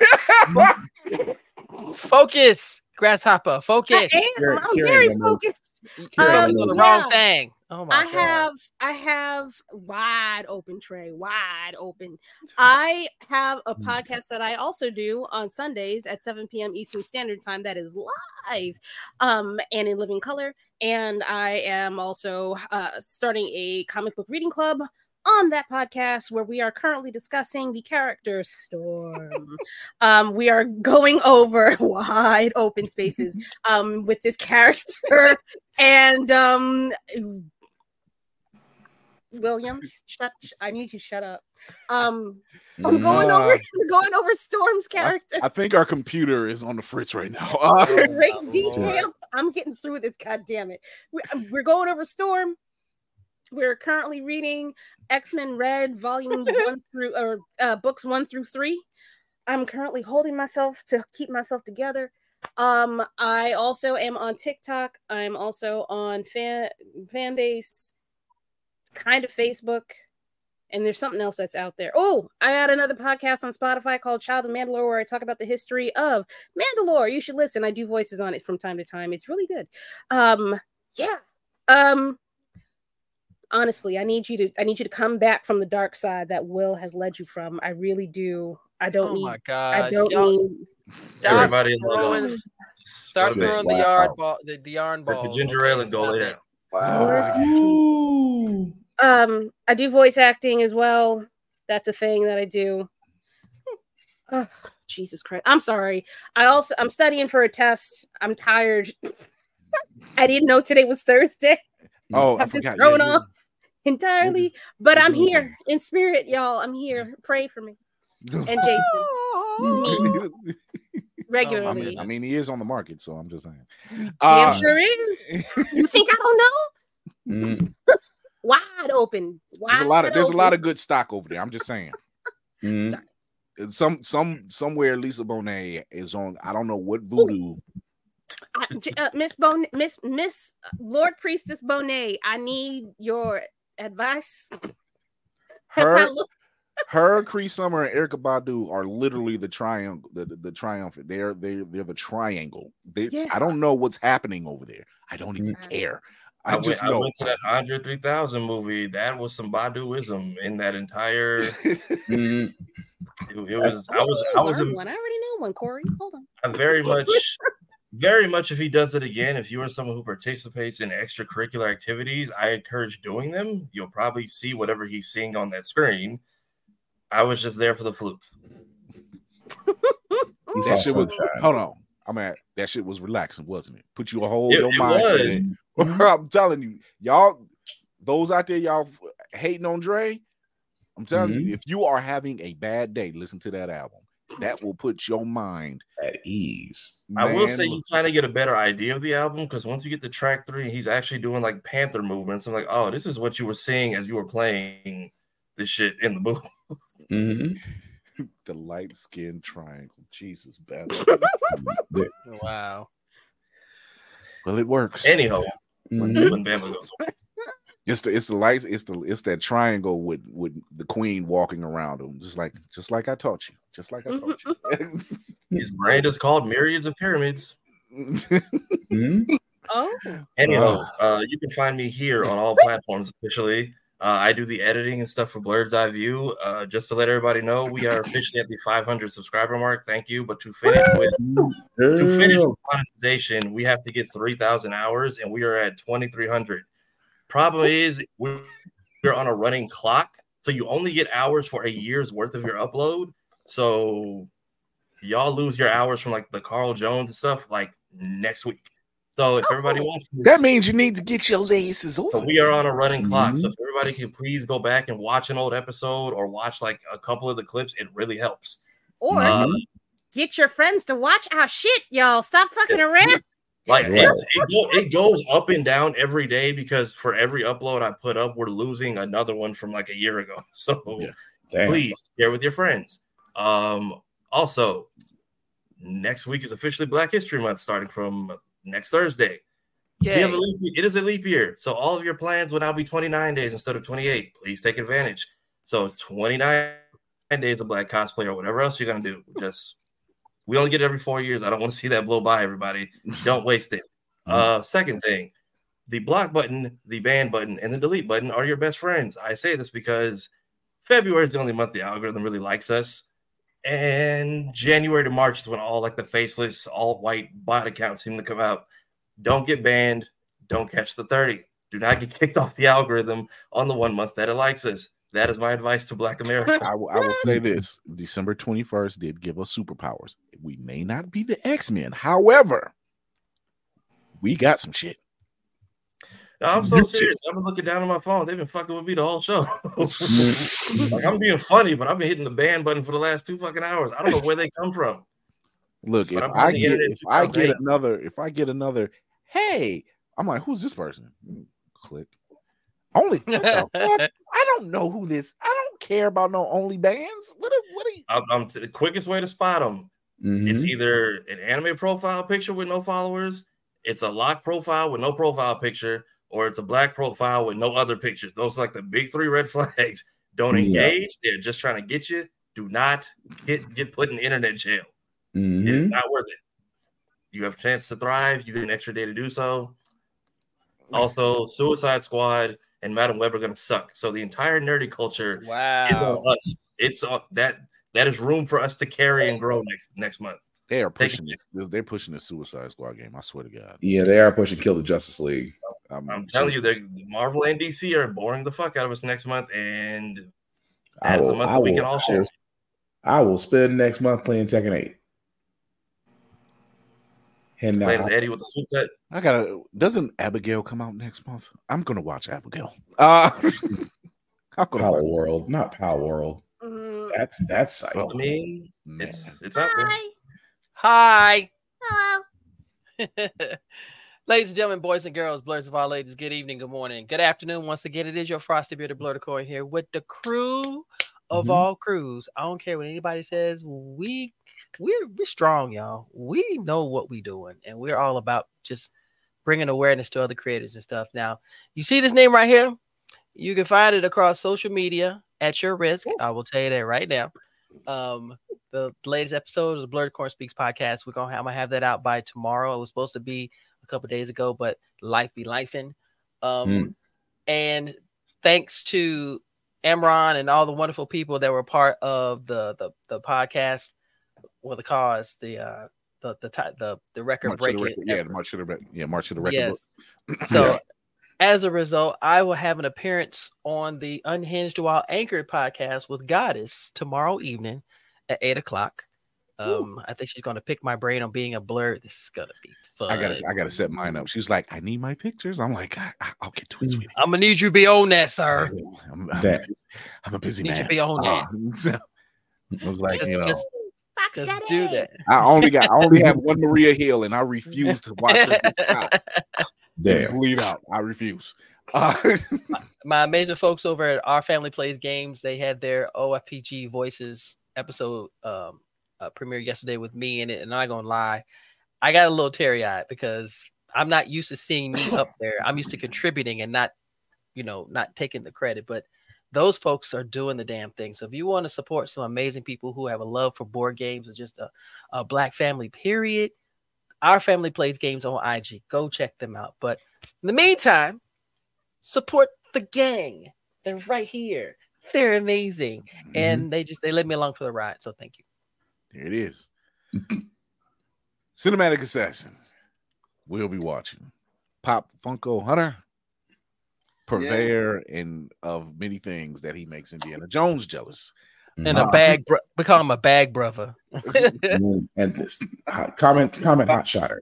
Focus, grasshopper. Focus. I am. I'm very focused. Focus Um, on the wrong yeah. thing. Oh my I god. have I have wide open tray, wide open. I have a Mm. podcast that I also do on Sundays at 7 p.m. Eastern Standard Time that is live um and in living color. And I am also uh, starting a comic book reading club on that podcast where we are currently discussing the character storm. um, we are going over wide open spaces um with this character and um William, shut I need you to shut up. Um I'm going Nah. over I'm going over Storm's character. I think our computer is on the fritz right now. Uh, Great detail. I'm getting through this. God damn it. Um, We're going over Storm. We're currently reading X Men Red volumes one through or uh, books one through three. I'm currently holding myself to keep myself together. Um, I also am on TikTok. I'm also on fan fan base, kind of Facebook, and there's something else that's out there. Oh, I had another podcast on Spotify called Child of Mandalore where I talk about the history of Mandalore. You should listen. I do voices on it from time to time. It's really good. Um, yeah. Um, honestly, I need you to I need you to come back from the dark side that Will has led you from. I really do. I don't Oh need. my I don't Y'all- need. Start Everybody throwing, start scumbag. throwing the yard ball, the, the yarn Take ball. the ginger ale and go lay down. Um, I do voice acting as well. That's a thing that I do. Oh, Jesus Christ. I'm sorry. I also I'm studying for a test. I'm tired. I didn't know today was Thursday. Oh, I I've been forgot. thrown Yeah, off entirely, but I'm here in spirit, y'all. I'm here. Pray for me. And Jason. Me. Regularly. I mean, I mean, he is on the market, so I'm just saying. Damn Uh, sure is. You think I don't know? Wide open. Wide there's a lot of there's a lot of good stock over there. I'm just saying. Mm-hmm. Some some somewhere Lisa Bonet is on. I don't know what voodoo. I- J- uh, Miss Bon Miss Miss Lord Priestess Bonet, I need your advice. Her, her, Cree Summer, and Erykah Badu are literally the triangle, the, the, the triumphant. They're they they're the triangle. They, Yeah. I don't know what's happening over there. I don't even mm. care. I, I, went, just I know. went to that Andre 3000 movie. That was some Baduism in that entire. Mm. it, it was. I was. I was. learn a- one. I already know one, Corey. Hold on. I very much, very much. If he does it again, if you are someone who participates in extracurricular activities, I encourage doing them. You'll probably see whatever he's seeing on that screen. I was just there for the flute. that shit was. Hold on. I'm at that shit was relaxing, wasn't it? Put you a whole It- your in. I'm telling you, y'all, those out there, y'all hating on Dre. I'm telling Mhm. you, if you are having a bad day, listen to that album. That will put your mind at ease. I will say you kind of get a better idea of the album because once you get to track three, he's actually doing like Panther movements. I'm like, oh, this is what you were seeing as you were playing this shit in the movie. Mm-hmm. the light skin triangle. Jesus, bad. Wow. well, it works. Anyhow, when, Mhm. when Bama goes away. It's the it's the lights, it's the it's that triangle with with the queen walking around him, just like just like I taught you, just like I taught you. His brand is called Myriads of Pyramids. Mm-hmm. Oh. Anyhow, uh, you can find me here on all platforms officially. Uh, I do the editing and stuff for Blerd's Eye View. Uh, just to let everybody know, we are officially at the 500 subscriber mark. Thank you. But to finish with to finish with monetization, we have to get 3,000 hours, and we are at 2,300. Problem is, we're, we're on a running clock, so you only get hours for a year's worth of your upload. So y'all lose your hours from like the Carl Jones and stuff like next week. So if everybody wants, that means you need to get your asses over. so we are on a running clock. Mhm. So if everybody can please go back and watch an old episode or watch like a couple of the clips, it really helps. Or Uh, get your friends to watch our shit, y'all. Stop fucking around. Like Right. it's, it, go, it goes up and down every day because for every upload I put up, we're losing another one from like a year ago. So Damn. please share with your friends. Um, also, next week is officially Black History Month, starting from next Thursday. We have a leap, it is a leap year. So all of your plans will now be 29 days instead of 28. Please take advantage. So it's 29 days of black cosplay or whatever else you're gonna do. Just we only get it every four years. I don't want to see that blow by everybody. Don't waste it. Uh second thing, the block button, the ban button, and the delete button are your best friends. I say this because February is the only month the algorithm really likes us. And January to March is when all like the faceless, all white bot accounts seem to come out. Don't get banned. Don't catch the 30. Do not get kicked off the algorithm on the one month that it likes us. That is my advice to Black America. I will, I will say this: December twenty first did give us superpowers. We may not be the X Men, however, we got some shit. No, I'm so You serious. I've been looking down on my phone. They've been fucking with me the whole show. like I'm being funny, but I've been hitting the ban button for the last two fucking hours. I don't know where they come from. Look, But if I'm on I the get if I get another, if I get another, hey, I'm like, who's this person? Click. Only what the fuck? I don't know who this. I don't care about no only bands. What? a- What? A, I'm, I'm t- the quickest way to spot them. It's Mhm. either an anime profile picture with no followers, it's a lock profile with no profile picture, or it's a black profile with no other pictures. Those are like the big three red flags. Don't Yeah. engage. They're just trying to get you. Do not get get put in internet jail. It is Mhm. not worth it. You have a chance to thrive. You get an extra day to do so. Also, Suicide Squad and Madame Web are going to suck. So the entire nerdy culture Wow. is on us. It's on that. That is room for us to carry and grow next next month. they are pushing this. They're pushing the Suicide Squad game. I swear to God. Yeah, they are pushing Kill the Justice League. I'm, I'm telling you, they're Marvel and DC are boring the fuck out of us next month, and I that is the will, month I that we can all share. I will spend next month playing Tekken 8. And Playing now, Eddie with the swoop cut. I gotta. Doesn't Abigail come out next month? I'm gonna watch Abigail. Uh, I'm gonna Power watch- World, not Power World. Mm, That's that's psych. I mean, it's it's out there. Hi. Hello. Ladies and gentlemen, boys and girls, blerds of all ages, good evening, good morning, good afternoon. Once again, it is your frosty bearded blur coin here with the crew of Mhm. all crews. I don't care what anybody says. We we're we're strong, y'all. We know what we're doing, and we're all about just bringing awareness to other creators and stuff. Now, you see this name right here? You can find it across social media at your risk. I will tell you that right now. Um, the latest episode of the Blurred Corn Speaks podcast. We're gonna have, I'm gonna have that out by tomorrow. It was supposed to be a couple days ago, but life be lifing. Um, Mm. and thanks to Emron and all the wonderful people that were part of the the, the podcast or the cause, the uh the the the, the record the breaking record, yeah, March to the re- yeah, March to the record. Yes. So Yeah. as a result, I will have an appearance on the Unhinged While Anchored podcast with Goddess tomorrow evening at eight o'clock. Um, I think she's gonna pick my brain on being a blerd. This is gonna be fun. I gotta, I gotta set mine up. She's like, I need my pictures. I'm like, I, will get to it, sweetie. I'm gonna need you to be on that, sir. I'm, I'm, busy, I'm a busy Need you man. to be on that. Uh, I was like, Just, you know, just, just do that. I only got, I only have one Maria Hill, and I refuse to watch her get Damn. bleed out. I refuse. Uh, my amazing folks over at Our Family Plays Games, they had their OFPG Voices episode um, uh, premiere yesterday with me in it. And I'm not gonna lie, I got a little teary eyed because I'm not used to seeing me up there. I'm used to contributing and not, you know, not taking the credit. But those folks are doing the damn thing. So if you want to support some amazing people who have a love for board games or just a, a black family, period, our family plays games on IG. Go check them out. But in the meantime, support the gang. They're right here. They're amazing. Mm-hmm. And they just they let me along for the ride. So thank you. there it is. Cinematic Assassin. We'll be watching. Pop Funko Hunter, purveyor and of many things that he makes Indiana Jones jealous. And Uh, a bag bro- we call him a bag brother. Mm, and this, uh, comment, comment, hot shotter.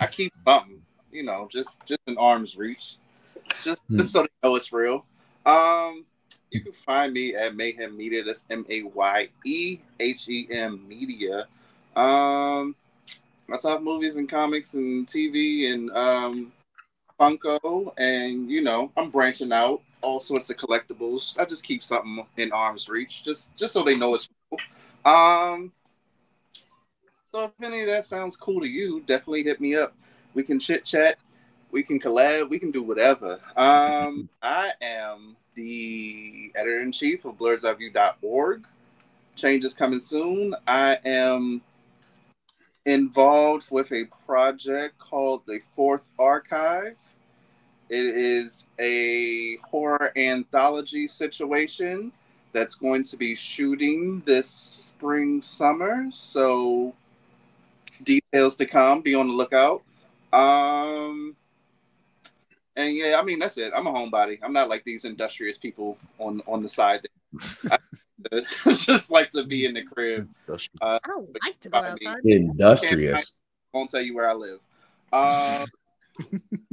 I keep bumping, you know, just just in arm's reach, just Hmm. just so they know it's real. Um, you can find me at Mayhem Media. That's M A Y E H E M Media. Um, I talk movies and comics and TV and um, Funko, and you know, I'm branching out all sorts of collectibles. I just keep something in arm's reach, just just so they know it's real. Um, so if any of that sounds cool to you, definitely hit me up. We can chit chat. We can collab. We can do whatever. Um, I am the editor in chief of blerdseyeview.org. Changes coming soon. I am involved with a project called the Fourth Archive. It is a horror anthology situation that's going to be shooting this spring summer. So details to come. Be on the lookout. Um, and yeah, I mean that's it. I'm a homebody. I'm not like these industrious people on on the side. I just like to be in the crib. Uh, I don't like to go outside. Industrious. Won't tell you where I live. Um,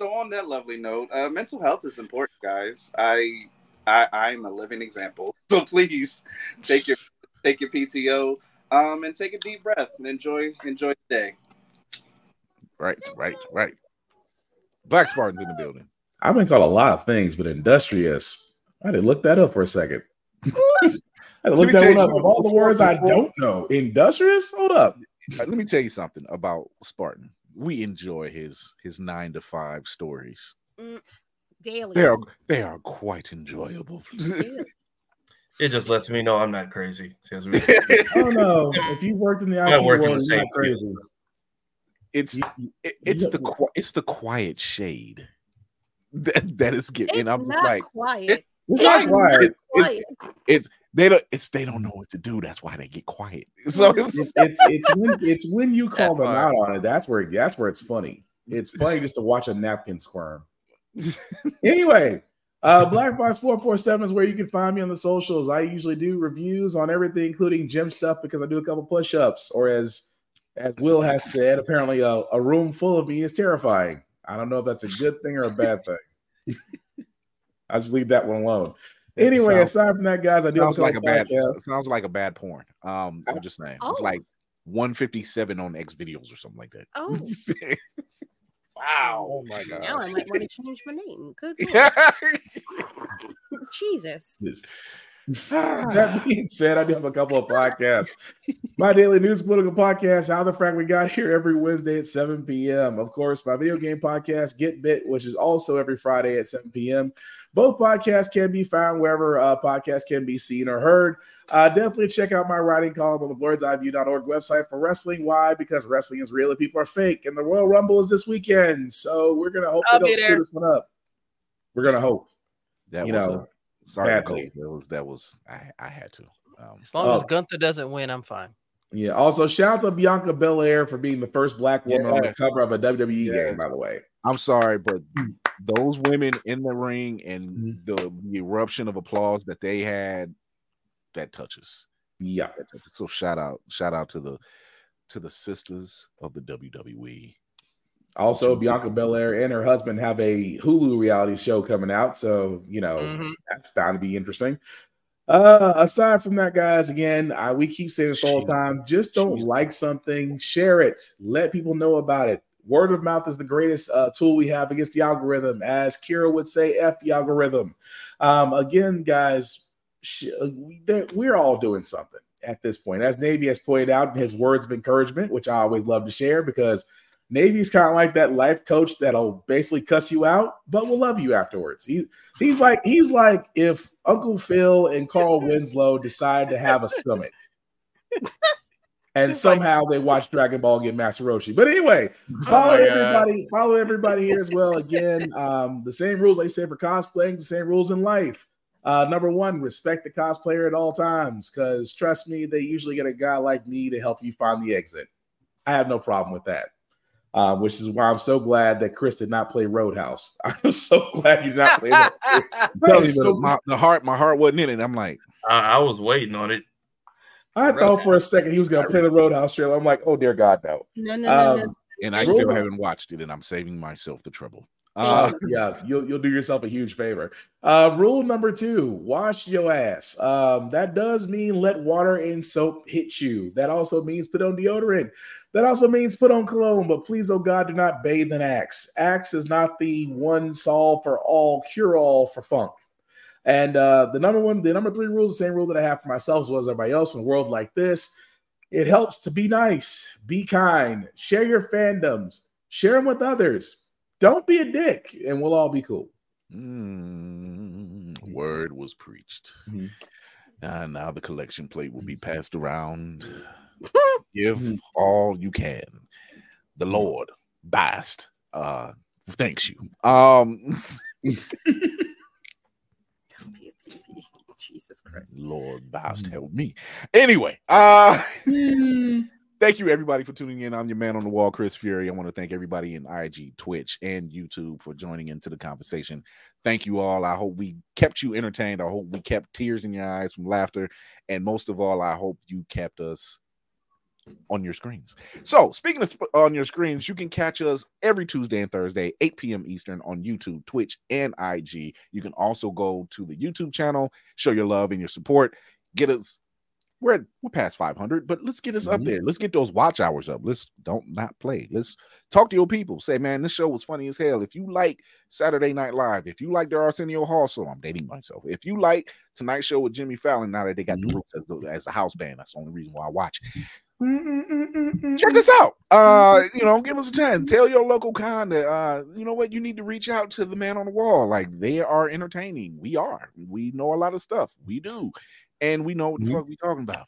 so on that lovely note, uh, mental health is important, guys. I, I I'm a living example. So please take your take your PTO um and take a deep breath and enjoy enjoy the day. Right, right, right. Black Spartan's in the building. I've been called a lot of things, but industrious. I didn't look that up for a second. I had to look me that one up. Of all the words I don't know, industrious. Hold up. Uh, Let me tell you something about Spartan. We enjoy his his nine to five stories. Mm, daily. They are they are quite enjoyable. It just lets me know I'm not crazy. Says we- Oh no! If you worked in the I IT work in world, the you're not crazy. It's it, it's the it's the quiet shade that that is getting. And I'm just like, quiet. It's not quiet. It- it's, Quiet. it's they don't it's they don't know what to do. That's why they get quiet. So it's, It's, it's when it's when you call them out on it. That's where that's where it's funny. It's funny just to watch a napkin squirm. anyway, uh, Black Box Four Four Seven is where you can find me on the socials. I usually do reviews on everything, including gym stuff, because I do a couple push ups. Or as as Will has said, apparently a, a room full of me is terrifying. I don't know if that's a good thing or a bad thing. I'll just leave that one alone. Anyway, Sounds- aside from that, guys, I do have sounds like a bad sounds like a bad porn. Um, I'm just saying it's Oh. like 157 on X videos or something like that. Oh, wow! Oh my god! now I might want to change my name. Good Lord. Jesus. that being said, I do have a couple of podcasts. My daily news political podcast, How the Frack We Got Here, every Wednesday at 7 p.m. Of course, my video game podcast, Get Bit, which is also every Friday at 7 p.m. Both podcasts can be found wherever uh, podcasts can be seen or heard. Uh, definitely check out my writing column on the blerdseyeview.org website for wrestling. Why? Because wrestling is real and people are fake, and the Royal Rumble is this weekend. So we're gonna hope I'll they don't be screw this one up. We're gonna hope. That You was know, sorry, badly. That was that was I I had to. Um, As long as Oh. Gunther doesn't win, I'm fine. Yeah. Also, shout out to Bianca Belair for being the first black woman on the cover of a WWE Yes. game. By the way, I'm sorry, but those women in the ring and Mm-hmm. the, the eruption of applause that they had, that touches. yeah. That touches. So shout out, shout out to the to the sisters of the. WWE. Also, Bianca Belair and her husband have a Hulu reality show coming out, so you know Mhm. that's bound to be interesting. Uh, aside from that, guys, again, I, we keep saying this all the time. Just don't like something, share it, let people know about it. Word of mouth is the greatest uh, tool we have against the algorithm, as Kira would say, "F the algorithm." Um, again, guys, sh- uh, we're all doing something at this point. As Navy has pointed out in his words of encouragement, which I always love to share because Navy's kind of like that life coach that'll basically cuss you out, but will love you afterwards. He, he's like he's like if Uncle Phil and Carl Winslow decide to have a summit. And somehow they watch Dragon Ball get Master Roshi. But anyway, follow my God. everybody, follow everybody here as well. Again, um, the same rules I say for cosplaying, the same rules in life. Uh, number one, respect the cosplayer at all times, because trust me, they usually get a guy like me to help you find the exit. I have no problem with that. Uh, which is why I'm so glad that Chris did not play Roadhouse. I'm so glad he's not playing that. So the, my, the heart, my heart wasn't in it. I'm like, I, I was waiting on it. I thought for a second he was going to play the Roadhouse trailer. I'm like, oh dear God, no. No, no, no, no. Um, and I Rule- still haven't watched it, and I'm saving myself the trouble. Uh, Uh, yeah, you'll you'll do yourself a huge favor. Uh, rule number two: wash your ass. Um, that does mean let water and soap hit you. That also means put on deodorant. That also means put on cologne. But please, oh God, do not bathe in Axe. Axe is not the one solve for all, cure all for funk. And uh, the number one, the number three rule, the same rule that I have for myself as well as everybody else in a world like this. It helps to be nice, be kind, share your fandoms, share them with others. don't be a dick, and we'll all be cool. Mm, word was preached. Mhm. And now the collection plate will Mm-hmm. be passed around. Give all you can. The Lord Bast uh thanks you. Um be a PP. Jesus Christ. Lord Bast Mm-hmm. help me. Anyway, uh thank you everybody for tuning in. I'm your man on the wall, Chris Fury. I want to thank everybody in IG, Twitch, and YouTube for joining into the conversation. Thank you all. I hope we kept you entertained. I hope we kept tears in your eyes from laughter. And most of all, I hope you kept us on your screens. So, speaking of sp- on your screens, you can catch us every Tuesday and Thursday, 8 p.m. Eastern on YouTube, Twitch, and IG. You can also go to the YouTube channel, show your love and your support. Get us we're at, we're past 500, but let's get us up Mhm. there. Let's get those watch hours up. Let's don't not play. Let's talk to your people. Say, man, this show was funny as hell. If you like Saturday Night Live, if you like the Arsenio Hall show, I'm dating myself. If you like Tonight Show with Jimmy Fallon, now that they got the Roots as, the, as a house band, that's the only reason why I watch. Check us out. Uh, you know, give us a 10. Tell your local con that uh, you know what, you need to reach out to the man on the wall. Like they are entertaining. We are. We know a lot of stuff. We do. And we know what the fuck we talking about.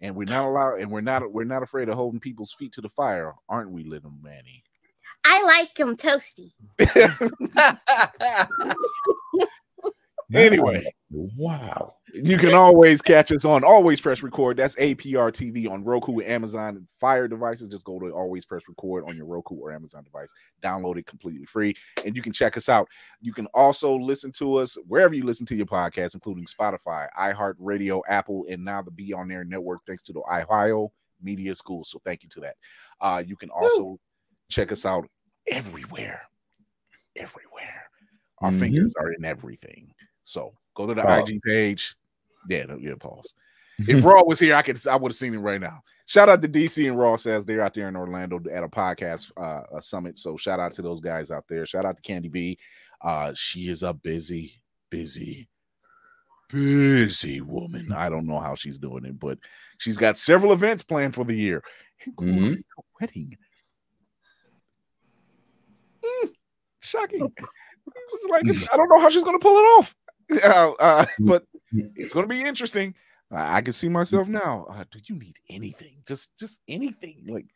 And we're not allowed, and we're not we're not afraid of holding people's feet to the fire, aren't we, little Manny? I like them toasty. Anyway, wow. You can always catch us on Always Press Record. That's APR TV on Roku, Amazon, and Fire devices. Just go to Always Press Record on your Roku or Amazon device. Download it completely free, and you can check us out. You can also listen to us wherever you listen to your podcast, including Spotify, iHeartRadio, Apple, and now the Be On Air Network, thanks to the Ohio Media School. So thank you to that. Uh, you can also check us out everywhere. Everywhere. Our Mhm. fingers are in everything. So go to the Pause. IG page. Yeah, no, yeah, pause. If Raw was here, I could I would have seen him right now. Shout out to DC and Raw says they're out there in Orlando at a podcast uh a summit. So shout out to those guys out there. Shout out to Candy B. Uh she is a busy, busy, busy woman. I don't know how she's doing it, but she's got several events planned for the year. including a Wedding. Mm, shocking. It's like it's, I don't know how she's gonna pull it off. Uh, uh, but it's gonna be interesting. I, can see myself now. Uh, do you need anything? Just just anything. Like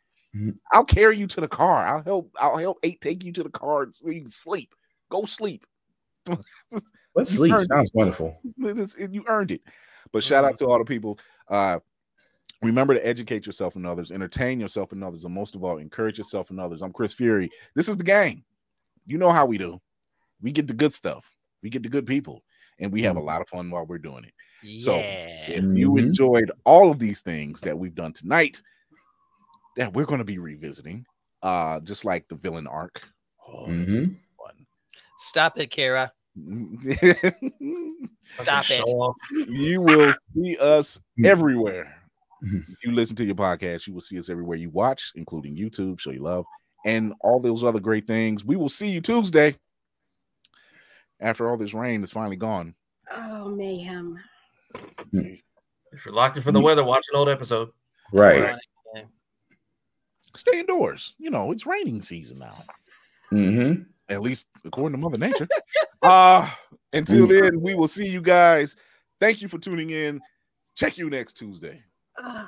I'll carry you to the car. I'll help. I'll help eight take you to the car so you can sleep. Go sleep. Let's sleep. Sounds it. wonderful. It- you earned it. But shout out to all the people. Uh, remember to educate yourself and others, entertain yourself and others, and most of all, encourage yourself and others. I'm Chris Fury. This is the game. You know how we do. We get the good stuff. We get the good people, and we have a lot of fun while we're doing it. So if you Mhm. enjoyed all of these things that we've done tonight, that we're going to be revisiting, uh, just like the villain arc. Oh, that's gonna fun. Stop it, Kara. Stop it. off. you will see us Mm-hmm. everywhere. If you listen to your podcast, you will see us everywhere you watch, including YouTube, show you love, and all those other great things. We will see you Tuesday after all this rain is finally gone. Oh, mayhem. If you're locked in from the weather, watch an old episode. Right. Stay indoors. You know, it's raining season now. Mm-hmm. At least according to Mother Nature. uh until then, we will see you guys. Thank you for tuning in. Check you next Tuesday. Ugh.